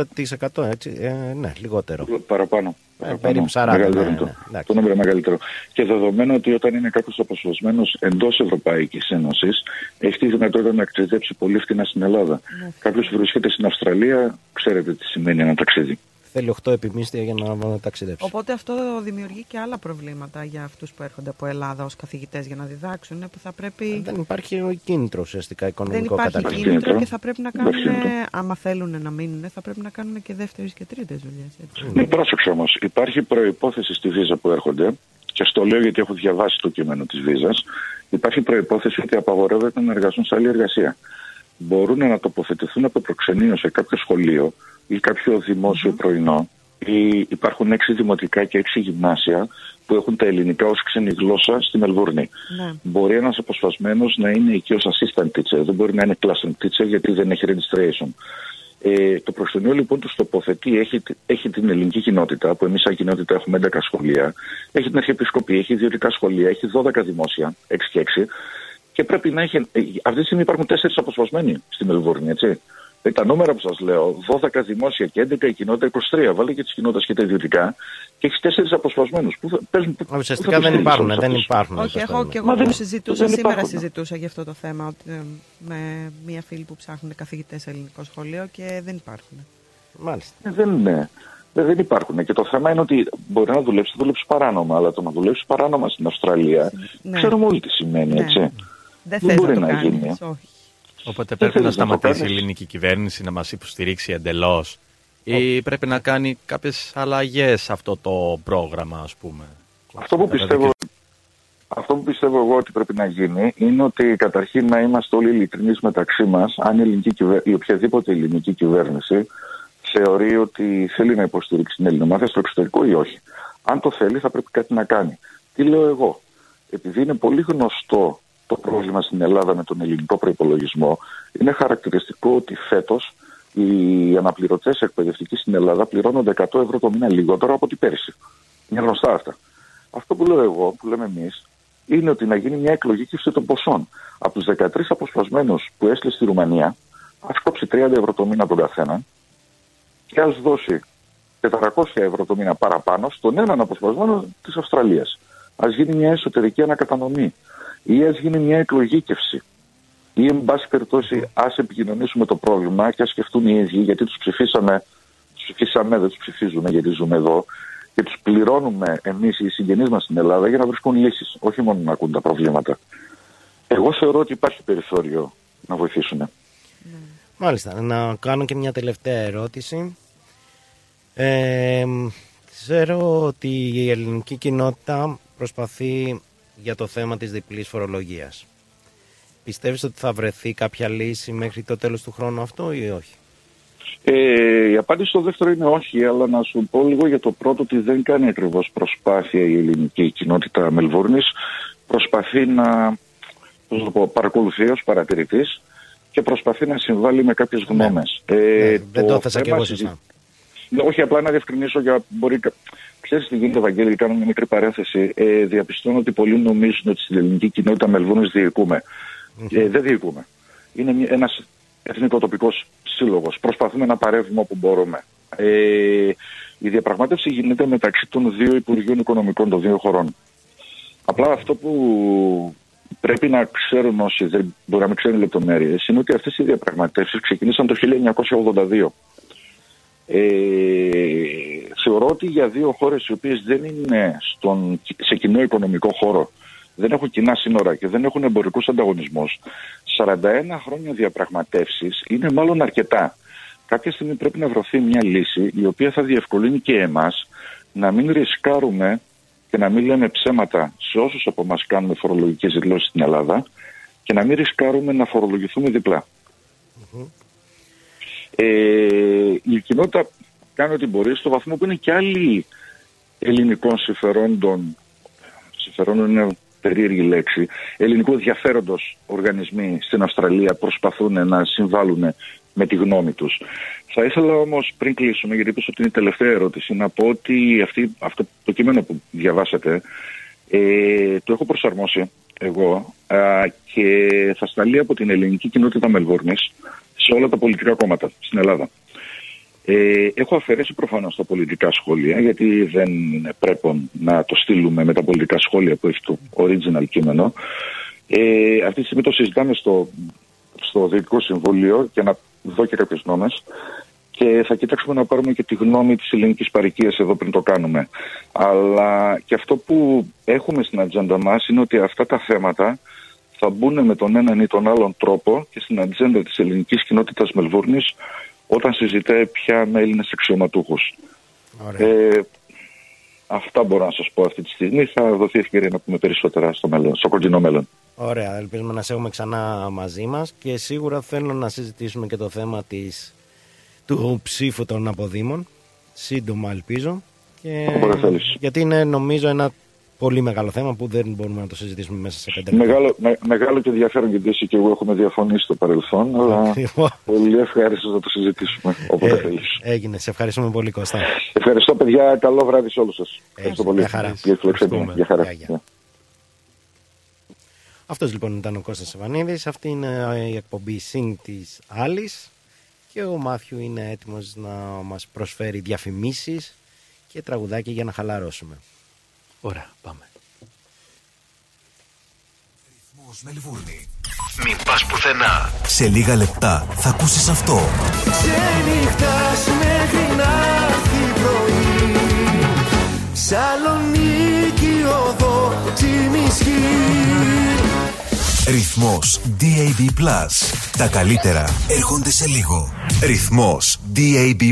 έτσι. Ε, ναι, λιγότερο. Παραπάνω. Ε, περίπου 40. Μεγαλύτερο ναι, είναι το. ναι, εντάξει. Το νούμερο είναι μεγαλύτερο. Και δεδομένου ότι όταν είναι κάποιος αποσπασμένος εντός Ευρωπαϊκής Ένωσης, έχει τη δυνατότητα να ταξιδέψει πολύ φτηνά στην Ελλάδα. Κάποιος βρίσκεται στην Αυστραλία, ξέρετε τι σημαίνει ένα ταξίδι. Θέλει 8 επιμίσθια για να ταξιδέψει. Οπότε αυτό δημιουργεί και άλλα προβλήματα για αυτούς που έρχονται από Ελλάδα ως καθηγητές για να διδάξουν. Που θα πρέπει... Δεν υπάρχει κίνητρο ουσιαστικά Δεν οικονομικό υπάρχει καταρχήν. κίνητρο Κίνητρο. και θα πρέπει να Εντάξει, κάνουν, κίνητρο. άμα θέλουν να μείνουν, θα πρέπει να κάνουν και δεύτερες και τρίτες δουλειές. Ναι, πρόσεξε όμως. Υπάρχει προπόθεση στη βίζα που έρχονται, και στο λέω γιατί έχω διαβάσει το κείμενο της βίζα. Υπάρχει προπόθεση ότι απαγορεύεται να εργαστούν σε άλλη εργασία. Μπορούν να τοποθετηθούν από προξενείο σε κάποιο σχολείο ή κάποιο δημόσιο πρωινό. Ή υπάρχουν έξι δημοτικά και έξι γυμνάσια που έχουν τα ελληνικά ως ξένη γλώσσα στη Μελβούρνη. Ναι. Μπορεί ένας αποσπασμένος να είναι εκεί ω assistant teacher, δεν μπορεί να είναι classroom teacher γιατί δεν έχει registration. Ε, το προξενείο λοιπόν τους τοποθετεί, έχει, έχει την ελληνική κοινότητα, που εμείς σαν κοινότητα έχουμε 11 σχολεία, έχει την Αρχιεπισκοπή, έχει ιδιωτικά σχολεία, έχει 12 δημόσια, 6 και 6, και πρέπει να έχει. ε, Αυτή τη στιγμή υπάρχουν 4 αποσπασμένοι στη Μελβούρνη, έτσι. Ε, τα νούμερα που σας λέω, 12 δημόσια και 11 η κοινότητα, 23. Βάλε και τις κοινότητες και τα ιδιωτικά και έχεις 4 αποσπασμένους. Πού θα, πες μου, πού- πού Ουσιαστικά θα τους δεν στείλεις υπάρχουν, όλους δεν αυτούς; υπάρχουν. Όχι, όπως έχω λέμε. και εγώ Μα που δεν- συζητούσα, δεν σήμερα υπάρχουν. συζητούσα για αυτό το θέμα ότι, ε, με μία φίλη που ψάχνουν καθηγητές σε ελληνικό σχολείο και δεν υπάρχουν. Μάλιστα. Ε, Δεν είναι. Δεν, δεν υπάρχουν. Και το θέμα είναι ότι μπορεί να δουλέψεις, θα δουλέψεις παράνομα, αλλά το να δουλέψεις παράνομα στην Αυστραλία, Ναι. ξέρουμε όλοι τι σημαίνει, Ναι. έτσι. Δεν Δεν θες μπορεί να το να κάνεις, γίνει. όχι. Οπότε Δεν πρέπει να θέλεις να το σταματήσει η κάνεις; ελληνική κυβέρνηση να μας υποστηρίξει εντελώς ή πρέπει να κάνει κάποιες αλλαγές σε αυτό το πρόγραμμα ας πούμε. Αυτό που, Κατά πιστεύω, δική- αυτό που που πιστεύω εγώ ότι πρέπει να γίνει είναι ότι καταρχήν να είμαστε όλοι ειλικρινείς μεταξύ μας, αν η, ελληνική κυβε... η οποιαδήποτε ελληνική κυβέρνηση θεωρεί ότι θέλει να υποστηρίξει την ελληνομάθεια στο εξωτερικό ή όχι. Αν το θέλει, θα πρέπει κάτι να κάνει. Τι λέω εγώ; Επειδή είναι πολύ γνωστό το πρόβλημα στην Ελλάδα με τον ελληνικό προπολογισμό, είναι χαρακτηριστικό ότι φέτος οι αναπληρωτές εκπαιδευτικοί στην Ελλάδα πληρώνονται 100 ευρώ το μήνα λιγότερο από την πέρυσι. Είναι γνωστά αυτά. Αυτό που λέω εγώ, που λέμε εμείς, είναι ότι να γίνει μια εκλογή κύψη των ποσών. Από τους 13 αποσπασμένους που έστειλε στη Ρουμανία, ας κόψει 30 ευρώ το μήνα τον καθένα και ας δώσει 400 ευρώ το μήνα παραπάνω στον έναν αποσπασμένο της Αυστραλίας. Α γίνει μια εσωτερική ανακατανομή ή ας γίνει μια εκλογήκευση. Ή, εν πάση περιπτώσει, ας επικοινωνήσουμε το πρόβλημα και ας σκεφτούν οι ίδιοι, γιατί τους ψηφίσαμε, τους ψηφίσαμε, δεν τους ψηφίζουμε γιατί ζούμε εδώ, και τους πληρώνουμε εμείς οι συγγενείς μας στην Ελλάδα για να βρίσκουν λύσεις, όχι μόνο να ακούν τα προβλήματα. Εγώ θεωρώ ότι υπάρχει περιθώριο να βοηθήσουν. Μάλιστα. Να κάνω και μια τελευταία ερώτηση. Ε, ξέρω ότι η ελληνική κοινότητα προσπαθεί για το θέμα της διπλής φορολογίας. Πιστεύεις ότι θα βρεθεί κάποια λύση μέχρι το τέλος του χρόνου αυτό ή όχι; Ε, η απάντηση στο δεύτερο είναι όχι, αλλά να σου πω λίγο για το πρώτο ότι δεν κάνει ακριβώς προσπάθεια η ελληνική κοινότητα Μελβούρνης. Προσπαθεί να πώς το πω, παρακολουθεί ως παρατηρητής και προσπαθεί να συμβάλλει με κάποιες γνώμες. Ναι, Ε, δεν το έθεσα θέμα και εγώ συζη- σωστά. Ναι, Όχι, απλά να διευκρινίσω για μπορεί. Κα- Ξέρεις τι γίνεται, Ευαγγέλη, κάνω μια μικρή παρένθεση. Ε, διαπιστώνω ότι πολλοί νομίζουν ότι στην ελληνική κοινότητα Μελβούνης διοικούμε. Ε, δεν διοικούμε. Είναι μια- ένας εθνικοτοπικός σύλλογος. Προσπαθούμε να παρεύουμε όπου μπορούμε. Ε, η διαπραγμάτευση γίνεται μεταξύ των δύο Υπουργείων Οικονομικών των δύο χωρών. Απλά αυτό που πρέπει να ξέρουν όσοι δεν μπορεί να μην ξέρουν λεπτομέρειες είναι ότι αυτές οι διαπραγματεύσεις ξεκίνησαν το 1982. Ε, θεωρώ ότι για δύο χώρες οι οποίες δεν είναι στον, σε κοινό οικονομικό χώρο, δεν έχουν κοινά σύνορα και δεν έχουν εμπορικούς ανταγωνισμούς, 41 χρόνια διαπραγματεύσεις είναι μάλλον αρκετά. Κάποια στιγμή πρέπει να βρεθεί μια λύση η οποία θα διευκολύνει και εμάς να μην ρισκάρουμε και να μην λέμε ψέματα σε όσους από εμάς κάνουμε φορολογικές δηλώσεις στην Ελλάδα και να μην ρισκάρουμε να φορολογηθούμε διπλά. Ε, η κοινότητα κάνει ό,τι μπορεί στο βαθμό που είναι και άλλοι ελληνικών συμφερόντων, συμφερόντων είναι περίεργη λέξη, ελληνικού ενδιαφέροντος οργανισμοί στην Αυστραλία προσπαθούν να συμβάλλουν με τη γνώμη τους. Θα ήθελα όμως πριν κλείσουμε, γιατί είπες ότι είναι η τελευταία ερώτηση, να πω ότι αυτή, αυτό το κείμενο που διαβάσατε ε, το έχω προσαρμόσει εγώ α, και θα σταλεί από την ελληνική κοινότητα Μελβούρνης σε όλα τα πολιτικά κόμματα στην Ελλάδα. Ε, έχω αφαιρέσει προφανώς τα πολιτικά σχόλια, γιατί δεν πρέπει να το στείλουμε με τα πολιτικά σχόλια που έχει το original κείμενο. Ε, αυτή τη στιγμή το συζητάμε στο, στο Διοικητικό Συμβούλιο και να δω και κάποιες νόμε. Και θα κοιτάξουμε να πάρουμε και τη γνώμη της ελληνικής παροικία εδώ πριν το κάνουμε. Αλλά και αυτό που έχουμε στην ατζέντα μας είναι ότι αυτά τα θέματα θα μπουν με τον έναν ή τον άλλον τρόπο και στην ατζέντα της ελληνικής κοινότητας Μελβούρνης όταν συζητάει πια με Έλληνε αξιωματούχου. Ε, αυτά μπορώ να σας πω αυτή τη στιγμή. Θα δοθεί ευκαιρία να πούμε περισσότερα στο, μέλλον, στο κοντινό μέλλον. Ωραία, ελπίζουμε να σε έχουμε ξανά μαζί μας και σίγουρα θέλω να συζητήσουμε και το θέμα της, του ψήφου των αποδήμων, σύντομα ελπίζω. Και... Όποτε θέλεις. Γιατί είναι νομίζω ένα πολύ μεγάλο θέμα που δεν μπορούμε να το συζητήσουμε μέσα σε πέντε λεπτά. Μεγάλο, με, μεγάλο και ενδιαφέρον γιατί εσύ και εγώ έχουμε διαφωνήσει στο παρελθόν, αλλά πολύ ευχαριστώ να το συζητήσουμε όποτε Ε, θέλεις. έγινε, σε ευχαριστούμε πολύ Κώστα. Ευχαριστώ παιδιά, καλό βράδυ σε όλους σας. Ευχαριστώ πολύ. Γεια χαρά. Για τη φιλοξενία. Γεια χαρά. Γεια, γεια. Αυτός λοιπόν ήταν ο Κώστας Ευανίδης, αυτή είναι η εκπομπή Συν της Άλλης και ο Μάθιου είναι έτοιμος να μας προσφέρει διαφημίσεις και τραγουδάκι για να χαλαρώσουμε. Ωραία, πάμε. Μελβούρνη. Μην πας πουθενά. Σε λίγα λεπτά θα ακούσεις αυτό. Ξενυχτάς μέχρι να έρθει πρωί Σαλονίκη οδό Τσιμισκή Ρυθμός DAB+. Τα καλύτερα έρχονται σε λίγο. Ρυθμός DAB+.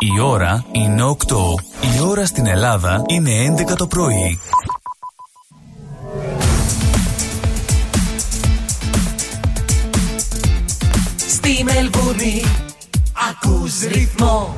Η ώρα είναι 8. Η ώρα στην Ελλάδα είναι 11 το πρωί. Στη Μελβούρνη ακούς ρυθμό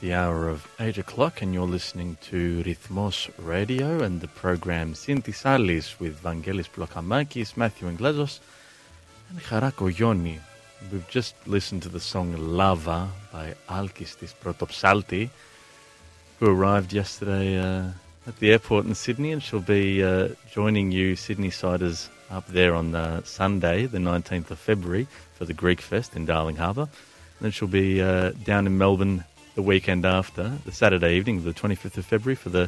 the hour of 8 o'clock, and you're listening to Rhythmos Radio and the program Synthesalis with Vangelis Blokamakis, Matthew Inglesos, and Harako Yoni. We've just listened to the song Lava by Alkistis Protopsalti, who arrived yesterday uh, at the airport in Sydney, and she'll be uh, joining you, Sydney Siders, up there on uh, Sunday, the 19th of February, for the Greek Fest in Darling Harbour. Then she'll be uh, down in Melbourne the weekend after, the Saturday evening, the 25th of February, for the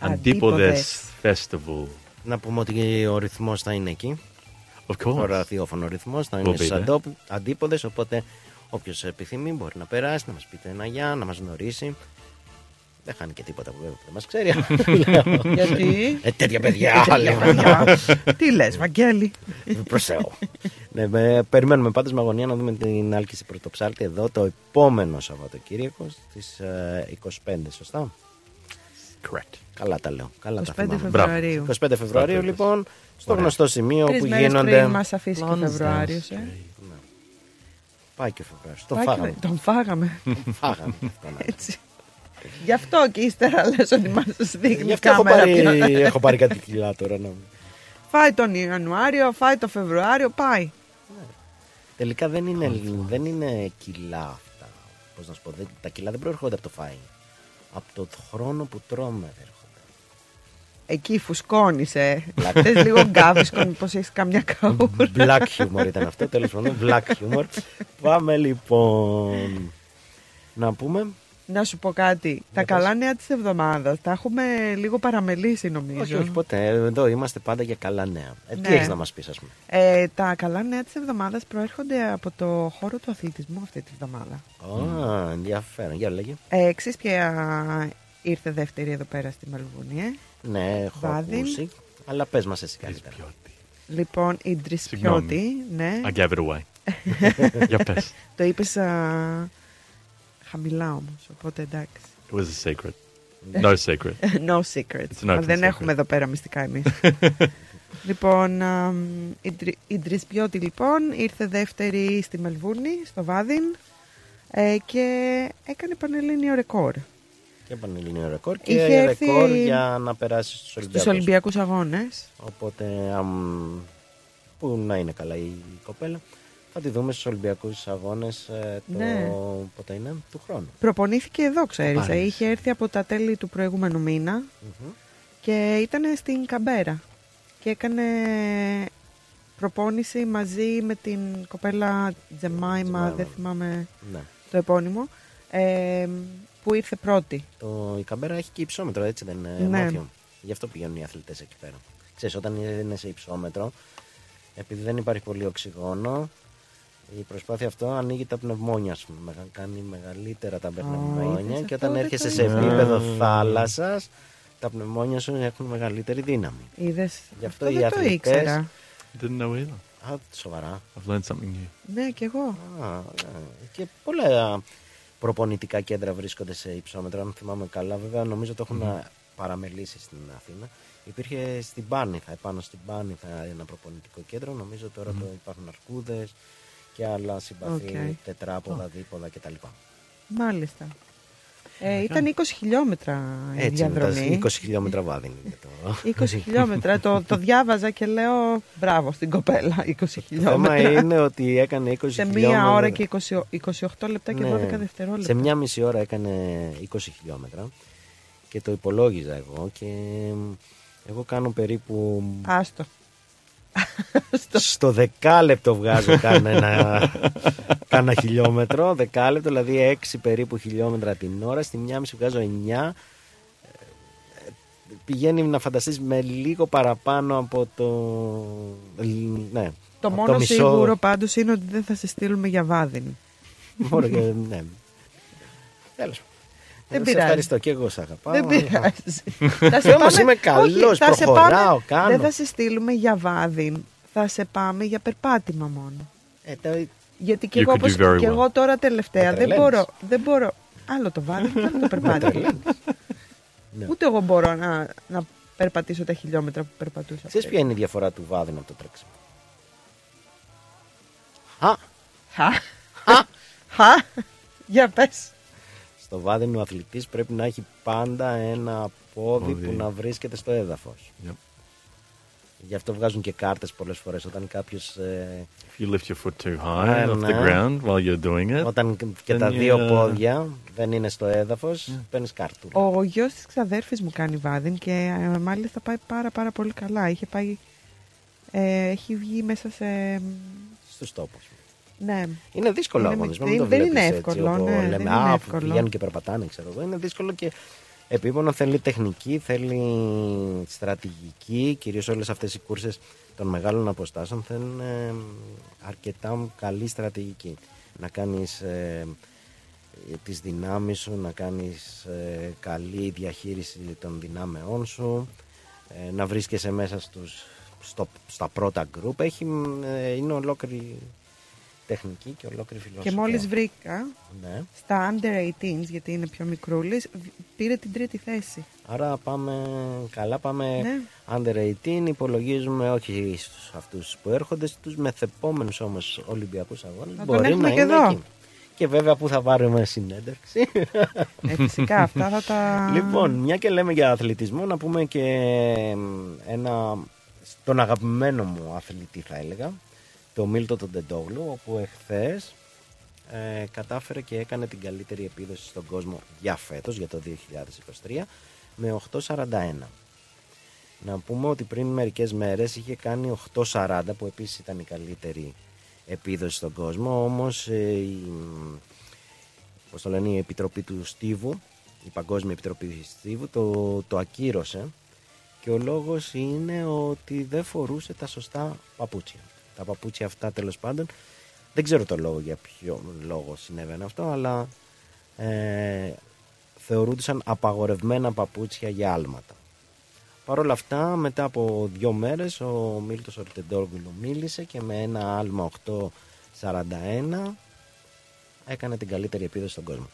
Antipodes Festival. Να πούμε ότι ο ρυθμός θα είναι εκεί. Of course. Ο ραδιόφωνο ρυθμός θα We'll είναι be στους there. αντό- αντίποδες, οπότε όποιος επιθυμεί μπορεί να περάσει, να μας πείτε ένα γεια, να μας γνωρίσει. Δεν χάνει και τίποτα που δεν μας ξέρει. Λέω. Γιατί; Ε, τέτοια παιδιά. Τέτοια λέω. παιδιά. Τι λες, Βαγγέλη; Προς Θεό. ναι, με- περιμένουμε πάντως με αγωνία να δούμε την άλκηση πρωτοψάλτη εδώ το επόμενο Σαββατοκύριακο στις ε, 25, σωστά; Correct. Καλά τα λέω. Καλά 25 τα θυμάμαι. Φεβρουαρίου. 25 Φεβρουαρίου Μπράβο. λοιπόν, στο Ωραία. γνωστό σημείο Τρεις που μέρες γίνονται. πριν μας αφήσει και ο Φεβρουάριος, ε. Πάει και ο Φεβρουάριος. Τον Πάει και- φάγαμε. Τον φάγαμε. Τον φάγαμε. Αυτό, ναι. Έτσι. Γι' αυτό και ύστερα λες ότι μας Γι' δείχνει η αυτό έχω κάμερα. πάρει, πια. έχω πάρει κάτι κιλά τώρα. Να... Φάει τον Ιανουάριο, φάει τον Φεβρουάριο, πάει. Τελικά δεν είναι, δεν είναι κιλά αυτά. Πώς να σου πω, δεν- τα κιλά δεν προέρχονται από το φάι. Από το χρόνο που τρώμε έρχονται. Εκεί φουσκώνεις, ε. Black. Θες λίγο γκάβισκο, μήπως έχεις καμιά καούρα. Black humor ήταν αυτό, τέλος πάντων. Black humor. Πάμε λοιπόν. Να πούμε. Να σου πω κάτι. Τα καλά νέα της εβδομάδας τα έχουμε λίγο παραμελήσει νομίζω. Όχι, όχι ποτέ. Εδώ είμαστε πάντα για καλά νέα. Ε, τι Ναι. έχεις να μας πεις, ας πούμε; Ε, τα καλά νέα της εβδομάδας προέρχονται από το χώρο του αθλητισμού αυτή τη εβδομάδα. Α, ενδιαφέρον. Για λέγε. Ε, ξέρεις ποια ήρθε δεύτερη εδώ πέρα στη Μελβούνι, ε; Ναι, έχω Βάδιν. ακούσει. Αλλά πες μας εσύ καλύτερα. Λοιπόν, η Ντρισπιώτη, ναι. I gave it away. Για πες. Το είπες α, χαμηλά όμως, οπότε εντάξει. It was a secret. No secret. no secrets. It's an Μα open δεν secret. έχουμε εδώ πέρα μυστικά εμείς. λοιπόν, α, η, Ντρι- η Ντρισπιώτη λοιπόν ήρθε δεύτερη στη Μελβούρνη, στο Βάδιν ε, και έκανε πανελλήνιο ρεκόρ. Και πανελλήνιο ρεκόρ και Είχε έρθει ρεκόρ για να περάσεις στους Στους Ολυμπιακούς. Ολυμπιακούς Αγώνες. Οπότε, αμ, που να είναι καλά η κοπέλα, θα τη δούμε στους Ολυμπιακούς Αγώνες ε, το, Ναι. πότε είναι, του χρόνου. Προπονήθηκε εδώ, ξέρεις. Πάρεις. Ε, είχε έρθει από τα τέλη του προηγούμενου μήνα Μμμ. και ήταν στην Καμπέρα και έκανε προπόνηση μαζί με την κοπέλα Τζεμάιμα, Τζεμάιμα. δεν θυμάμαι Ναι. το επώνυμο, ε, που ήρθε πρώτη. Το, η Καμπέρα έχει και υψόμετρο, έτσι δεν είναι, Ναι. Μάθιο; Γι' αυτό πηγαίνουν οι αθλητές εκεί πέρα. Ξέρεις, όταν είναι σε υψόμετρο, επειδή δεν υπάρχει πολύ οξυγόνο, η προσπάθεια αυτό ανοίγει τα πνευμόνια σου. Μεγα- Κάνει μεγαλύτερα τα πνευμόνια είδες, και αυτό όταν δεν έρχεσαι το σε ήξερα. επίπεδο Α. θάλασσας, τα πνευμόνια σου έχουν μεγαλύτερη δύναμη. Είδες, Γι' αυτό αυτό οι δεν το αθλητές- ήξερα. Didn't know either. Α, σοβαρά. I've learned something new. Ναι, κι εγώ. Α, ναι. Και πολλά προπονητικά κέντρα βρίσκονται σε υψόμετρο, αν θυμάμαι καλά. Βέβαια, νομίζω το έχουν παραμελήσει στην Αθήνα. Υπήρχε στην Πάρνηθα, επάνω στην Πάρνηθα ένα προπονητικό κέντρο. Νομίζω τώρα το υπάρχουν αρκούδες και άλλα συμπαθή, Οκ. τετράποδα, δίποδα κτλ. Μάλιστα. Ε, ήταν 20 χιλιόμετρα η Έτσι είναι, τα διαδρομή. 20 χιλιόμετρα βάδην είναι το. 20 χιλιόμετρα. το, το διάβαζα και λέω μπράβο στην κοπέλα. 20 Το θέμα χιλιόμετρα. είναι ότι έκανε 20 σε χιλιόμετρα. μία ώρα και 20, 28 λεπτά και Ναι. 12 δευτερόλεπτα. Σε μια μισή ώρα έκανε 20 χιλιόμετρα και το υπολόγιζα εγώ και εγώ κάνω περίπου Άστο. Στο δεκάλεπτο βγάζω κάνα, κάνα χιλιόμετρο, δεκάλεπτο, δηλαδή 6 περίπου χιλιόμετρα την ώρα, στη μια μισή βγάζω 9. Ε, Πηγαίνει να φανταστείς με λίγο παραπάνω από το... Ναι, Το από μόνο μισό- σίγουρο πάντως είναι ότι δεν θα σε στείλουμε για βάδιν. Μόνο και, ναι. Τέλος. Δεν Σε πειράζει. ευχαριστώ και εγώ σ' αγαπάω. Δεν πειράζει. Θα σε Όμως πάμε- είμαι Όχι, καλός, θα σε προχωράω, πάμε- κάνω. Δεν θα σε στείλουμε για βάδιν. Θα σε πάμε για περπάτημα μόνο. Ε, το- Γιατί και You εγώ, could do όπως, very και well. εγώ τώρα τελευταία Με δεν τρελαίνεις. μπορώ, δεν μπορώ. Άλλο το βάδιν, άλλο το περπάτημα. Ναι. Ούτε εγώ μπορώ να, να περπατήσω τα χιλιόμετρα που περπατούσα. Ξέρεις ποια είναι η διαφορά του βάδινα από το τρέξιμο; Α, Χα. Χα. Για πες. Στο βάδιν ο αθλητής πρέπει να έχει πάντα ένα πόδι Πόδι. που να βρίσκεται στο έδαφος. Yep. Γι' αυτό βγάζουν και κάρτες πολλές φορές όταν κάποιος... ε, If you lift your foot too high Ναι, off the ναι. ground while you're doing it, Όταν και then τα you, δύο uh, πόδια δεν είναι στο έδαφος, παίρνεις κάρτου. Ο γιος της ξαδέρφης μου κάνει βάδιν και ε, μάλιστα πάει πάρα πάρα πολύ καλά. Είχε πάει, ε, έχει βγει μέσα σε... Στους τόπους. Ναι. Είναι δύσκολο Είναι αγωνισμό. μικρή, μην το δεν είναι βλέπεις έτσι, εύκολο, όπου ναι, δεν λέμε, είναι «Α, εύκολο». πηγαίνουν και περπατάνε, ξέρω εγώ. Είναι δύσκολο και επίπονο. Θέλει τεχνική, θέλει στρατηγική. Κυρίως όλες αυτές οι κούρσες των μεγάλων αποστάσεων θέλουν ε, αρκετά καλή στρατηγική. Να κάνεις ε, τις δυνάμεις σου, να κάνεις ε, καλή διαχείριση των δυνάμεών σου, ε, να βρίσκεσαι μέσα στους, στο, στα πρώτα γκρουπ. Έχει, ε, είναι ολόκληρη τεχνική και ολόκληρη φιλοσοφία. Και μόλις βρήκα Ναι. στα under 18 γιατί είναι πιο μικρούλης β- πήρε την τρίτη θέση. Άρα πάμε καλά, πάμε Ναι. under 18, υπολογίζουμε όχι στους αυτούς που έρχονται, στους μεθεπόμενους όμως Ολυμπιακούς αγώνες. Να τον Μπορεί έχουμε να και είναι εδώ. εκεί. Και βέβαια που θα πάρουμε συνέντευξη. Ε, φυσικά αυτά θα τα... Λοιπόν, μια και λέμε για αθλητισμό, να πούμε και ένα, τον αγαπημένο μου αθλητή θα έλεγα, το Μίλτο τον Τεντόγλου, όπου εχθές ε, κατάφερε και έκανε την καλύτερη επίδοση στον κόσμο για φέτος, για το 2023, με 8.41. Να πούμε ότι πριν μερικές μέρες είχε κάνει 8.40 που επίσης ήταν η καλύτερη επίδοση στον κόσμο, όμως ε, η, πώς το λένε, η Επιτροπή του Στίβου, η Παγκόσμια Επιτροπή Στίβου, το, το ακύρωσε και ο λόγος είναι ότι δεν φορούσε τα σωστά παπούτσια. Τα παπούτσια αυτά τέλος πάντων, δεν ξέρω το λόγο για ποιο λόγο συνέβαινε αυτό, αλλά ε, θεωρούνταν απαγορευμένα παπούτσια για άλματα. Παρ' όλα αυτά, μετά από δύο μέρες, ο Μίλτος Ορτεντόργουλου μίλησε και με ένα άλμα 8.41 έκανε την καλύτερη επίδοση στον κόσμο.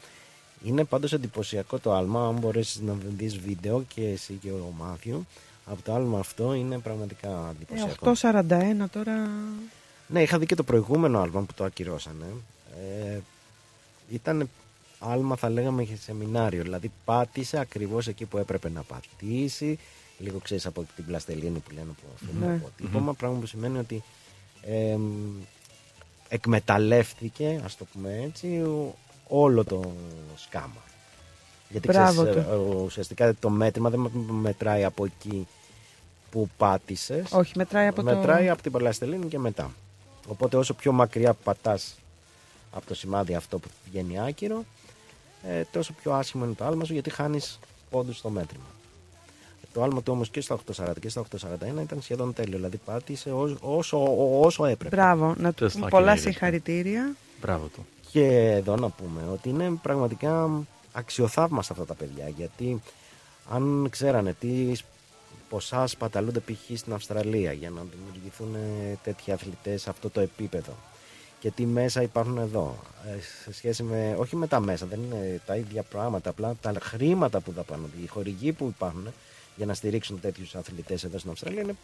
Είναι πάντως εντυπωσιακό το άλμα, αν μπορέσεις να δεις βίντεο και εσύ και ο Μάθιου, από το άλμα αυτό είναι πραγματικά Ε, εντυπωσιακό. 8.41 τώρα... Ναι, είχα δει και το προηγούμενο άλμα που το ακυρώσανε. Ε, ήταν άλμα θα λέγαμε και σεμινάριο, δηλαδή πάτησε ακριβώς εκεί που έπρεπε να πατήσει, λίγο ξέρεις από την πλαστελίνη που λένε που αφήνουν Ναι. αποτύπωμα, πράγμα που σημαίνει ότι ε, εκμεταλλεύτηκε, ας το πούμε έτσι, ο- όλο το σκάμα. Γιατί Μπράβο ξέρεις, του. ε, ουσιαστικά το μέτρημα δεν μετράει από εκεί που πάτησες. Όχι, μετράει από το- μετράει από την πλαστελίνη και μετά. Οπότε όσο πιο μακριά πατάς από το σημάδι αυτό που βγαίνει άκυρο, ε, τόσο πιο άσχημο είναι το άλμα σου γιατί χάνεις πόντους στο μέτρημα. Το άλμα του όμως και στα 840 και στα 841 ήταν σχεδόν τέλειο. Δηλαδή πάτησε όσο, όσο, όσο έπρεπε. Μπράβο, να του Just πούμε like πολλά an Englishman. συγχαρητήρια. Μπράβο του. Και εδώ να πούμε ότι είναι πραγματικά αξιοθαύμαστα αυτά τα παιδιά γιατί αν ξέρανε τι ποσά σπαταλούνται π.χ. στην Αυστραλία για να δημιουργηθούν ε, τέτοιοι αθλητές σε αυτό το επίπεδο και τι μέσα υπάρχουν εδώ ε, σε σχέση με, όχι με τα μέσα, δεν είναι τα ίδια πράγματα, απλά τα χρήματα που δαπανούνται, οι χορηγοί που υπάρχουν για να στηρίξουν τέτοιους αθλητές εδώ στην Αυστραλία είναι,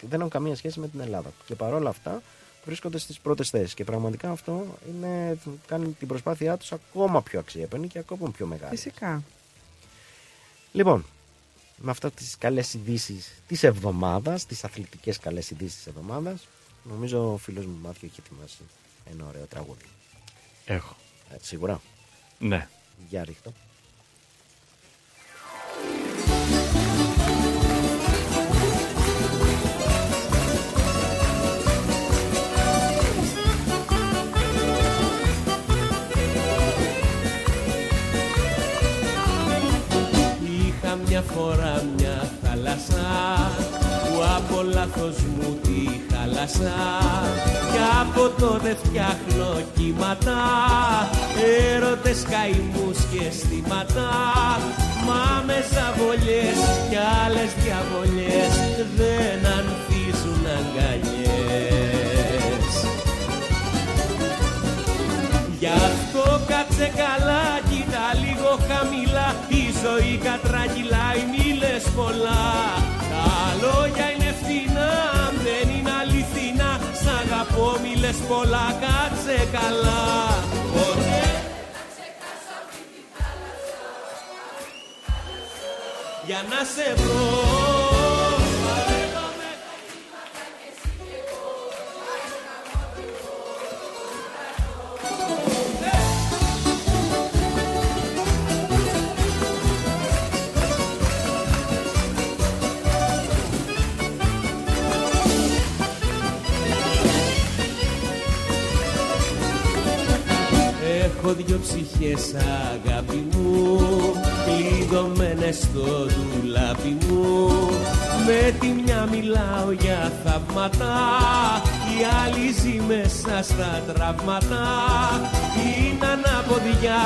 δεν έχουν καμία σχέση με την Ελλάδα. Και παρόλα αυτά βρίσκονται στις πρώτες θέσεις και πραγματικά αυτό είναι, κάνει την προσπάθειά τους ακόμα πιο αξιέπαινη και ακόμα πιο μεγάλη. Φυσικά. Λοιπόν, με αυτά τις καλές ειδήσεις της εβδομάδας, τις αθλητικές καλές ειδήσεις της εβδομάδας, νομίζω ο φίλος μου Μάθιο έχει ετοιμάσει ένα ωραίο τραγούδι. Έχω. Ε, σίγουρα. Ναι. Για ρίχτω. Μια φορά μια θάλασσα που από λάθος μου τη χάλασα. Και από τότε φτιάχνω κύματα έρωτες καημούς και αισθήματα. Μα με ζαβολιές και άλλες διαβολιές δεν ανθίζουν αγκαλιές. Γι' αυτό κάτσε καλά, κοίτα λίγο χαμηλά Η ζωή κατρακυλάει μη πολλά. Τα λόγια είναι φθηνά, δεν είναι αληθινά. Σ' αγαπώ μη πολλά, κάτσε καλά. Ποτέ Για να σε βρω. Έχω δυο ψυχές αγάπη μου. Κλειδωμένες στο ντουλάπι μου. Με τη μια μιλάω για θαύματα. Η άλλη ζει μέσα στα τραύματα. Είναι αναποδιά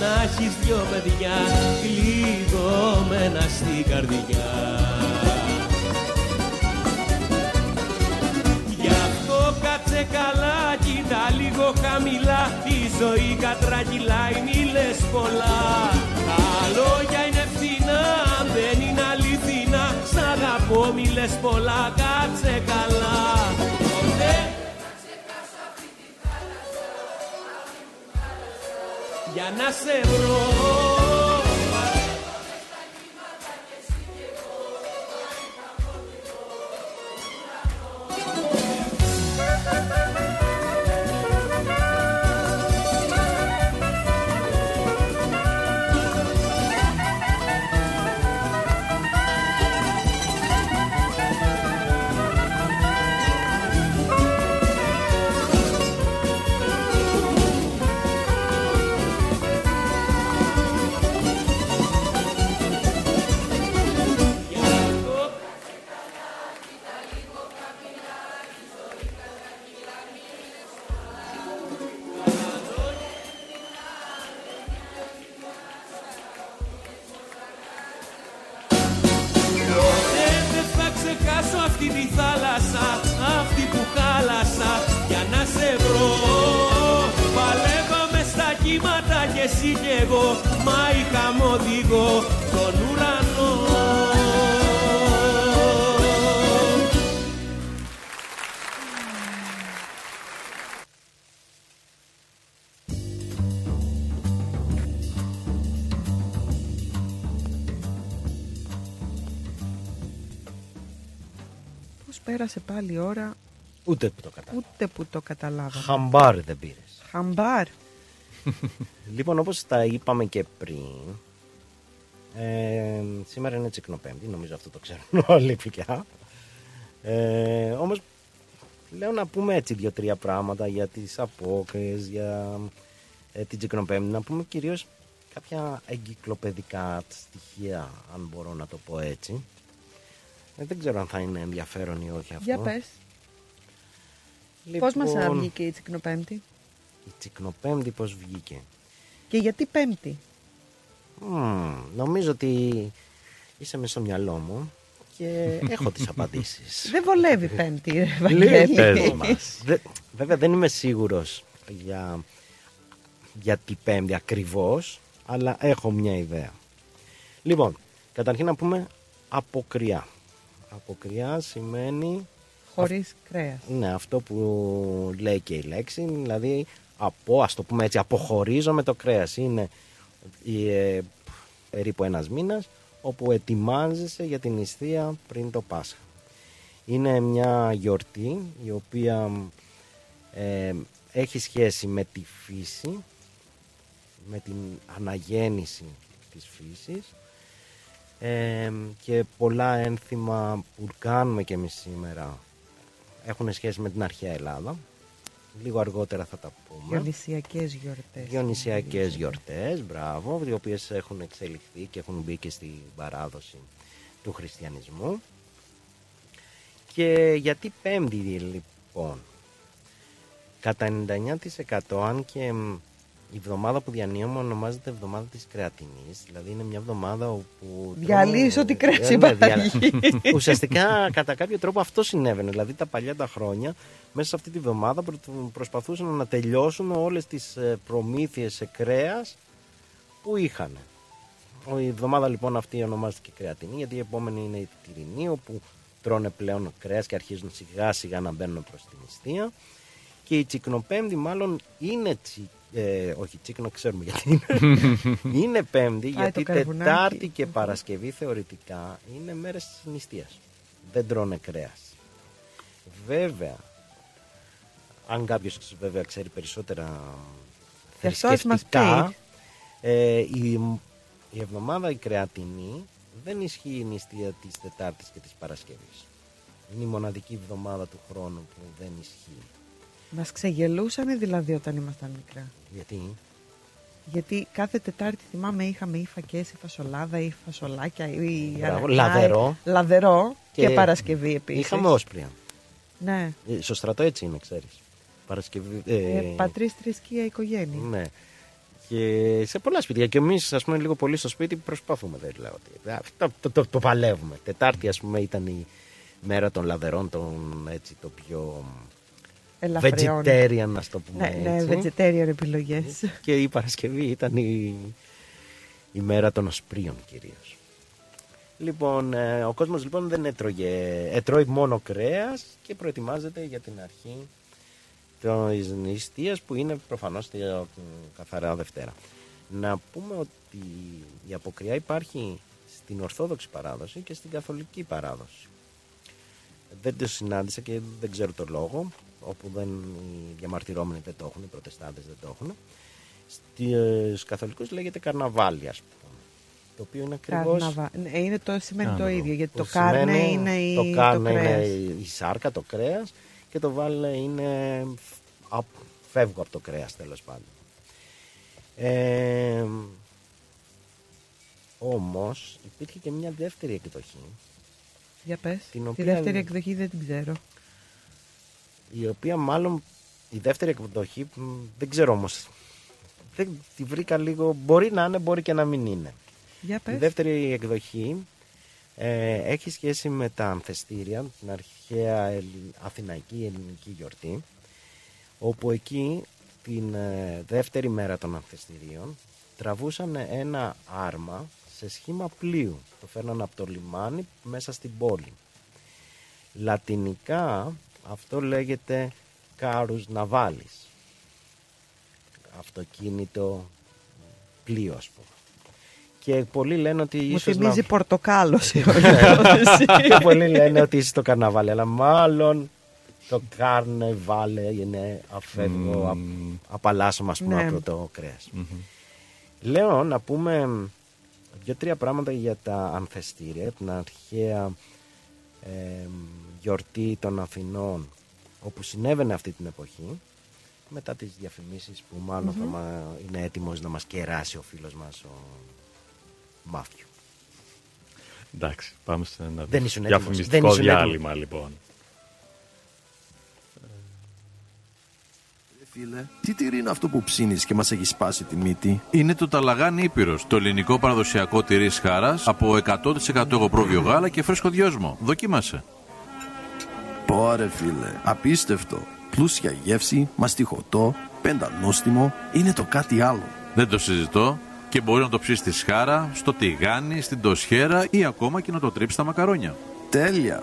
να έχεις δυο παιδιά Κλειδωμένα στην καρδιά αυτό κάτσε καλά, κοίτα λίγο χαμηλά. Η ζωή κατρακυλάει, μη λες πολλά. Τα λόγια είναι φθηνά, αν δεν είναι αληθινά. Σ' αγαπώ, μη λες πολλά, κάτσε καλά. Ποτέ. Για να σε βρω σε βρω. Παλεύαμε στα κύματα και εσύ κι εγώ Μα είχαμε οδηγό τον ουρανό. Πώς πέρασε πάλι η ώρα, Ούτε που το κατάλαβα. ούτε που το καταλάβαμε. Χαμπάρ δεν πήρες. Χαμπάρ. Λοιπόν, όπως τα είπαμε και πριν, ε, σήμερα είναι τσικνοπέμπτη, νομίζω αυτό το ξέρουν όλοι πια. Ε, όμως, λέω να πούμε έτσι δύο-τρία πράγματα για τις απόκριες, για ε, την τσικνοπέμπτη, να πούμε κυρίως κάποια εγκυκλοπαιδικά στοιχεία, αν μπορώ να το πω έτσι. Ε, δεν ξέρω αν θα είναι ενδιαφέρον ή όχι αυτό. Για πες. Λοιπόν, Πώς μας βγήκε η Τσικνοπέμπτη; Η τσικνοπέμπτη πώς βγήκε; και γιατί Πέμπτη; Μμμ, νομίζω ότι είσαι μέσα στο μυαλό μου και έχω τις απαντήσεις. Δεν βολεύει Πέμπτη, ρε Λίγο Βαγγέλη. πες μας. Δε- Βέβαια δεν είμαι σίγουρος για, για την πέμπτη ακριβώς, αλλά έχω μια ιδέα. Λοιπόν, καταρχήν να πούμε αποκριά. Αποκριά σημαίνει Χωρίς κρέας. ναι, αυτό που λέει και η λέξη, δηλαδή από, ας το πούμε έτσι, αποχωρίζω με το κρέας. Είναι ε, περίπου ένας μήνας όπου ετοιμάζεσαι για την νηστεία πριν το Πάσχα. Είναι μια γιορτή η οποία ε, έχει σχέση με τη φύση, με την αναγέννηση της φύσης ε, και πολλά ένθιμα που κάνουμε και εμείς σήμερα έχουν σχέση με την αρχαία Ελλάδα. Λίγο αργότερα θα τα πούμε. Διονυσιακές γιορτές. Διονυσιακές γιορτές, μπράβο, οι οποίες έχουν εξελιχθεί και έχουν μπει και στην παράδοση του χριστιανισμού. Και γιατί πέμπτη λοιπόν; Κατά 99% αν και μ, η εβδομάδα που διανύουμε ονομάζεται εβδομάδα της κρεατινής. Δηλαδή είναι μια εβδομάδα όπου... Διαλύεις τρώμε- ό,τι κρέας Ε, ναι, υπάρχει. δια- Ουσιαστικά κατά κάποιο τρόπο αυτό συνέβαινε. Δηλαδή τα παλιά τα χρόνια μέσα σε αυτή τη εβδομάδα προ- προσπαθούσαν να τελειώσουν όλες τις ε, προμήθειες σε κρέας που είχαν. Ο- Η εβδομάδα λοιπόν αυτή ονομάστηκε κρεατινή γιατί η επόμενη είναι η τυρινή όπου τρώνε πλέον κρέας και αρχίζουν σιγά σιγά να μπαίνουν προς την νηστεία Και η Τσικνοπέμπτη μάλλον είναι τσι, ε, όχι τσίκνο ξέρουμε γιατί είναι. είναι πέμπτη Πάει γιατί το καρβουνάκι. Τετάρτη και Παρασκευή θεωρητικά είναι μέρες της νηστείας. Δεν τρώνε κρέας. Βέβαια, αν κάποιος βέβαια ξέρει περισσότερα Γι' αυτό ας μας θρησκευτικά, ε, η, η εβδομάδα η κρεατινή δεν ισχύει η νηστεία της Τετάρτης και της Παρασκευής. Είναι η μοναδική εβδομάδα του χρόνου που δεν ισχύει. Μας ξεγελούσαν δηλαδή όταν ήμασταν μικρά. Γιατί; Γιατί κάθε Τετάρτη θυμάμαι είχαμε ή φακές ή φασολάδα ή φασολάκια ή Μπράβο, αρακά, λαδερό. λαδερό και, Και Παρασκευή επίσης. είχαμε όσπρια. Ναι. Ε, Στο στρατό έτσι είναι, ξέρεις. Παρασκευή. Ε, Ε, πατρίς θρησκεία οικογένεια. ναι. Και σε πολλά σπίτια. Και εμείς, ας πούμε, λίγο πολύ στο σπίτι προσπαθούμε. Δεν λέω ότι. Αυτό το, το, το παλεύουμε. Τετάρτη, ας πούμε, ήταν η μέρα των λαδερών, των, έτσι, το πιο Ελαφριών. vegetarian, να το πούμε Ναι, ναι, έτσι. vegetarian επιλογές. Και η Παρασκευή ήταν η, η μέρα των οσπρίων κυρίως. Λοιπόν, ε, ο κόσμος λοιπόν δεν έτρωγε, έτρωει μόνο κρέας και προετοιμάζεται για την αρχή της νηστείας που είναι προφανώς τη ε, καθαρά Δευτέρα. Να πούμε ότι η αποκριά υπάρχει στην Ορθόδοξη παράδοση και στην Καθολική παράδοση. Δεν το συνάντησα και δεν ξέρω το λόγο, όπου δεν, οι διαμαρτυρόμενοι δεν το έχουν, οι προτεστάντες δεν το έχουν. Στους καθολικούς λέγεται καρναβάλι, ας πούμε. Το οποίο είναι ακριβώς... Καρναβα... Ναι, είναι το, σημαίνει το Κάρναβο. ίδιο, γιατί το Που κάρνε σημαίνει- είναι η, το κάρνε κρέας. είναι η σάρκα, το κρέας και το βάλε είναι απ- φεύγω από το κρέας τέλος πάντων. Ε, όμως υπήρχε και μια δεύτερη εκδοχή Για πες, την τη οποία- δεύτερη εκδοχή δεν την ξέρω. Η οποία μάλλον η δεύτερη εκδοχή μ, δεν ξέρω όμως δεν τη βρήκα λίγο μπορεί να είναι μπορεί και να μην είναι. Για η πες. δεύτερη εκδοχή ε, έχει σχέση με τα ανθεστήρια την αρχαία ελλη- αθηναϊκή ελληνική γιορτή όπου εκεί την ε, δεύτερη μέρα των ανθεστηρίων τραβούσαν ένα άρμα σε σχήμα πλοίου. Το φέρναν από το λιμάνι μέσα στην πόλη. Λατινικά αυτό λέγεται κάρους ναβάλης. Αυτοκίνητο πλοίο ας πούμε. Και πολλοί λένε ότι Μου ίσως θυμίζει να... πορτοκάλος σε όλη Ναι. υπόθεση. και πολλοί λένε ότι είσαι στο καρναβάλι, αλλά μάλλον το καρνεβάλε είναι αφεύγω, απ, απαλλάσσομαι ας πούμε Ναι. από το κρέας. Λέω να πούμε δύο-τρία πράγματα για τα ανθεστήρια, την αρχαία ε, γιορτή των Αθηνών όπου συνέβαινε αυτή την εποχή μετά τις διαφημίσεις που μαλλον θα Μμμ. μα, είναι έτοιμος να μας κεράσει ο φίλος μας ο Μάθιου. Εντάξει, πάμε σε ένα Δεν ήσουν έτοιμος. Δεν διαφημιστικό ήσουν διάλειμμα λοιπόν. Φίλε, τι τυρί είναι αυτό που ψήνεις και μας έχει σπάσει τη μύτη; Είναι το ταλαγάνι Ήπειρος, το ελληνικό παραδοσιακό τυρί σχάρας από 100% εγωπρόβιο γάλα και φρέσκο δυόσμο. Δοκίμασε. Πόρε φίλε, απίστευτο. Πλούσια γεύση, μαστιχωτό, πεντανόστιμο, είναι το κάτι άλλο. Δεν το συζητώ και μπορεί να το ψήσει στη σχάρα, στο τηγάνι, στην τοσχέρα ή ακόμα και να το τρίψεις στα μακαρόνια. Τέλεια.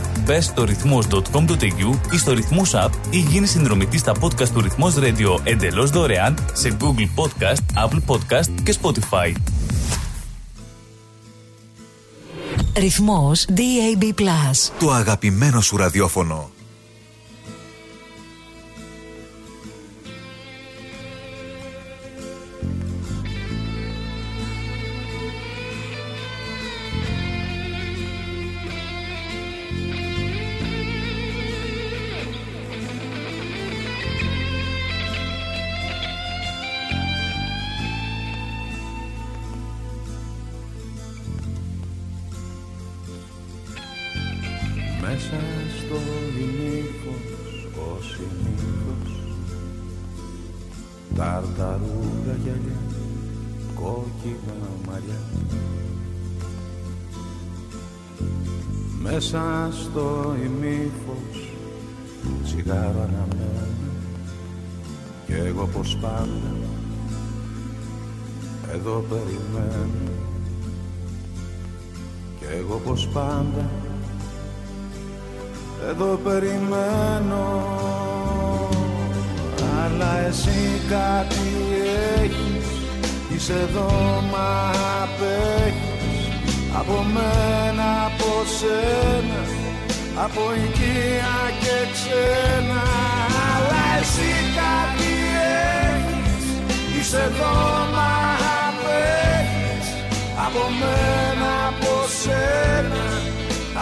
Μπε στο ρυθμός.com.au ή στο ρυθμός app ή γίνει συνδρομητής στα podcast του Ρυθμός Radio εντελώς δωρεάν σε Google Podcast, Apple Podcast και Spotify. Ρυθμός DAB+. Το αγαπημένο σου ραδιόφωνο. Πάντα. Εδώ περιμένω. Κι εγώ πως πάντα. Εδώ περιμένω. Αλλά εσύ κάτι έχεις. Είσαι εδώ μα απέχεις. Από μένα, από σένα. Από οικία και ξένα. Αλλά εσύ κάτι έχεις Είσαι εδώ μα απέχεις. Από μένα, από σένα.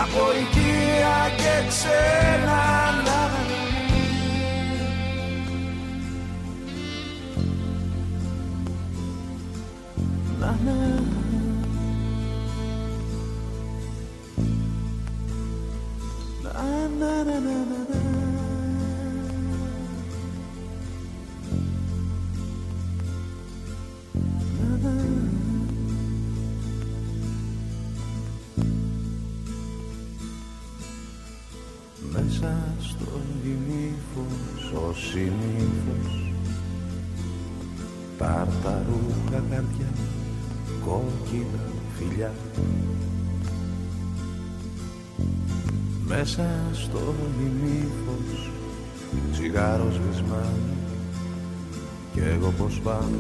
Από οικία και ξένα να, να, να. na na na na na Μέσα στο ημίφος ο συνήθως Ταρταρούχα καρδιά, κόκκινα φιλιά Μέσα στο ημίφος, τσιγάρος σβησμένο Κι εγώ πως πάνω,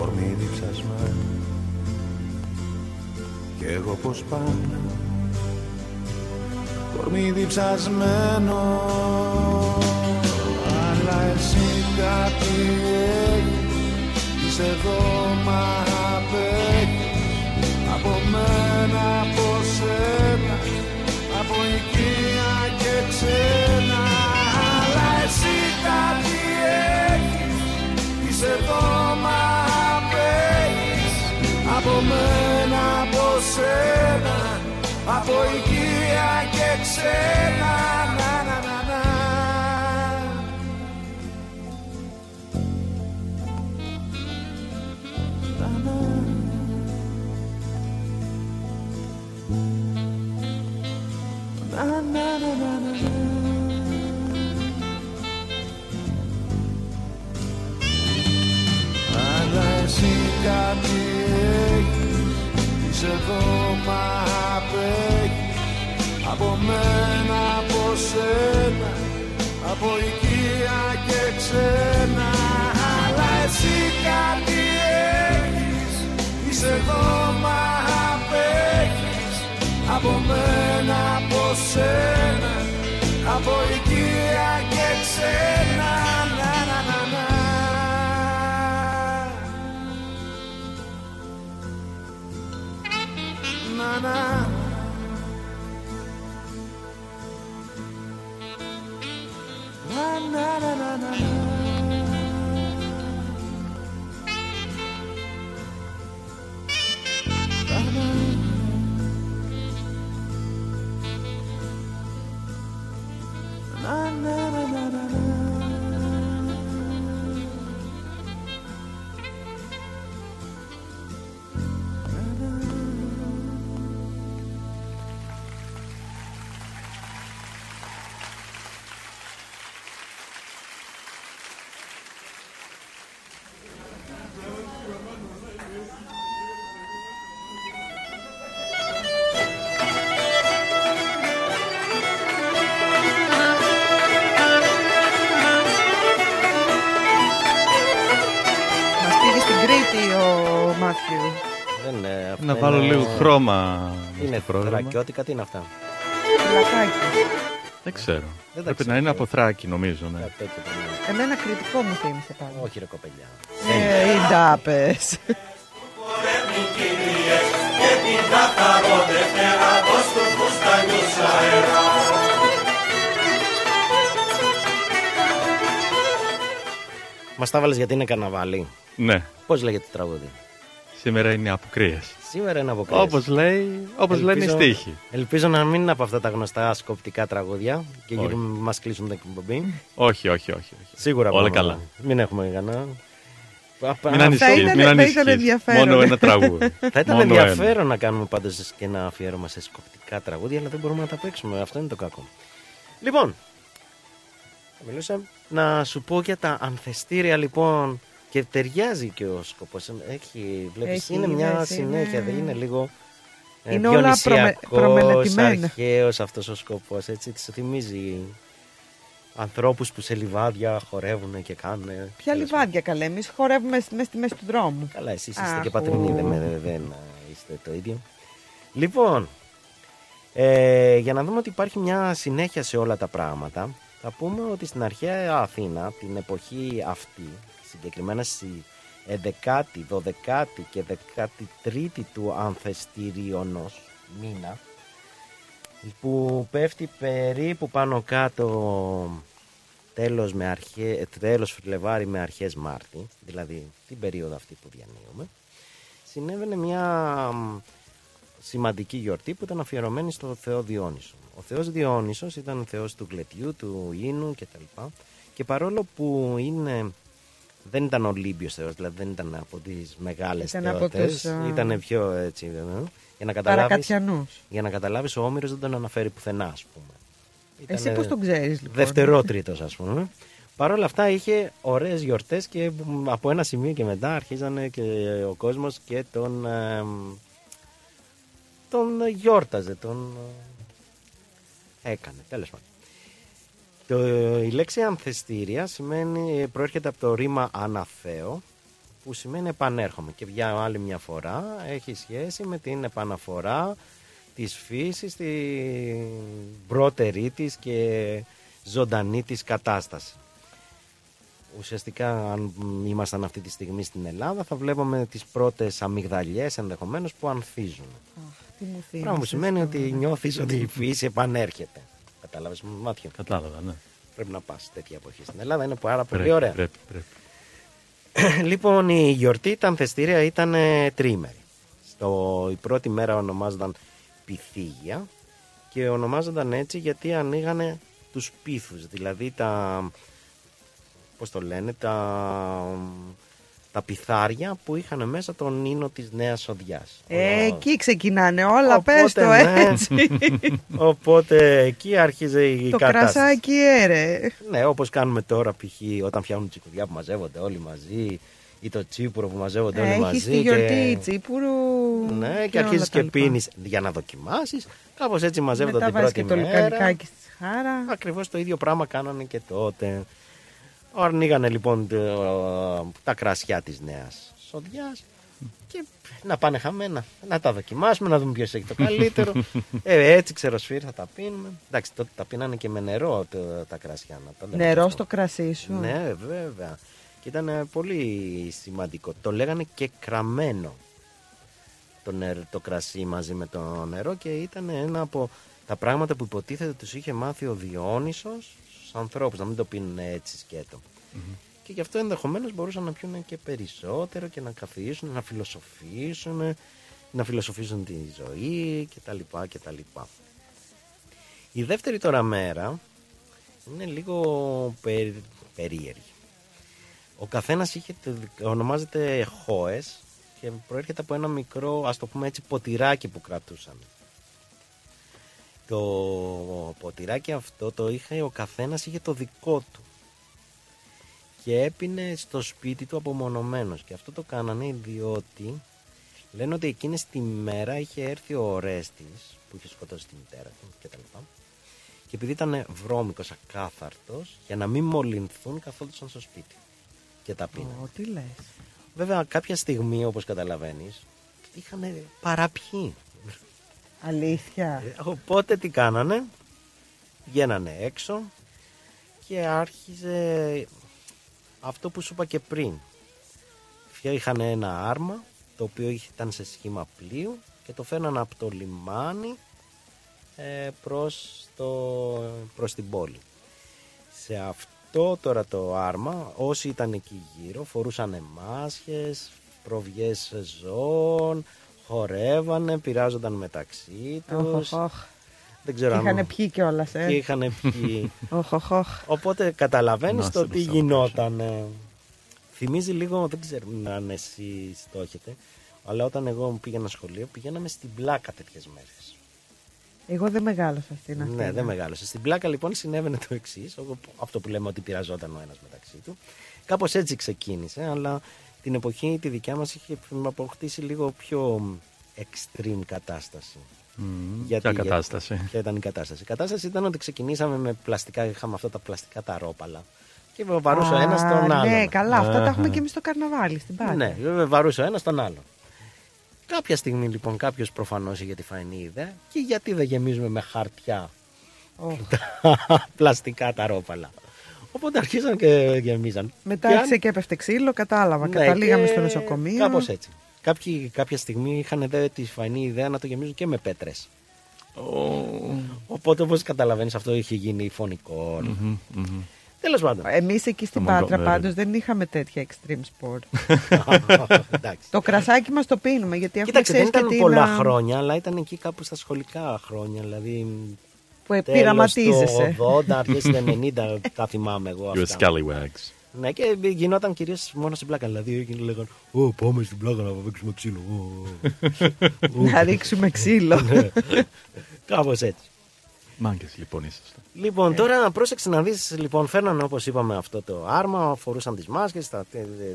κορμί διψασμένο Κι εγώ πως πάνω, κορμί διψασμένο αλλά εσύ κάτι έχεις. Είσαι εδώ μα απέχεις. Από μένα, από σένα Από οικία σένα Από οικία και ξένα Είσαι εδώ μα απέχεις. Από μένα, από σένα Από οικία και ξένα. Αλλά εσύ κάτι έχεις. Είσαι εδώ μα απέχεις. Από μένα, από σένα Από οικία και ξένα Nana. Na, na, na, na, na, na. na, na. Na, na. Είναι- λίγο χρώμα Είναι στο πρόγραμμα. θρακιώτικα, τι είναι αυτά; Φυλακάκι. Δεν ξέρω. τα Πρέπει ξέρω. να είναι από θράκη νομίζω. Ναι. Τέτοιο πρέπει να είναι. Εμένα κριτικό μου θύμισε πάλι. Όχι ρε κοπελιά. Ε, οι ντάπες. Και την καθαρό Δευτέρα δώσ' τους φουστανιούς αέρα Μας τα βάλες γιατί είναι καρναβάλι; Ναι. Πώς λέγεται το τραγούδι; Σήμερα είναι αποκρίες. Σήμερα είναι αποκρίες. Όπως λέει, όπως λένε οι Ελπίζω- στίχοι. Ελπίζω να μην είναι από αυτά τα γνωστά σκοπτικά τραγούδια και Όχι. γύρω μας κλείσουν την εκπομπή. Όχι, όχι, όχι. όχι. Σίγουρα Όλα πάμε. καλά. Μην έχουμε κανένα. Μην ανησυχείς, ήταν- μην θα ήταν ανησυχείς. ενδιαφέρον. Μόνο ένα τραγούδι. Θα ήταν Μόνο ενδιαφέρον να κάνουμε πάντως και ένα αφιέρωμα σε σκοπτικά τραγούδια, αλλά δεν μπορούμε να τα παίξουμε. Αυτό είναι το κακό. Λοιπόν, θα μιλούσα να σου πω για τα ανθεστήρια λοιπόν και ταιριάζει και ο σκοπός. Έχει, βλέπεις, Έχει, είναι μια είδες, συνέχεια, είναι- δεν είναι λίγο ε, Είναι όλα προμε- διονυσιακός, προμελετημένα. αρχαίος αυτός ο σκοπός, έτσι, σου θυμίζει ανθρώπους που σε λιβάδια χορεύουν και κάνουν. Ποια λιβάδια καλέ, εμείς χορεύουμε μέσα στη μέση του δρόμου. Καλά, εσείς είστε Αχ, και πατρινοί, ου. δεν, με- δεν ε, είστε το ίδιο. Λοιπόν, ε, για να δούμε ότι υπάρχει μια συνέχεια σε όλα τα πράγματα, θα πούμε ότι στην αρχαία Αθήνα, την εποχή αυτή, συγκεκριμένα στη 11η, 12η και 13η του Ανθεστηριονός μήνα, που πέφτει περίπου πάνω κάτω τέλος, με αρχέ, τέλος Φλεβάρι με αρχές Μάρτη, δηλαδή την περίοδο αυτή που διανύουμε, συνέβαινε μια μ, σημαντική γιορτή που ήταν αφιερωμένη στο Θεό Διόνυσο. Ο Θεός Διόνυσος ήταν θεός του γλετιού, του ίνου κτλ. Και παρόλο που είναι, δεν ήταν Ολύμπιος θεός, δηλαδή δεν ήταν από τις μεγάλες Ήταν από θεότητες, τους, α, ήταν πιο έτσι, ε, για να καταλάβεις, Παρακατιανούς. για να καταλάβεις ο Όμηρος δεν τον αναφέρει πουθενά ας πούμε. Εσύ Ήτανε πώς τον ξέρεις λοιπόν; Δευτερότριτος ας πούμε. Παρ' όλα αυτά είχε ωραίες γιορτές και μ, από ένα σημείο και μετά αρχίζανε και ο κόσμος και τον, ε, μ, τον γιόρταζε, τον ε, έκανε, τέλος πάντων. Το, η λέξη ανθεστήρια σημαίνει, προέρχεται από το ρήμα αναθέω που σημαίνει επανέρχομαι και για άλλη μια φορά έχει σχέση με την επαναφορά της φύσης στην πρώτερή της και ζωντανή της κατάστασης. Ουσιαστικά αν ήμασταν αυτή τη στιγμή στην Ελλάδα θα βλέπαμε τις πρώτες αμυγδαλιές ενδεχομένως που ανθίζουν. Τι μου Πράγμα που θύμισες σημαίνει τώρα. ότι νιώθεις ότι η φύση επανέρχεται. Κατάλαβες μάτιο. Κατάλαβα, ναι. Πρέπει να πας τέτοια εποχή στην Ελλάδα, είναι πάρα πολύ Πρέπει, ωραία. πρέπει, πρέπει. λοιπόν, η γιορτή, τα ανθεστήρια ήταν ε, τριήμερη. Στο, η πρώτη μέρα ονομάζονταν Πυθίγια και ονομάζονταν έτσι γιατί ανοίγανε τους πίθους, δηλαδή τα, πώς το λένε, τα, τα πιθάρια που είχαν μέσα τον ίνο της Νέας Οδειάς. Ε, εκεί ξεκινάνε όλα, Οπότε, πες το ναι. έτσι. Οπότε εκεί άρχιζε η το κατάσταση. κρασάκι έρε. Ναι, όπως κάνουμε τώρα π.χ. όταν φτιάχνουν τσικουδιά που μαζεύονται όλοι μαζί ή το τσίπουρο που μαζεύονται όλοι Έχεις μαζί. τη γιορτή και... τσίπουρου. Ναι, και όλα αρχίζεις τα και λοιπά. πίνεις για να δοκιμάσεις. Κάπως έτσι μαζεύονται Μετά την βάζεις πρώτη και το μέρα. λικανικάκι στη χάρα. Ακριβώς το ίδιο πράγμα κάνανε και τότε. Ανοίγανε λοιπόν το- τα κρασιά της νέας σοδιάς και να πάνε χαμένα. Να τα δοκιμάσουμε, να δούμε ποιος έχει το καλύτερο. ε, έτσι ξεροσφύρ θα τα πίνουμε. Εντάξει, τότε τα πίνανε και με νερό το- τα κρασιά. Να τα λέμε Νερό αυτό. στο κρασί σου. Ναι, βέβαια. Και ήταν ε, πολύ σημαντικό. Το λέγανε και κραμένο το, νερ- το κρασί μαζί με το νερό και ήταν ένα από τα πράγματα που υποτίθεται τους είχε μάθει ο Διόνυσος στους ανθρώπους, να μην το πίνουν έτσι σκέτο. Και γι' αυτό ενδεχομένως μπορούσαν να πιούν και περισσότερο και να καθίσουν, να φιλοσοφήσουν, να φιλοσοφήσουν τη ζωή κτλ. κτλ. Η δεύτερη τώρα μέρα είναι λίγο περί- περίεργη. Ο καθένας είχε, το- ονομάζεται χόες και προέρχεται από ένα μικρό, ας το πούμε έτσι, ποτηράκι που κρατούσαν. Το ποτηράκι αυτό το είχε, ο καθένας είχε το δικό του και έπινε στο σπίτι του απομονωμένος και αυτό το κάνανε διότι λένε ότι εκείνη τη μέρα είχε έρθει ο Ορέστης που είχε σκοτώσει τη μητέρα του και τα λοιπά και επειδή ήταν βρώμικος ακάθαρτος για να μην μολυνθούν καθόντουσαν στο σπίτι και τα πίνανε. Ω, τι λες. Βέβαια κάποια στιγμή όπως καταλαβαίνεις είχαν παραπιεί Αλήθεια. ε, Οπότε τι κάνανε, βγαίνανε έξω και άρχιζε αυτό που σου είπα και πριν. Είχαν ένα άρμα το οποίο ήταν σε σχήμα πλοίου και το φέρναν από το λιμάνι ε, προς, το, προς την πόλη. Σε αυτό τώρα το άρμα όσοι ήταν εκεί γύρω φορούσαν μάσχες, προβιές ζώων, χορεύανε, πειράζονταν μεταξύ Οχ, τους. οχ, οχ. Δεν ξέρω αν... Είχανε πιει κιόλας, ε. Και είχαν πιει. Οχ, οχ, οχ. Οπότε καταλαβαίνεις Να το σε τι δω, γινόταν. Θυμίζει λίγο, δεν ξέρω αν εσείς το έχετε, αλλά όταν εγώ πήγαινα σχολείο πηγαίναμε στην πλάκα τέτοιες μέρες. Εγώ δεν μεγάλωσα στην Αθήνα. Ναι, δεν μεγάλωσε. Στην πλάκα λοιπόν συνέβαινε το εξής, αυτό που λέμε ότι πειραζόταν ο ένας μεταξύ του. Κάπως έτσι ξεκίνησε, αλλά την εποχή τη δικιά μας είχε αποκτήσει λίγο πιο extreme κατάσταση. Μμμ, Γιατί- ποια κατάσταση; Ποια ήταν η κατάσταση; Η κατάσταση ήταν ότι ξεκινήσαμε με πλαστικά, είχαμε αυτά τα πλαστικά τα ρόπαλα. Και βαρούσε ο Α, ένας τον άλλον. Ναι, καλά, αυτά τα έχουμε Αχα. και εμείς στο καρναβάλι στην Πάτρα. Ναι, βέβαια βαρούσε ο ένας τον άλλον. Κάποια στιγμή λοιπόν κάποιος προφανώς είχε τη φανή ιδέα και γιατί δεν γεμίζουμε με χαρτιά Οχ. τα πλαστικά τα ρόπαλα. Οπότε αρχίσαν και γεμίζαν. Μετά Και άρχισε αν- και έπεφτε ξύλο, κατάλαβα. Ναι, Καταλήγαμε και στο νοσοκομείο. Κάπως έτσι. Κάποιοι κάποια στιγμή είχαν δε τη φανή ιδέα να το γεμίζουν και με πέτρες. Οπότε όπως καταλαβαίνεις αυτό είχε γίνει φωνικό. Μμμ, μμμ. Τέλος πάντων. Εμείς εκεί στην Το Πάτρα Montgomery. πάντως δεν είχαμε τέτοια extreme sport. Εντάξει. το κρασάκι μας το πίνουμε γιατί έχουμε Κοίταξε, δεν ξέρεις και ήταν την, πολλά α, χρόνια, αλλά ήταν εκεί κάπου στα σχολικά χρόνια. Δηλαδή. Που ε, τέλος πειραματίζεσαι. του 80, αρχές του 90, τα θυμάμαι εγώ. You were αυτά. scallywags. Ναι, και γινόταν κυρίως μόνο στην πλάκα. Δηλαδή, έγινε λέγανε Ω, πάμε στην πλάκα να παίξουμε ξύλο. Ω, ω». Να ρίξουμε ξύλο. Ναι. Κάπως έτσι. Μάγκες λοιπόν ήσασταν. Λοιπόν, τώρα πρόσεξε να δεις, λοιπόν, φέρνανε όπως είπαμε αυτό το άρμα, φορούσαν τις μάσκες, τα,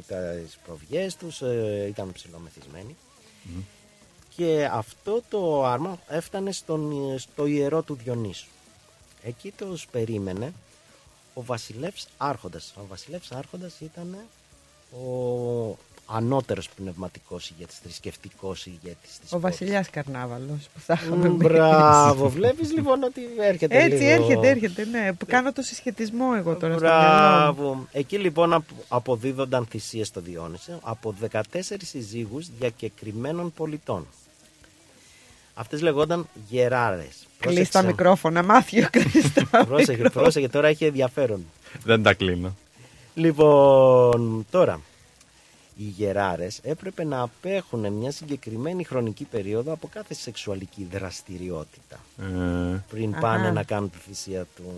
τα, τις προβιές τους, ε, ήταν ψηλομεθυσμένοι. Και αυτό το άρμα έφτανε στον, στο ιερό του Διονύσου. Εκεί τους περίμενε ο βασιλεύς Άρχοντας. Ο βασιλεύς Άρχοντας ήταν ο ανώτερος πνευματικός ηγέτης, θρησκευτικός ηγέτης της Ο βασιλιάς Καρνάβαλος που θα είχαμε Μ, εμείς. Μπράβο, βλέπεις λοιπόν ότι έρχεται Έτσι λίγο... έρχεται, έρχεται, ναι. Που κάνω το συσχετισμό εγώ τώρα στο μυαλό μου. Μπράβο. Εκεί λοιπόν απ- αποδίδονταν θυσίες στο Διόνυσο από 14 συζύγους διακεκριμένων πολιτών. Αυτές λεγόταν γεράρες. Κλείς τα μικρόφωνα, μάθιο κλείς τα Πρόσεχε, μικρόφωνα. πρόσεχε, τώρα έχει ενδιαφέρον. Δεν τα κλείνω. Λοιπόν, τώρα, οι γεράρες έπρεπε να απέχουν μια συγκεκριμένη χρονική περίοδο από κάθε σεξουαλική δραστηριότητα. Ε, πριν Αχα. πάνε να κάνουν τη θυσία του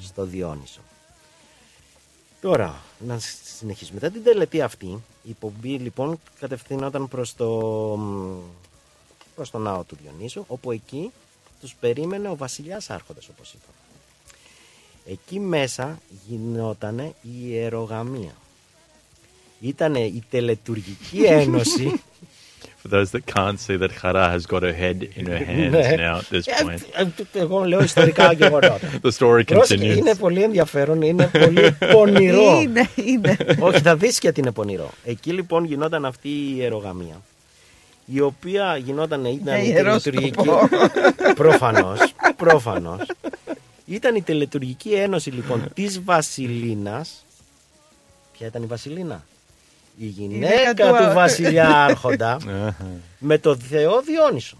στο Διόνυσο. Τώρα, να συνεχίσουμε. Μετά την τελετή αυτή, η πομπή λοιπόν κατευθυνόταν προς το, προς το ναό του Διονύσου, όπου εκεί τους περίμενε ο βασιλιάς άρχοντας, όπως είπαμε. Εκεί μέσα γινότανε η ιερογαμία. Ήτανε η τελετουργική ένωση For those that can't see that Hara has got her head in her hands Ναι. now at this Ε, point. ε, ε, Εγώ λέω ιστορικά γεγονότα. The story Πρόσεχε, continues. είναι πολύ ενδιαφέρον, είναι πολύ πονηρό. Είναι, είναι. Όχι, θα δεις γιατί είναι πονηρό. Εκεί λοιπόν γινόταν αυτή η ιερογαμία. Η οποία γινόταν, ήταν Για η ιερός τελετουργική. σκοπό. προφανώς, προφανώς. Ήταν η τελετουργική ένωση λοιπόν της Βασιλίνας. Ποια ήταν η Βασιλίνα; Η γυναίκα γυναίκα του- του βασιλιά Άρχοντα Αχα. με το Θεό Διόνυσο.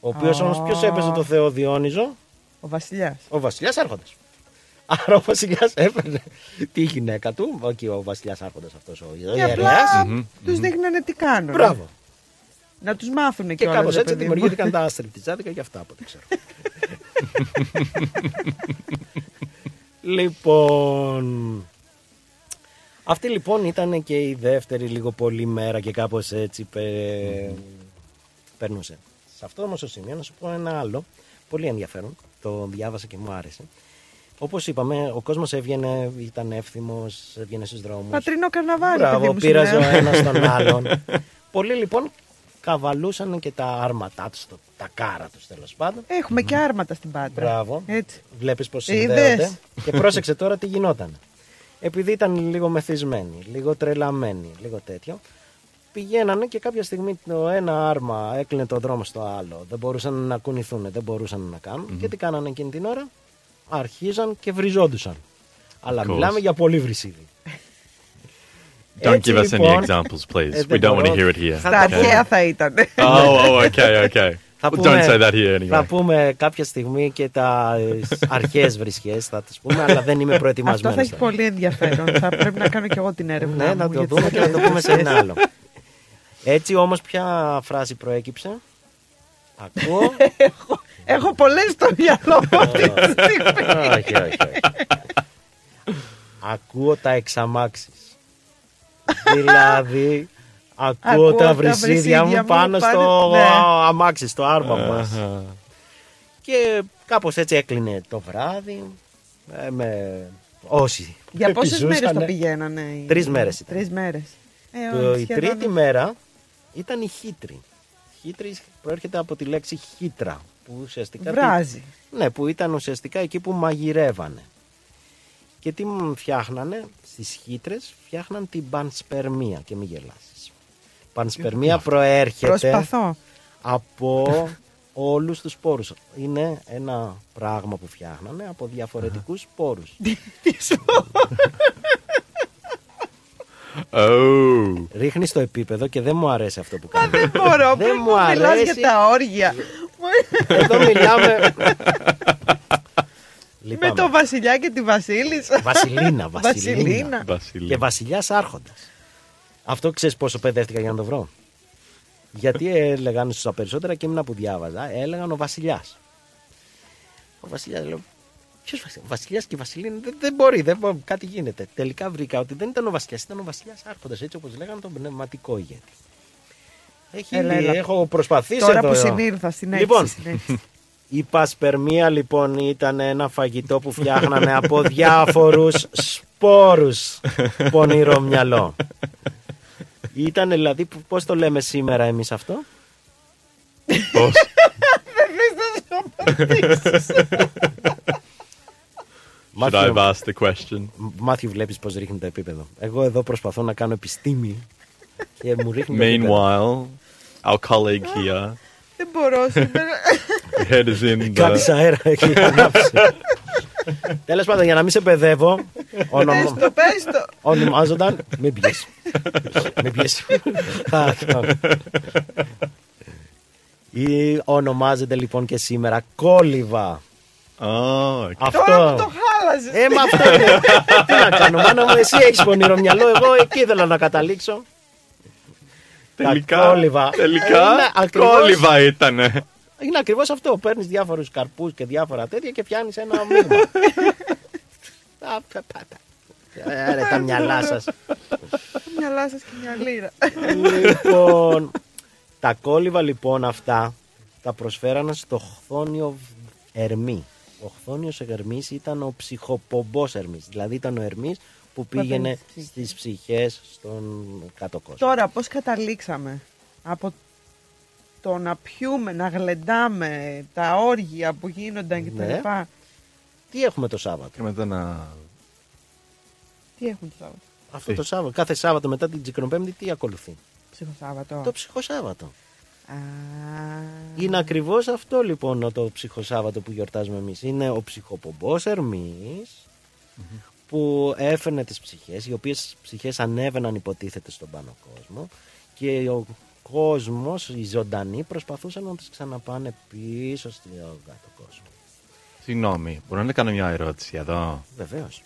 Ο οποίος Α. όμως ποιος έπαιζε το Θεό Διόνυσο; Ο βασιλιάς. Ο βασιλιάς Άρχοντας. Άρα ο βασιλιάς έπαιρνε τη γυναίκα του, όχι ο βασιλιάς Άρχοντας αυτός ο Και ιερέας. απλά του δείχνανε τι κάνουν. Μπράβο. Να τους μάθουν Και κιόλας, κάπως ρε έτσι παιδί μου. δημιουργήθηκαν τα αστριπτιτζάδικα και αυτά από ό,τι ξέρω. λοιπόν. Αυτή λοιπόν ήταν και η δεύτερη λίγο πολύ μέρα και κάπως έτσι πε... περνούσε. Σε αυτό όμως το σημείο να σου πω ένα άλλο πολύ ενδιαφέρον. Το διάβασα και μου άρεσε. Όπως είπαμε, ο κόσμος έβγαινε, ήταν εύθυμος, έβγαινε στους δρόμους. Πατρινό καρναβάλι, Μπράβο, παιδί μου, πήραζε ο σήμερα. ένας τον άλλον. Πολλοί λοιπόν καβαλούσαν και τα άρματά τους, το- τα κάρα τους τέλος πάντων. Έχουμε και άρματα στην Πάτρα. Μπράβο. Έτσι. Βλέπεις πως Είδες. συνδέονται. και πρόσεξε τώρα τι γινόταν. Επειδή ήταν λίγο μεθυσμένοι, λίγο τρελαμένοι, λίγο τέτοιο, πηγαίνανε και κάποια στιγμή το ένα άρμα έκλεινε το δρόμο στο άλλο. Δεν μπορούσαν να κουνηθούν, δεν μπορούσαν να κάνουν. Και τι κάνανε εκείνη την ώρα, αρχίζαν και βριζόντουσαν. Αλλά course. μιλάμε για πολύ βρυσίδι. Don't Έτσι, give us any λοιπόν, examples, please. ε, We δεν don't want to μπορώ. hear it here. Θα Στα τα αρχαία θα ήταν. Oh, oh, okay, okay. Θα Well, πούμε- don't say that here anyway. Θα πούμε κάποια στιγμή και τα αρχές βρισχές, θα τις πούμε, αλλά δεν είμαι Αυτό προετοιμασμένος. θα έχει πολύ ενδιαφέρον. θα πρέπει να κάνω κι εγώ την έρευνα Ναι, να μου το για δούμε τις και να το πούμε σε ένα αρχαίες άλλο. Έτσι όμως ποια φράση προέκυψε; Ακούω. Έχω πολλές στο μυαλό μου αυτή τη στιγμή. όχι, όχι, όχι. Ακούω τα εξαμάξεις. δηλαδή, ακούω, Ακούω τα τα βρυσίδια βρυσίδια μου μου πάνω πάνε- στο ναι. αμάξι, στο άρμα μας. Αχα. Και κάπως έτσι έκλεινε το βράδυ. ε, με όσοι Για πόσες μέρες επιζούσανε. το πηγαίνανε. οι- Τρεις μέρες ήταν. Τρεις μέρες. Ε, Το- όχι, η σχεδόν- τρίτη μέρα ήταν η χύτρη. Χύτρη προέρχεται από τη λέξη χύτρα. Που ουσιαστικά Βράζει. Ναι, που ήταν ουσιαστικά εκεί που μαγειρεύανε. Και τι μου φτιάχνανε στις χύτρες, φτιάχναν την πανσπερμία και μη γελάσεις. Πανσπερμία προέρχεται Προσπαθώ. από όλους τους σπόρους. Είναι ένα πράγμα που φτιάχνανε από διαφορετικούς σπόρους. Oh. Ρίχνεις το επίπεδο και δεν μου αρέσει αυτό που κάνεις. Δεν μπορώ. Δεν Πριν μου μου μιλάς αρέσει. για τα όργια. Εδώ μιλάμε. Με Λυπάμαι. το βασιλιά και τη βασίλισσα. Βασιλίνα, Βασιλίνα. Βασιλίνα. Και βασιλιάς Άρχοντας. Αυτό ξέρεις πόσο παιδεύτηκα για να το βρω. Γιατί έλεγαν στα περισσότερα κείμενα που διάβαζα, έλεγαν ο Βασιλιάς. Ο Βασιλιάς, λέω. Ποιος Βασιλιά, ο Βασιλιάς και η Βασιλίνα δεν, δεν μπορεί, δεν, μπορεί, κάτι γίνεται. Τελικά βρήκα ότι δεν ήταν ο Βασιλιάς, ήταν ο Βασιλιάς Άρχοντας, έτσι όπως λέγανε τον πνευματικό ηγέτη. Έχει, Έλα, έλα. έχω προσπαθήσει Τώρα εδώ. που συνήλθα στην έξι. Λοιπόν, συνέχισε. Η πασπερμία λοιπόν ήταν ένα φαγητό που φτιάχνανε από διάφορους σπόρους πονηρό μυαλό. Ήταν δηλαδή, που- πώς το λέμε σήμερα εμείς αυτό; Πώς; Should I have asked the question? Μάθιου βλέπεις πώς ρίχνει το επίπεδο. Εγώ εδώ προσπαθώ να κάνω επιστήμη και μου ρίχνει το επίπεδο. Meanwhile, our colleague here, Δεν μπορώ σήμερα. the head is in Κάτι the. αέρα έχει ανάψει. Τέλος πάντων, για να μην σε παιδεύω, ονομα... Πες το, πες το. ονομάζονταν. Μην πιέσει. Μην πιέσει. Θα- θα- Ή ονομάζεται λοιπόν και σήμερα κόλυβα. Oh, okay. Αυτό. Τώρα που το χάλασες. Ε, μα αυτό είναι. Τι να κάνω, μάνα μου, εσύ έχεις πονηρό μυαλό. Εγώ εκεί ήθελα να καταλήξω. Τελικά, Τα κόλυβα. τελικά, Ε, είναι ακριβώς- κόλυβα ήτανε. Είναι ακριβώς αυτό. Παίρνεις διάφορους καρπούς και διάφορα τέτοια και φτιάχνεις ένα μείγμα. Α, πα, πα, πα. Ε, ρε, τα μυαλά σας. Μυαλά σας και μια λίρα. λοιπόν, τα κόλυβα λοιπόν αυτά τα προσφέρανε στο χθόνιο Ερμή. Ο χθόνιος Ερμής ήταν ο ψυχοπομπός Ερμής. Δηλαδή ήταν ο Ερμής που πήγαινε έπαιρνε τις στις ψυχές στον κάτω κόσμο. Τώρα πώς καταλήξαμε από το να πιούμε, να γλεντάμε, τα όργια που γίνονταν και τα Ναι. λοιπά; Τι έχουμε το Σάββατο; Και μετά να. Τι έχουν το Σάββατο; Αυτό το Σάββατο. Κάθε Σάββατο μετά την Τσικροπέμπτη τι ακολουθεί; Ψυχοσάββατο. Το ψυχοσάββατο. Α, Είναι ακριβώς αυτό λοιπόν το ψυχοσάββατο που γιορτάζουμε εμείς. Είναι ο ψυχοπομπός Ερμής που έφερνε τις ψυχές, οι οποίες ψυχές ανέβαιναν υποτίθεται στον πάνω κόσμο και ο κόσμος, οι ζωντανοί προσπαθούσαν να τις ξαναπάνε πίσω στον κάτω κόσμο. Συγγνώμη, μπορώ να κάνω μια ερώτηση εδώ; Βεβαίως.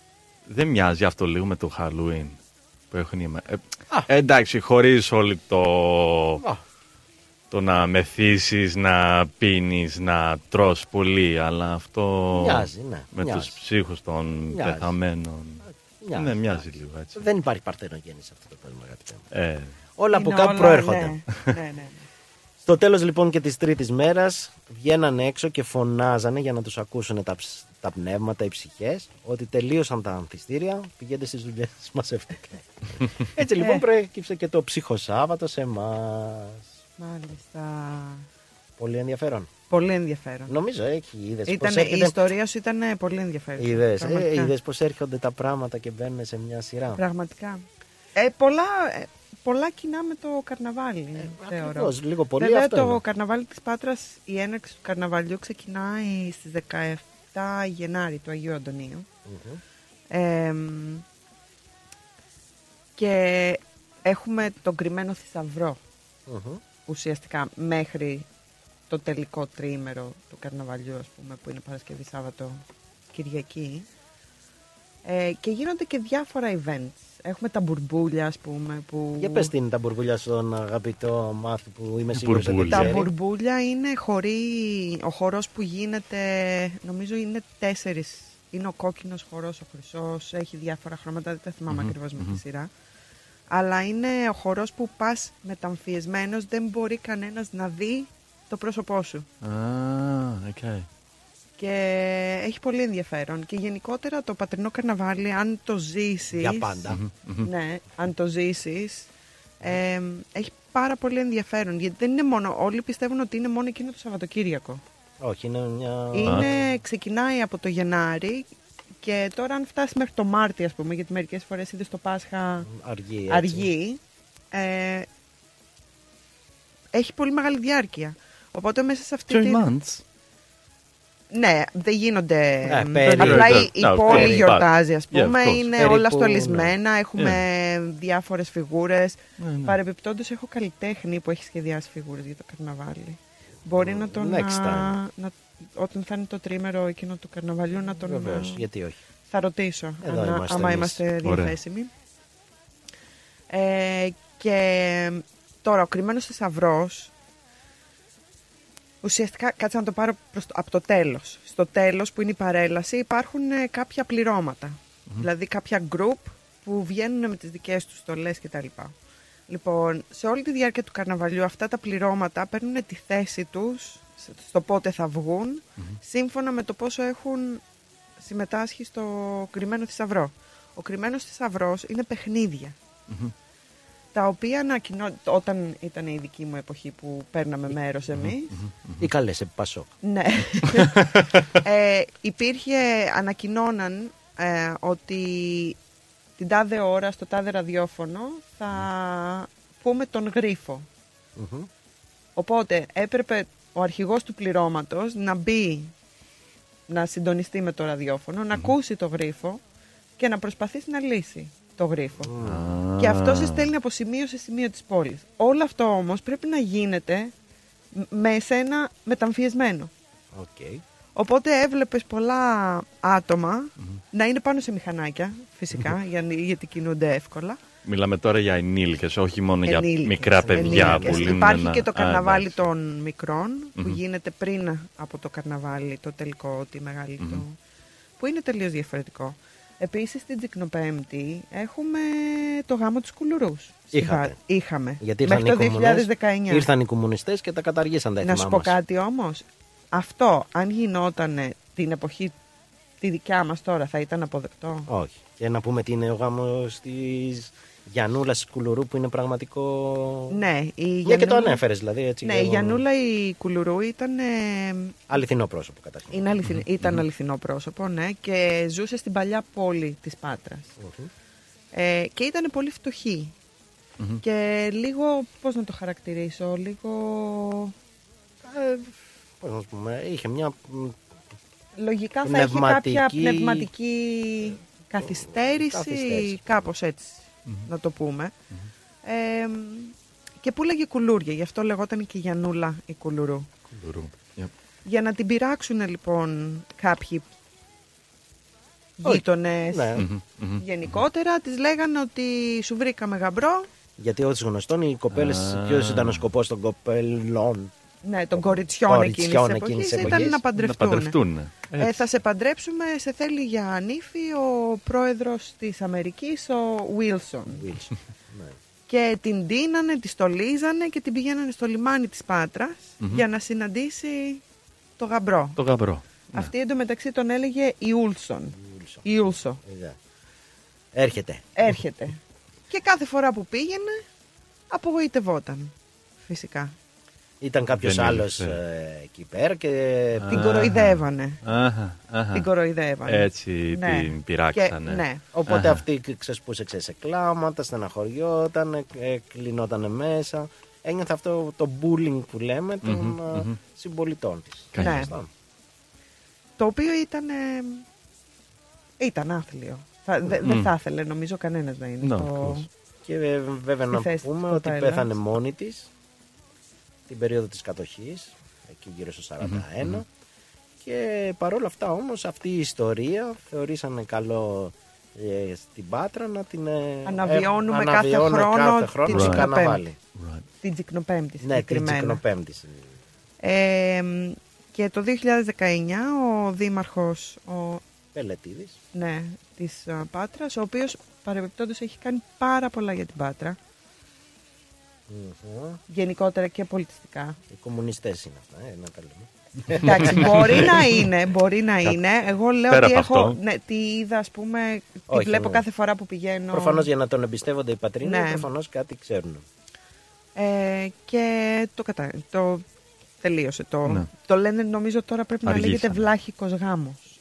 Δεν μοιάζει αυτό λίγο με το Halloween που έχουν οι... Ε, εντάξει, χωρίς όλη το... Το να μεθύσεις, να πίνεις, να τρως πολύ, αλλά αυτό Μοιάζει, ναι, με μοιάζει. τους ψύχους των Μοιάζει. πεθαμένων. Μοιάζει, ναι, μοιάζει λίγο έτσι. Δεν υπάρχει παρθενογέννηση σε αυτό το κόσμο, αγαπητέ μου. Ε, Όλα από Είναι κάπου όλα, προέρχονται. ναι. ναι, ναι, ναι. Στο τέλος λοιπόν και της τρίτης μέρας βγαίνανε έξω και φωνάζανε για να τους ακούσουν τα, ψ- τα πνεύματα, οι ψυχές ότι τελείωσαν τα ανθιστήρια, πηγαίνετε στις δουλειές σας, μαζεύτηκε. Έτσι λοιπόν Ε. προέκυψε και το ψυχοσάββατο σε εμάς. Μάλιστα. Πολύ ενδιαφέρον. Πολύ ενδιαφέρον. Νομίζω έχει, είδες πώς Ήτανε, η έρχεται... ιστορία σου ήταν πολύ ενδιαφέρουσα. Είδες, ε, πραγματικά. είδες πώς έρχονται τα πράγματα και μπαίνουν σε μια σειρά. Πραγματικά. Ε, πολλά, ε, πολλά κοινά με το καρναβάλι, θεωρώ. ακριβώς, λίγο πολύ Βέβαια, αυτό το είναι. καρναβάλι της Πάτρας, η έναρξη του καρναβαλιού ξεκινάει στις 17 Γενάρη του Αγίου Αντωνίου. Μμμ. Εμ, και έχουμε τον κρυμμένο θησαυρό Μμμ. Ουσιαστικά μέχρι το τελικό τρίμερο του καρναβαλιού ας πούμε που είναι Παρασκευή, Σάββατο, Κυριακή Ε, και γίνονται και διάφορα events. Έχουμε τα μπουρμπούλια, ας πούμε. Που... Για πες τι είναι τα μπουρμπούλια στον αγαπητό μάθη που είμαι σίγουρος ότι Τα ξέρει. μπουρμπούλια είναι χωρί, ο χορός που γίνεται, νομίζω είναι τέσσερις. Είναι ο κόκκινος χορός, ο χρυσός, έχει διάφορα χρώματα, δεν τα θυμάμαι Μμμ, ακριβώς με μμμ. τη σειρά. Αλλά είναι ο χορός που πας μεταμφιεσμένος, δεν μπορεί κανένας να δει το πρόσωπό σου. Ah, okay. Και έχει πολύ ενδιαφέρον. Και γενικότερα το πατρινό καρναβάλι, αν το ζήσεις... Για πάντα. Μμμ, μμμ. Ναι, αν το ζήσεις, ε, έχει πάρα πολύ ενδιαφέρον. Γιατί δεν είναι μόνο, όλοι πιστεύουν ότι είναι μόνο εκείνο το Σαββατοκύριακο. Όχι, είναι μια... Είναι, ξεκινάει από το Γενάρη και τώρα αν φτάσει μέχρι το Μάρτι, ας πούμε, γιατί μερικές φορές είδες το Πάσχα Αργή, έτσι. αργή, ε, έχει πολύ μεγάλη διάρκεια. Οπότε μέσα σε αυτή Two την... months. Ναι, δεν γίνονται. Ναι, μ, περίπου. Απλά η, η No, πόλη περίπου. γιορτάζει, ας Yeah, of πούμε. course. είναι Περίπου, όλα ναι. στολισμένα. Έχουμε διάφορες φιγούρες. Ναι, ναι. Παρεμπιπτόντως, έχω καλλιτέχνη που έχει σχεδιάσει φιγούρες για το καρναβάλι. Μπορεί να τον. Next α, time. να, όταν θα είναι το τρίμερο εκείνο του καρναβαλιού, να τον. Βεβαίως, α, γιατί όχι; Θα ρωτήσω. Εδώ αν- είμαστε άμα εμείς. είμαστε Ωραία. διαθέσιμοι. Ε, και τώρα, ο κρυμμένος θησαυρός. Ουσιαστικά, κάτσε να το πάρω προς το, από το τέλος. Στο τέλος που είναι η παρέλαση υπάρχουν ε, κάποια πληρώματα. Δηλαδή κάποια group που βγαίνουν με τις δικές τους στολές κτλ. Λοιπόν, σε όλη τη διάρκεια του καρναβαλιού αυτά τα πληρώματα παίρνουν τη θέση τους στο πότε θα βγουν σύμφωνα με το πόσο έχουν συμμετάσχει στο κρυμμένο θησαυρό. Ο κρυμμένος θησαυρός είναι παιχνίδια τα οποία ανακοινώ... όταν ήταν η δική μου εποχή που παίρναμε μέρος εμείς, Ή καλές, επί Πασόκ. ναι. ε, υπήρχε, ανακοινώναν ε, ότι την τάδε ώρα στο τάδε ραδιόφωνο θα πούμε τον γρίφο. Μμμ. Οπότε έπρεπε ο αρχηγός του πληρώματος να μπει, να συντονιστεί με το ραδιόφωνο, να ακούσει το γρίφο και να προσπαθήσει να λύσει το γρίφο. Και αυτό σε στέλνει από σημείο σε σημείο της πόλης. Όλο αυτό όμως πρέπει να γίνεται μ- με εσένα μεταμφιεσμένο. Οκ. Οπότε έβλεπες πολλά άτομα να είναι πάνω σε μηχανάκια, φυσικά, για- γιατί κινούνται εύκολα. Μιλάμε τώρα για ενήλικες, όχι μόνο για Ενήλικες, μικρά παιδιά ενήλικες. που λύνουν Υπάρχει ένα- και το Α, καρναβάλι εντάξει. των μικρών, που Μμμ. γίνεται πριν από το καρναβάλι, το τελικό, τη μεγάλη Μμμ. του, που είναι τελείως διαφορετικό. Επίσης στην Τζικνοπέμπτη έχουμε το γάμο του Κουλουρούς. στη Είχατε. Βα- Είχαμε. Γιατί ήρθαν Μέχρι οι το κομμουνές, 2019. ήρθαν οι κομμουνιστές και τα καταργήσαν τα Να σου έθιμά πω μας. κάτι όμως. Αυτό, αν γινόταν την εποχή τη δικιά μας τώρα, θα ήταν αποδεκτό; Όχι. Και να πούμε τι είναι ο γάμος της Γιαννούλας Κουλουρού που είναι πραγματικό... Ναι, η Μια και το Γιαννούλα- ανέφερες δηλαδή έτσι. Ναι, για η εγώ- Γιαννούλα η Κουλουρού ήταν, ε, Αληθινό πρόσωπο καταρχήν. είναι αληθιν- ήταν αληθινό πρόσωπο, ναι, και ζούσε στην παλιά πόλη της Πάτρας. Μμμ. Ε, και ήταν πολύ φτωχή. Μμμ. Και λίγο, πώς να το χαρακτηρίσω, λίγο... Ε, πώς να σου πούμε, είχε μια... μ, Λογικά θα έχει κάποια Πνευματική- πνευματική καθυστέρηση, Καθυστέρηση. κάπως έτσι, να το πούμε. Ε, και που λέγε κουλούρια, γι' αυτό λεγόταν και Γιαννούλα η Κουλουρού. Κουλουρού. Yep. Για να την πειράξουν λοιπόν κάποιοι Όχι. γείτονες Ναι. Μμμ, μμμ. γενικότερα, τις λέγανε ότι σου βρήκαμε γαμπρό, Γιατί ως γνωστόν οι κοπέλες, Α. ποιος ήταν ο σκοπός των κοπελών. Ναι, των κοριτσιών, Κοριτσιών εκείνης της εκείνης εποχής, της ήταν εποχής. να Να παντρευτούν. παντρευτούν. Ε, θα σε παντρέψουμε, σε θέλει για ανήφη ο πρόεδρος της Αμερικής, ο Βίλσον. Wilson. ναι. Και την τίνανε, τη στολίζανε και την πηγαίνανε στο λιμάνι της πατρας Μμμ. για να συναντήσει το γαμπρό. Το γαμπρό. Αυτή εντωμεταξύ τον έλεγε Ιούλσον. Ιούλσο. Είδα. Έρχεται. Έρχεται. και κάθε φορά που πήγαινε, απογοητευόταν. Φυσικά. Ήταν κάποιος Δεν άλλος ήλθε. ε, εκεί πέρα και... Την Α. κοροϊδεύανε. Αχα, αχα. Την κοροϊδεύανε. Έτσι Ναι. την πειράξανε. Και- ναι. Οπότε Αχα. αυτή ξεσπούσε ξέρεις, σε κλάματα, στεναχωριόταν, ε, κλεινόταν μέσα. Ένιωθε αυτό το bullying που λέμε των Μμμ, ε, μμμ. συμπολιτών της. Καλά. Ναι. Σωστά. Το οποίο ήταν. ε, ήταν άθλιο. Θα- δε- Δεν Μμ. θα ήθελε νομίζω κανένας να είναι No, of στο... course. Και ε, βέβαια Στη να θέση πούμε της ότι κοπέλας. πέθανε μόνη της την περίοδο της κατοχής, εκεί γύρω στο 41. Και παρόλα αυτά όμως αυτή η ιστορία θεωρήσανε καλό ε, στην Πάτρα να την ε, Αναβιώνουμε ε, κάθε αναβιώνουμε χρόνο κάθε χρόνο την στο Τσικνοπέμπτη. καρναβάλι. Την Τσικνοπέμπτη Ναι, την συγκεκριμένα. Τσικνοπέμπτη. Ε, μ, και το 2019 ο δήμαρχος ο, Πελετίδης. ναι, της α, Πάτρας, ο οποίος παρεμπιπτόντως έχει κάνει πάρα πολλά για την Πάτρα, Μμμ. γενικότερα και πολιτιστικά. Οι κομμουνιστές είναι αυτά, ε, να τα λέμε. Εντάξει, μπορεί να είναι, μπορεί να είναι. Εγώ λέω Πέρα ότι από έχω, αυτό. ναι, τη είδα, ας πούμε, τη Όχι, βλέπω ναι. κάθε φορά που πηγαίνω. Προφανώς για να τον εμπιστεύονται οι πατρίνοι, Ναι. προφανώς κάτι ξέρουν. Ε, και το, κατα... το τελείωσε. Το, Ναι. το λένε νομίζω τώρα πρέπει να Αργήσανε. λέγεται βλάχικος γάμος.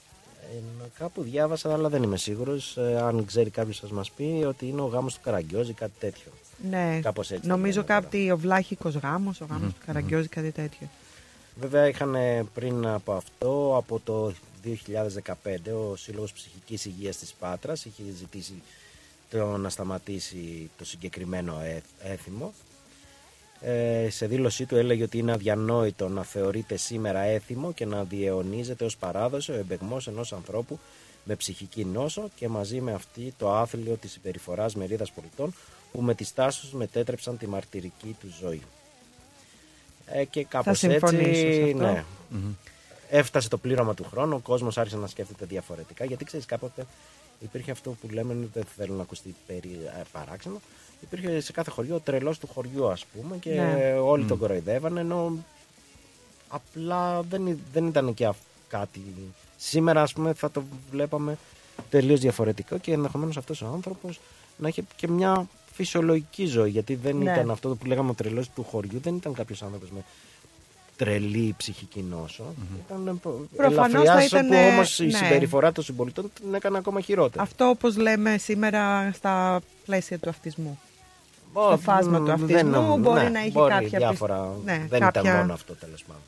Ε, κάπου διάβασα, αλλά δεν είμαι σίγουρος, ε, αν ξέρει κάποιος σας μας πει, ότι είναι ο γάμος του Καραγκιόζη ή κάτι τέτοιο. Ναι, Κάπως έτσι. νομίζω κάτι ο βλάχικος γάμος, ο γάμος Μμμ, του Καραγκιόζη, κάτι τέτοιο. Βέβαια είχαν ε, πριν από αυτό, από το 2015, ο Σύλλογος Ψυχικής Υγείας της Πάτρας είχε ζητήσει το να σταματήσει το συγκεκριμένο ε- έθιμο. Ε, σε δήλωσή του έλεγε ότι είναι αδιανόητο να θεωρείται σήμερα έθιμο και να διαιωνίζεται ως παράδοση ο εμπεγμός ενός ανθρώπου με ψυχική νόσο και μαζί με αυτή το άθλιο της συμπεριφοράς μερίδας πολιτών που με τις τάσεις τους μετέτρεψαν τη μαρτυρική του ζωή. Ε, και κάπως συμφωνήσω έτσι, σε αυτό. ναι. Έφτασε το πλήρωμα του χρόνου, ο κόσμος άρχισε να σκέφτεται διαφορετικά, γιατί ξέρεις κάποτε υπήρχε αυτό που λέμε, δεν θέλω να ακουστεί περί, ε, παράξενο, υπήρχε σε κάθε χωριό ο τρελός του χωριού ας πούμε και Ναι. όλοι Μμ. τον κοροϊδεύανε, ενώ απλά δεν, ή- δεν ήταν και αυ- κάτι. Σήμερα ας πούμε θα το βλέπαμε τελείως διαφορετικό και ενδεχομένως αυτός ο άνθρωπος να έχει και μια φυσιολογική ζωή, γιατί δεν Ναι. ήταν αυτό που λέγαμε ο τρελός του χωριού, δεν ήταν κάποιος άνθρωπος με τρελή ψυχική νόσο. Ήταν Προφανώς ελαφριάς, θα ήταν, όπου όμως η ναι. συμπεριφορά των συμπολιτών την έκανε ακόμα χειρότερη. Αυτό όπως λέμε σήμερα στα πλαίσια του αυτισμού. Ω, Στο φάσμα του δεν αυτισμού νομ- μπορεί ναι, να έχει μπορεί κάποια... διάφορα. πισ- Ναι, δεν κάποια... ήταν μόνο αυτό τέλος πάντων.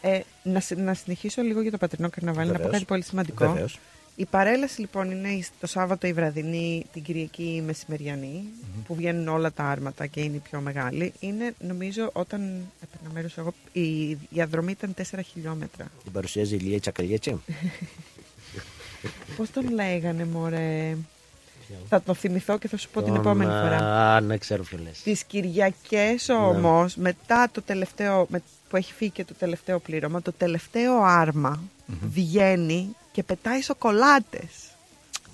Ε, να, συ- να συνεχίσω λίγο για το πατρινό καρναβάλι, να πω Βεβαίως. κάτι πολύ σημαντικό. Βεβαίως. Η παρέλαση λοιπόν είναι η- το Σάββατο η βραδινή, την Κυριακή η μεσημεριανη που βγαίνουν όλα τα άρματα και είναι η πιο μεγάλη. Είναι νομίζω όταν έπαιρνα μέρος εγώ, η διαδρομή ήταν 4 χιλιόμετρα. Την παρουσιάζει η Λία Τσακαλιέτσι. Πώς τον λέγανε μωρέ; Θα το θυμηθώ και θα σου πω την Τον, επόμενη φορά. Α, ναι, ξέρω ποιο λες. Τις Κυριακές όμως, μετά το τελευταίο, με, που έχει φύγει και το τελευταίο πλήρωμα, το τελευταίο άρμα βγαίνει και πετάει σοκολάτες.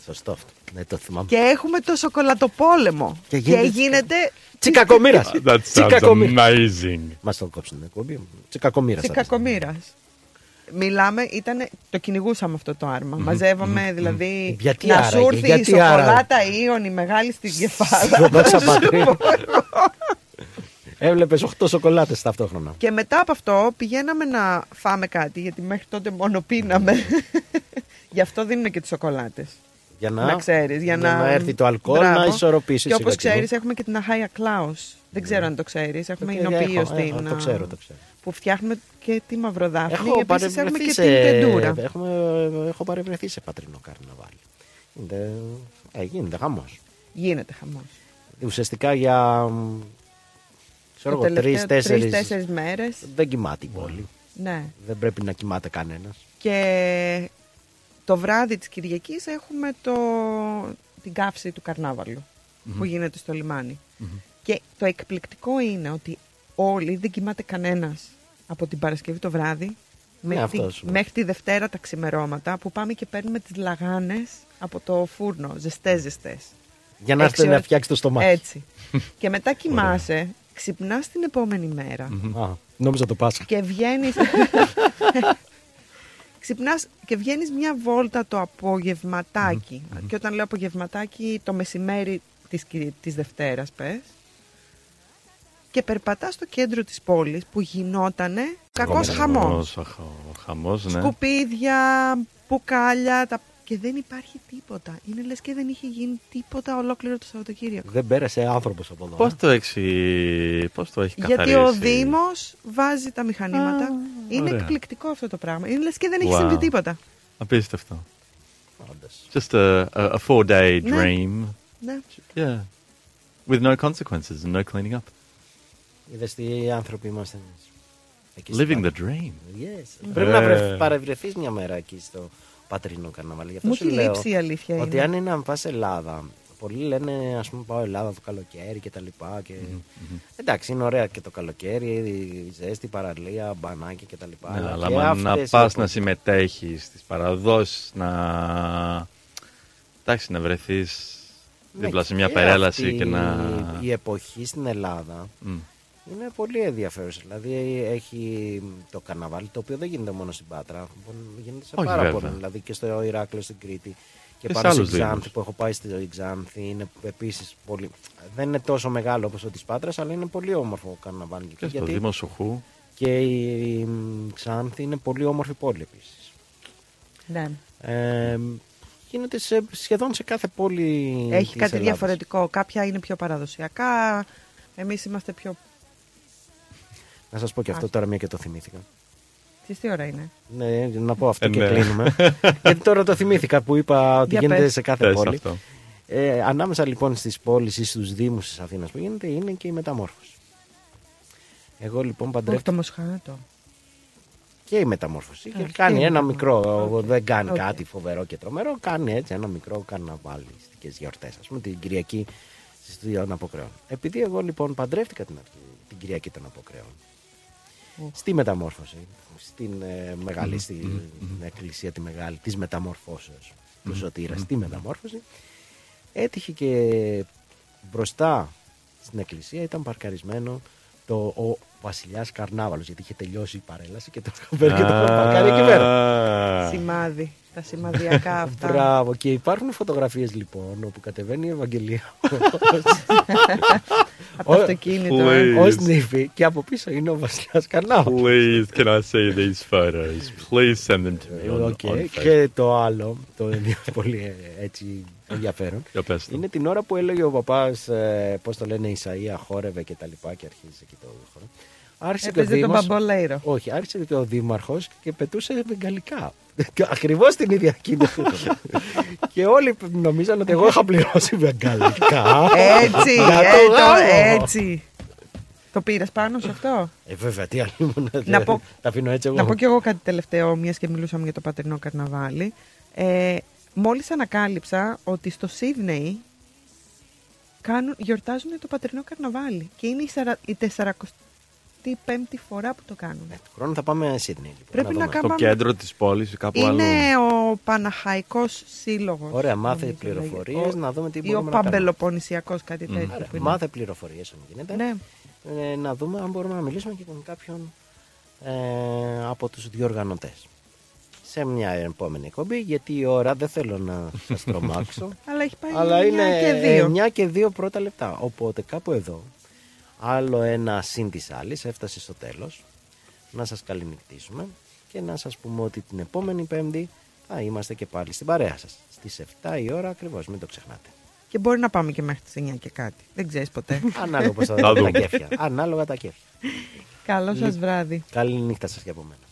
Σωστό αυτό. Ναι, το θυμάμαι. Και έχουμε το σοκολατοπόλεμο. Και Και γίνεται γίνεται, Τσικακομήρας. That sounds Τσικακομήρας. amazing. Μας τον κόψουν την εκπομπή. Τσικακομήρας. θα Τσικακομήρας. Μιλάμε, ήταν, το κυνηγούσαμε αυτό το άρμα. Μαζεύαμε δηλαδή Γιατί να άραγε, σου έρθει η γιατί άραγε; σοκολάτα Ιόνι μεγάλη στην κεφάλα. Δόξα πατρί. Έβλεπες 8 σοκολάτες ταυτόχρονα. Και μετά από αυτό πηγαίναμε να φάμε κάτι, γιατί μέχρι τότε μόνο πίναμε. Γι' αυτό δίνουν και τις σοκολάτες. Για να, Να ξέρεις, για να, έρθει το αλκοόλ Μπράβο. να ισορροπήσεις. Και όπως σιγά σιγά. ξέρεις έχουμε και την Αχάια Κλάους. Δεν ξέρω αν το ξέρεις. Έχουμε Το- εινοποιείο έχω, έχω, στην... το ξέρω, το ξέρω. Που φτιάχνουμε και τη μαυροδάφνη. Έχω Επίσης έχουμε παρευρεθεί και σε... την τεντούρα. Έχουμε, έχω παρευρεθεί σε πατρινό καρναβάλι. Γίνεται, ε, γίνεται χαμός. Γίνεται χαμός. Ουσιαστικά για ξέρω Το εγώ, τελευταίο τρεις-τέσσερις τρεις-τέσσερις μέρες. δεν κοιμάται η πόλη. Ναι. Δεν πρέπει να κοιμάται κανένας. Και το βράδυ της Κυριακής έχουμε το, την καύση του καρνάβαλου Μμμ. που γίνεται στο λιμάνι. Και το εκπληκτικό είναι ότι όλοι δεν κοιμάται κανένας από την Παρασκευή το βράδυ μέχρι, Ναι, αυτό τη, σου λέω. μέχρι τη Δευτέρα τα ξημερώματα που πάμε και παίρνουμε τις λαγάνες από το φούρνο, ζεστές ζεστές. Για να Έξι έρθει να ώρες- φτιάξει το στομάχι. Έτσι. και μετά κοιμάσαι, ξυπνάς την επόμενη μέρα Α, νόμιζα το Πάσχα. και βγαίνεις... Ξυπνάς και βγαίνεις μια βόλτα το απογευματάκι. Και όταν λέω απογευματάκι, το μεσημέρι της, Κυρι- της Δευτέρας πες. Και περπατάς στο κέντρο της πόλης που γινότανε κακός χαμός. Χαμός, αχ, ο χαμός, ναι. Σκουπίδια, μπουκάλια τα... και δεν υπάρχει τίποτα. Είναι λες και δεν είχε γίνει τίποτα ολόκληρο το Σαββατοκύριακο. Δεν πέρασε άνθρωπος από εδώ. Πώς το έχει, πώς το έχει Γιατί καθαρίσει; ο Δήμος βάζει τα μηχανήματα. είναι ωραία. εκπληκτικό αυτό το πράγμα. Είναι λες και δεν έχει Wow. συμβεί τίποτα. Απίστευτο. Just a, a, a four-day Ναι. dream. Ναι. Yeah. With no consequences and no cleaning up. Είδες τι άνθρωποι είμαστε εμείς. Εκεί Living στο- the dream. Yes. Mm. Πρέπει να Ε. βρε- παρευρεθείς μια μέρα εκεί στο πατρινό καρναβάλι. Γι' αυτό Μου σου έχει λέω λείψει η αλήθεια Ότι είναι. αν είναι να πας Ελλάδα, πολλοί λένε ας πούμε πάω Ελλάδα το καλοκαίρι και τα λοιπά. Και... Εντάξει, είναι ωραία και το καλοκαίρι, η ζέστη, η παραλία, μπανάκι και τα λοιπά. Ναι, αλλά και άμα να αυτές οι πας εποχές- να συμμετέχεις στις παραδόσεις, να... Εντάξει, να βρεθείς Ναι, δίπλα σε μια και περέλαση αυτή και να... Η εποχή στην Ελλάδα Μμ. Είναι πολύ ενδιαφέρουσα. Δηλαδή έχει το καρναβάλι το οποίο δεν γίνεται μόνο στην Πάτρα. Γίνεται σε Όχι, πάρα βέβαια. πολύ. Δηλαδή και στο Ηράκλειο στην Κρήτη. Και, Και σε πάνω στην άλλους Ξάνθη δήμους. που έχω πάει στη Ξάνθη είναι επίσης πολύ. Δεν είναι τόσο μεγάλο όπως ο της Πάτρας, αλλά είναι πολύ όμορφο ο καρναβάλι. Και στο Δήμο Σοχού. Και η μ, Ξάνθη είναι πολύ όμορφη πόλη επίσης. Ναι. Ε, γίνεται σε, σχεδόν σε κάθε πόλη. Έχει της κάτι Ελλάδας. διαφορετικό. Κάποια είναι πιο παραδοσιακά. Εμείς είμαστε πιο. Να σας πω και αυτό Ας. τώρα, μια και το θυμήθηκα. Τις τι ώρα είναι; Ναι, να πω αυτό Ε, και ναι. κλείνουμε. Γιατί τώρα το θυμήθηκα που είπα ότι Για γίνεται πες. σε κάθε Πες πόλη. αυτό. Ε, ανάμεσα λοιπόν στις πόλεις ή στους δήμους της Αθήνας που γίνεται είναι και η Μεταμόρφωση. Εγώ λοιπόν Όχι παντρεύτηκα το Μοσχάτο. και η Μεταμόρφωση. Α, Και και κάνει η ένα Μεταμόρφωση. μικρό, Οκ. δεν κάνει Οκ. κάτι φοβερό και τρομερό, κάνει έτσι ένα μικρό καρναβαλίστικες γιορτές, ας πούμε την Κυριακή στις δύο Απόκρεω. Επειδή εγώ λοιπόν παντρεύτηκα την, αρχή, την Κυριακή των Αποκρέων, στη μεταμόρφωση, στην ε, μεγάλη, στην εκκλησία τη μεγάλη της μεταμορφώσεως του Σωτήρας, στη μεταμόρφωση, έτυχε και μπροστά στην εκκλησία ήταν παρκαρισμένο το, ο βασιλιάς Καρνάβαλος, γιατί είχε τελειώσει η παρέλαση και το είχαν φέρει και το είχαν παρκάρει εκεί πέρα. Σημάδι. Τα σημαδιακά αυτά. Μπράβο. Και υπάρχουν φωτογραφίες λοιπόν όπου κατεβαίνει η Ευαγγελία Από το αυτοκίνητο. Please. ως νύφη και από πίσω είναι ο βασιλιάς Καρνάβαλος. Please, can I see these photos? Please send them to me on, Οκ. on Facebook. Και το άλλο, το πολύ ε, έτσι ενδιαφέρον, Για πες το. είναι την ώρα που έλεγε ο παπάς, ε, πώς το λένε, Ησαΐα, χόρευε και τα λοιπά και αρχίζει και το χώρο. Άρχισε και ο Έπαιζε τον Δήμος, Μπαμπολέο. όχι, άρχισε και ο Δήμαρχος και πετούσε βεγγαλικά. Ακριβώς την ίδια κίνηση. και όλοι νομίζαν ότι εγώ είχα πληρώσει βεγγαλικά. Έτσι, για το ε, το- γάμο. έτσι. Το πήρες πάνω σε αυτό; Ε, βέβαια, τι άλλο ήμουν. Να πω- Τα αφήνω έτσι εγώ. Να πω κι εγώ κάτι τελευταίο, μιας και μιλούσαμε για το πατερνό καρναβάλι. Ε, μόλις ανακάλυψα ότι στο Σίδνεϊ κάνουν, γιορτάζουν το πατερνό καρναβάλι και είναι η, σαρα, η 45η φορά που το κάνουν. Του χρόνου θα πάμε Σίδνεϊ. Λοιπόν, Πρέπει να δούμε. κάνουμε- Στο κέντρο της πόλης ή κάπου αλλού. Είναι ο Παναχαϊκός Σύλλογος. Ωραία, μάθε νομίζω πληροφορίες, λέγεται. να δούμε τι Ή ο μπορούμε να κάνουμε. Παμπελοποννησιακός, κάτι τέτοιο. Άρα, που είναι. μάθε πληροφορίες αν γίνεται. Ναι. Ε, να δούμε αν μπορούμε να μιλήσουμε και με κάποιον ε, από τους διοργανωτές. Σε μια επόμενη εκπομπή, γιατί η ώρα δεν θέλω να σας τρομάξω. Αλλά έχει πάει αλλά 9 είναι και 2. 9 και 2 πρώτα λεπτά. Οπότε κάπου εδώ, άλλο ένα συν της άλλης έφτασε στο τέλος. Να σας καληνυχτήσουμε και να σας πούμε ότι την επόμενη Πέμπτη θα είμαστε και πάλι στην παρέα σας. Στις 7 η ώρα ακριβώς, μην το ξεχνάτε. Και μπορεί να πάμε και μέχρι τις 9 και κάτι. Δεν ξέρεις ποτέ. Ανάλογα πώς θα Θα δούμε τα δούμε. κέφια. Ανάλογα τα κέφια. Καλό σας Λι- βράδυ. Καλή νύχτα σας και από μένα.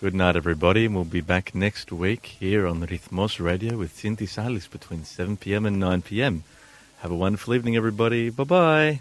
Good night, everybody. and We'll be back next week here on Rhythmos Radio with Cinti Salis between 7 p.m. and 9 p.m. Have a wonderful evening, everybody. Bye bye.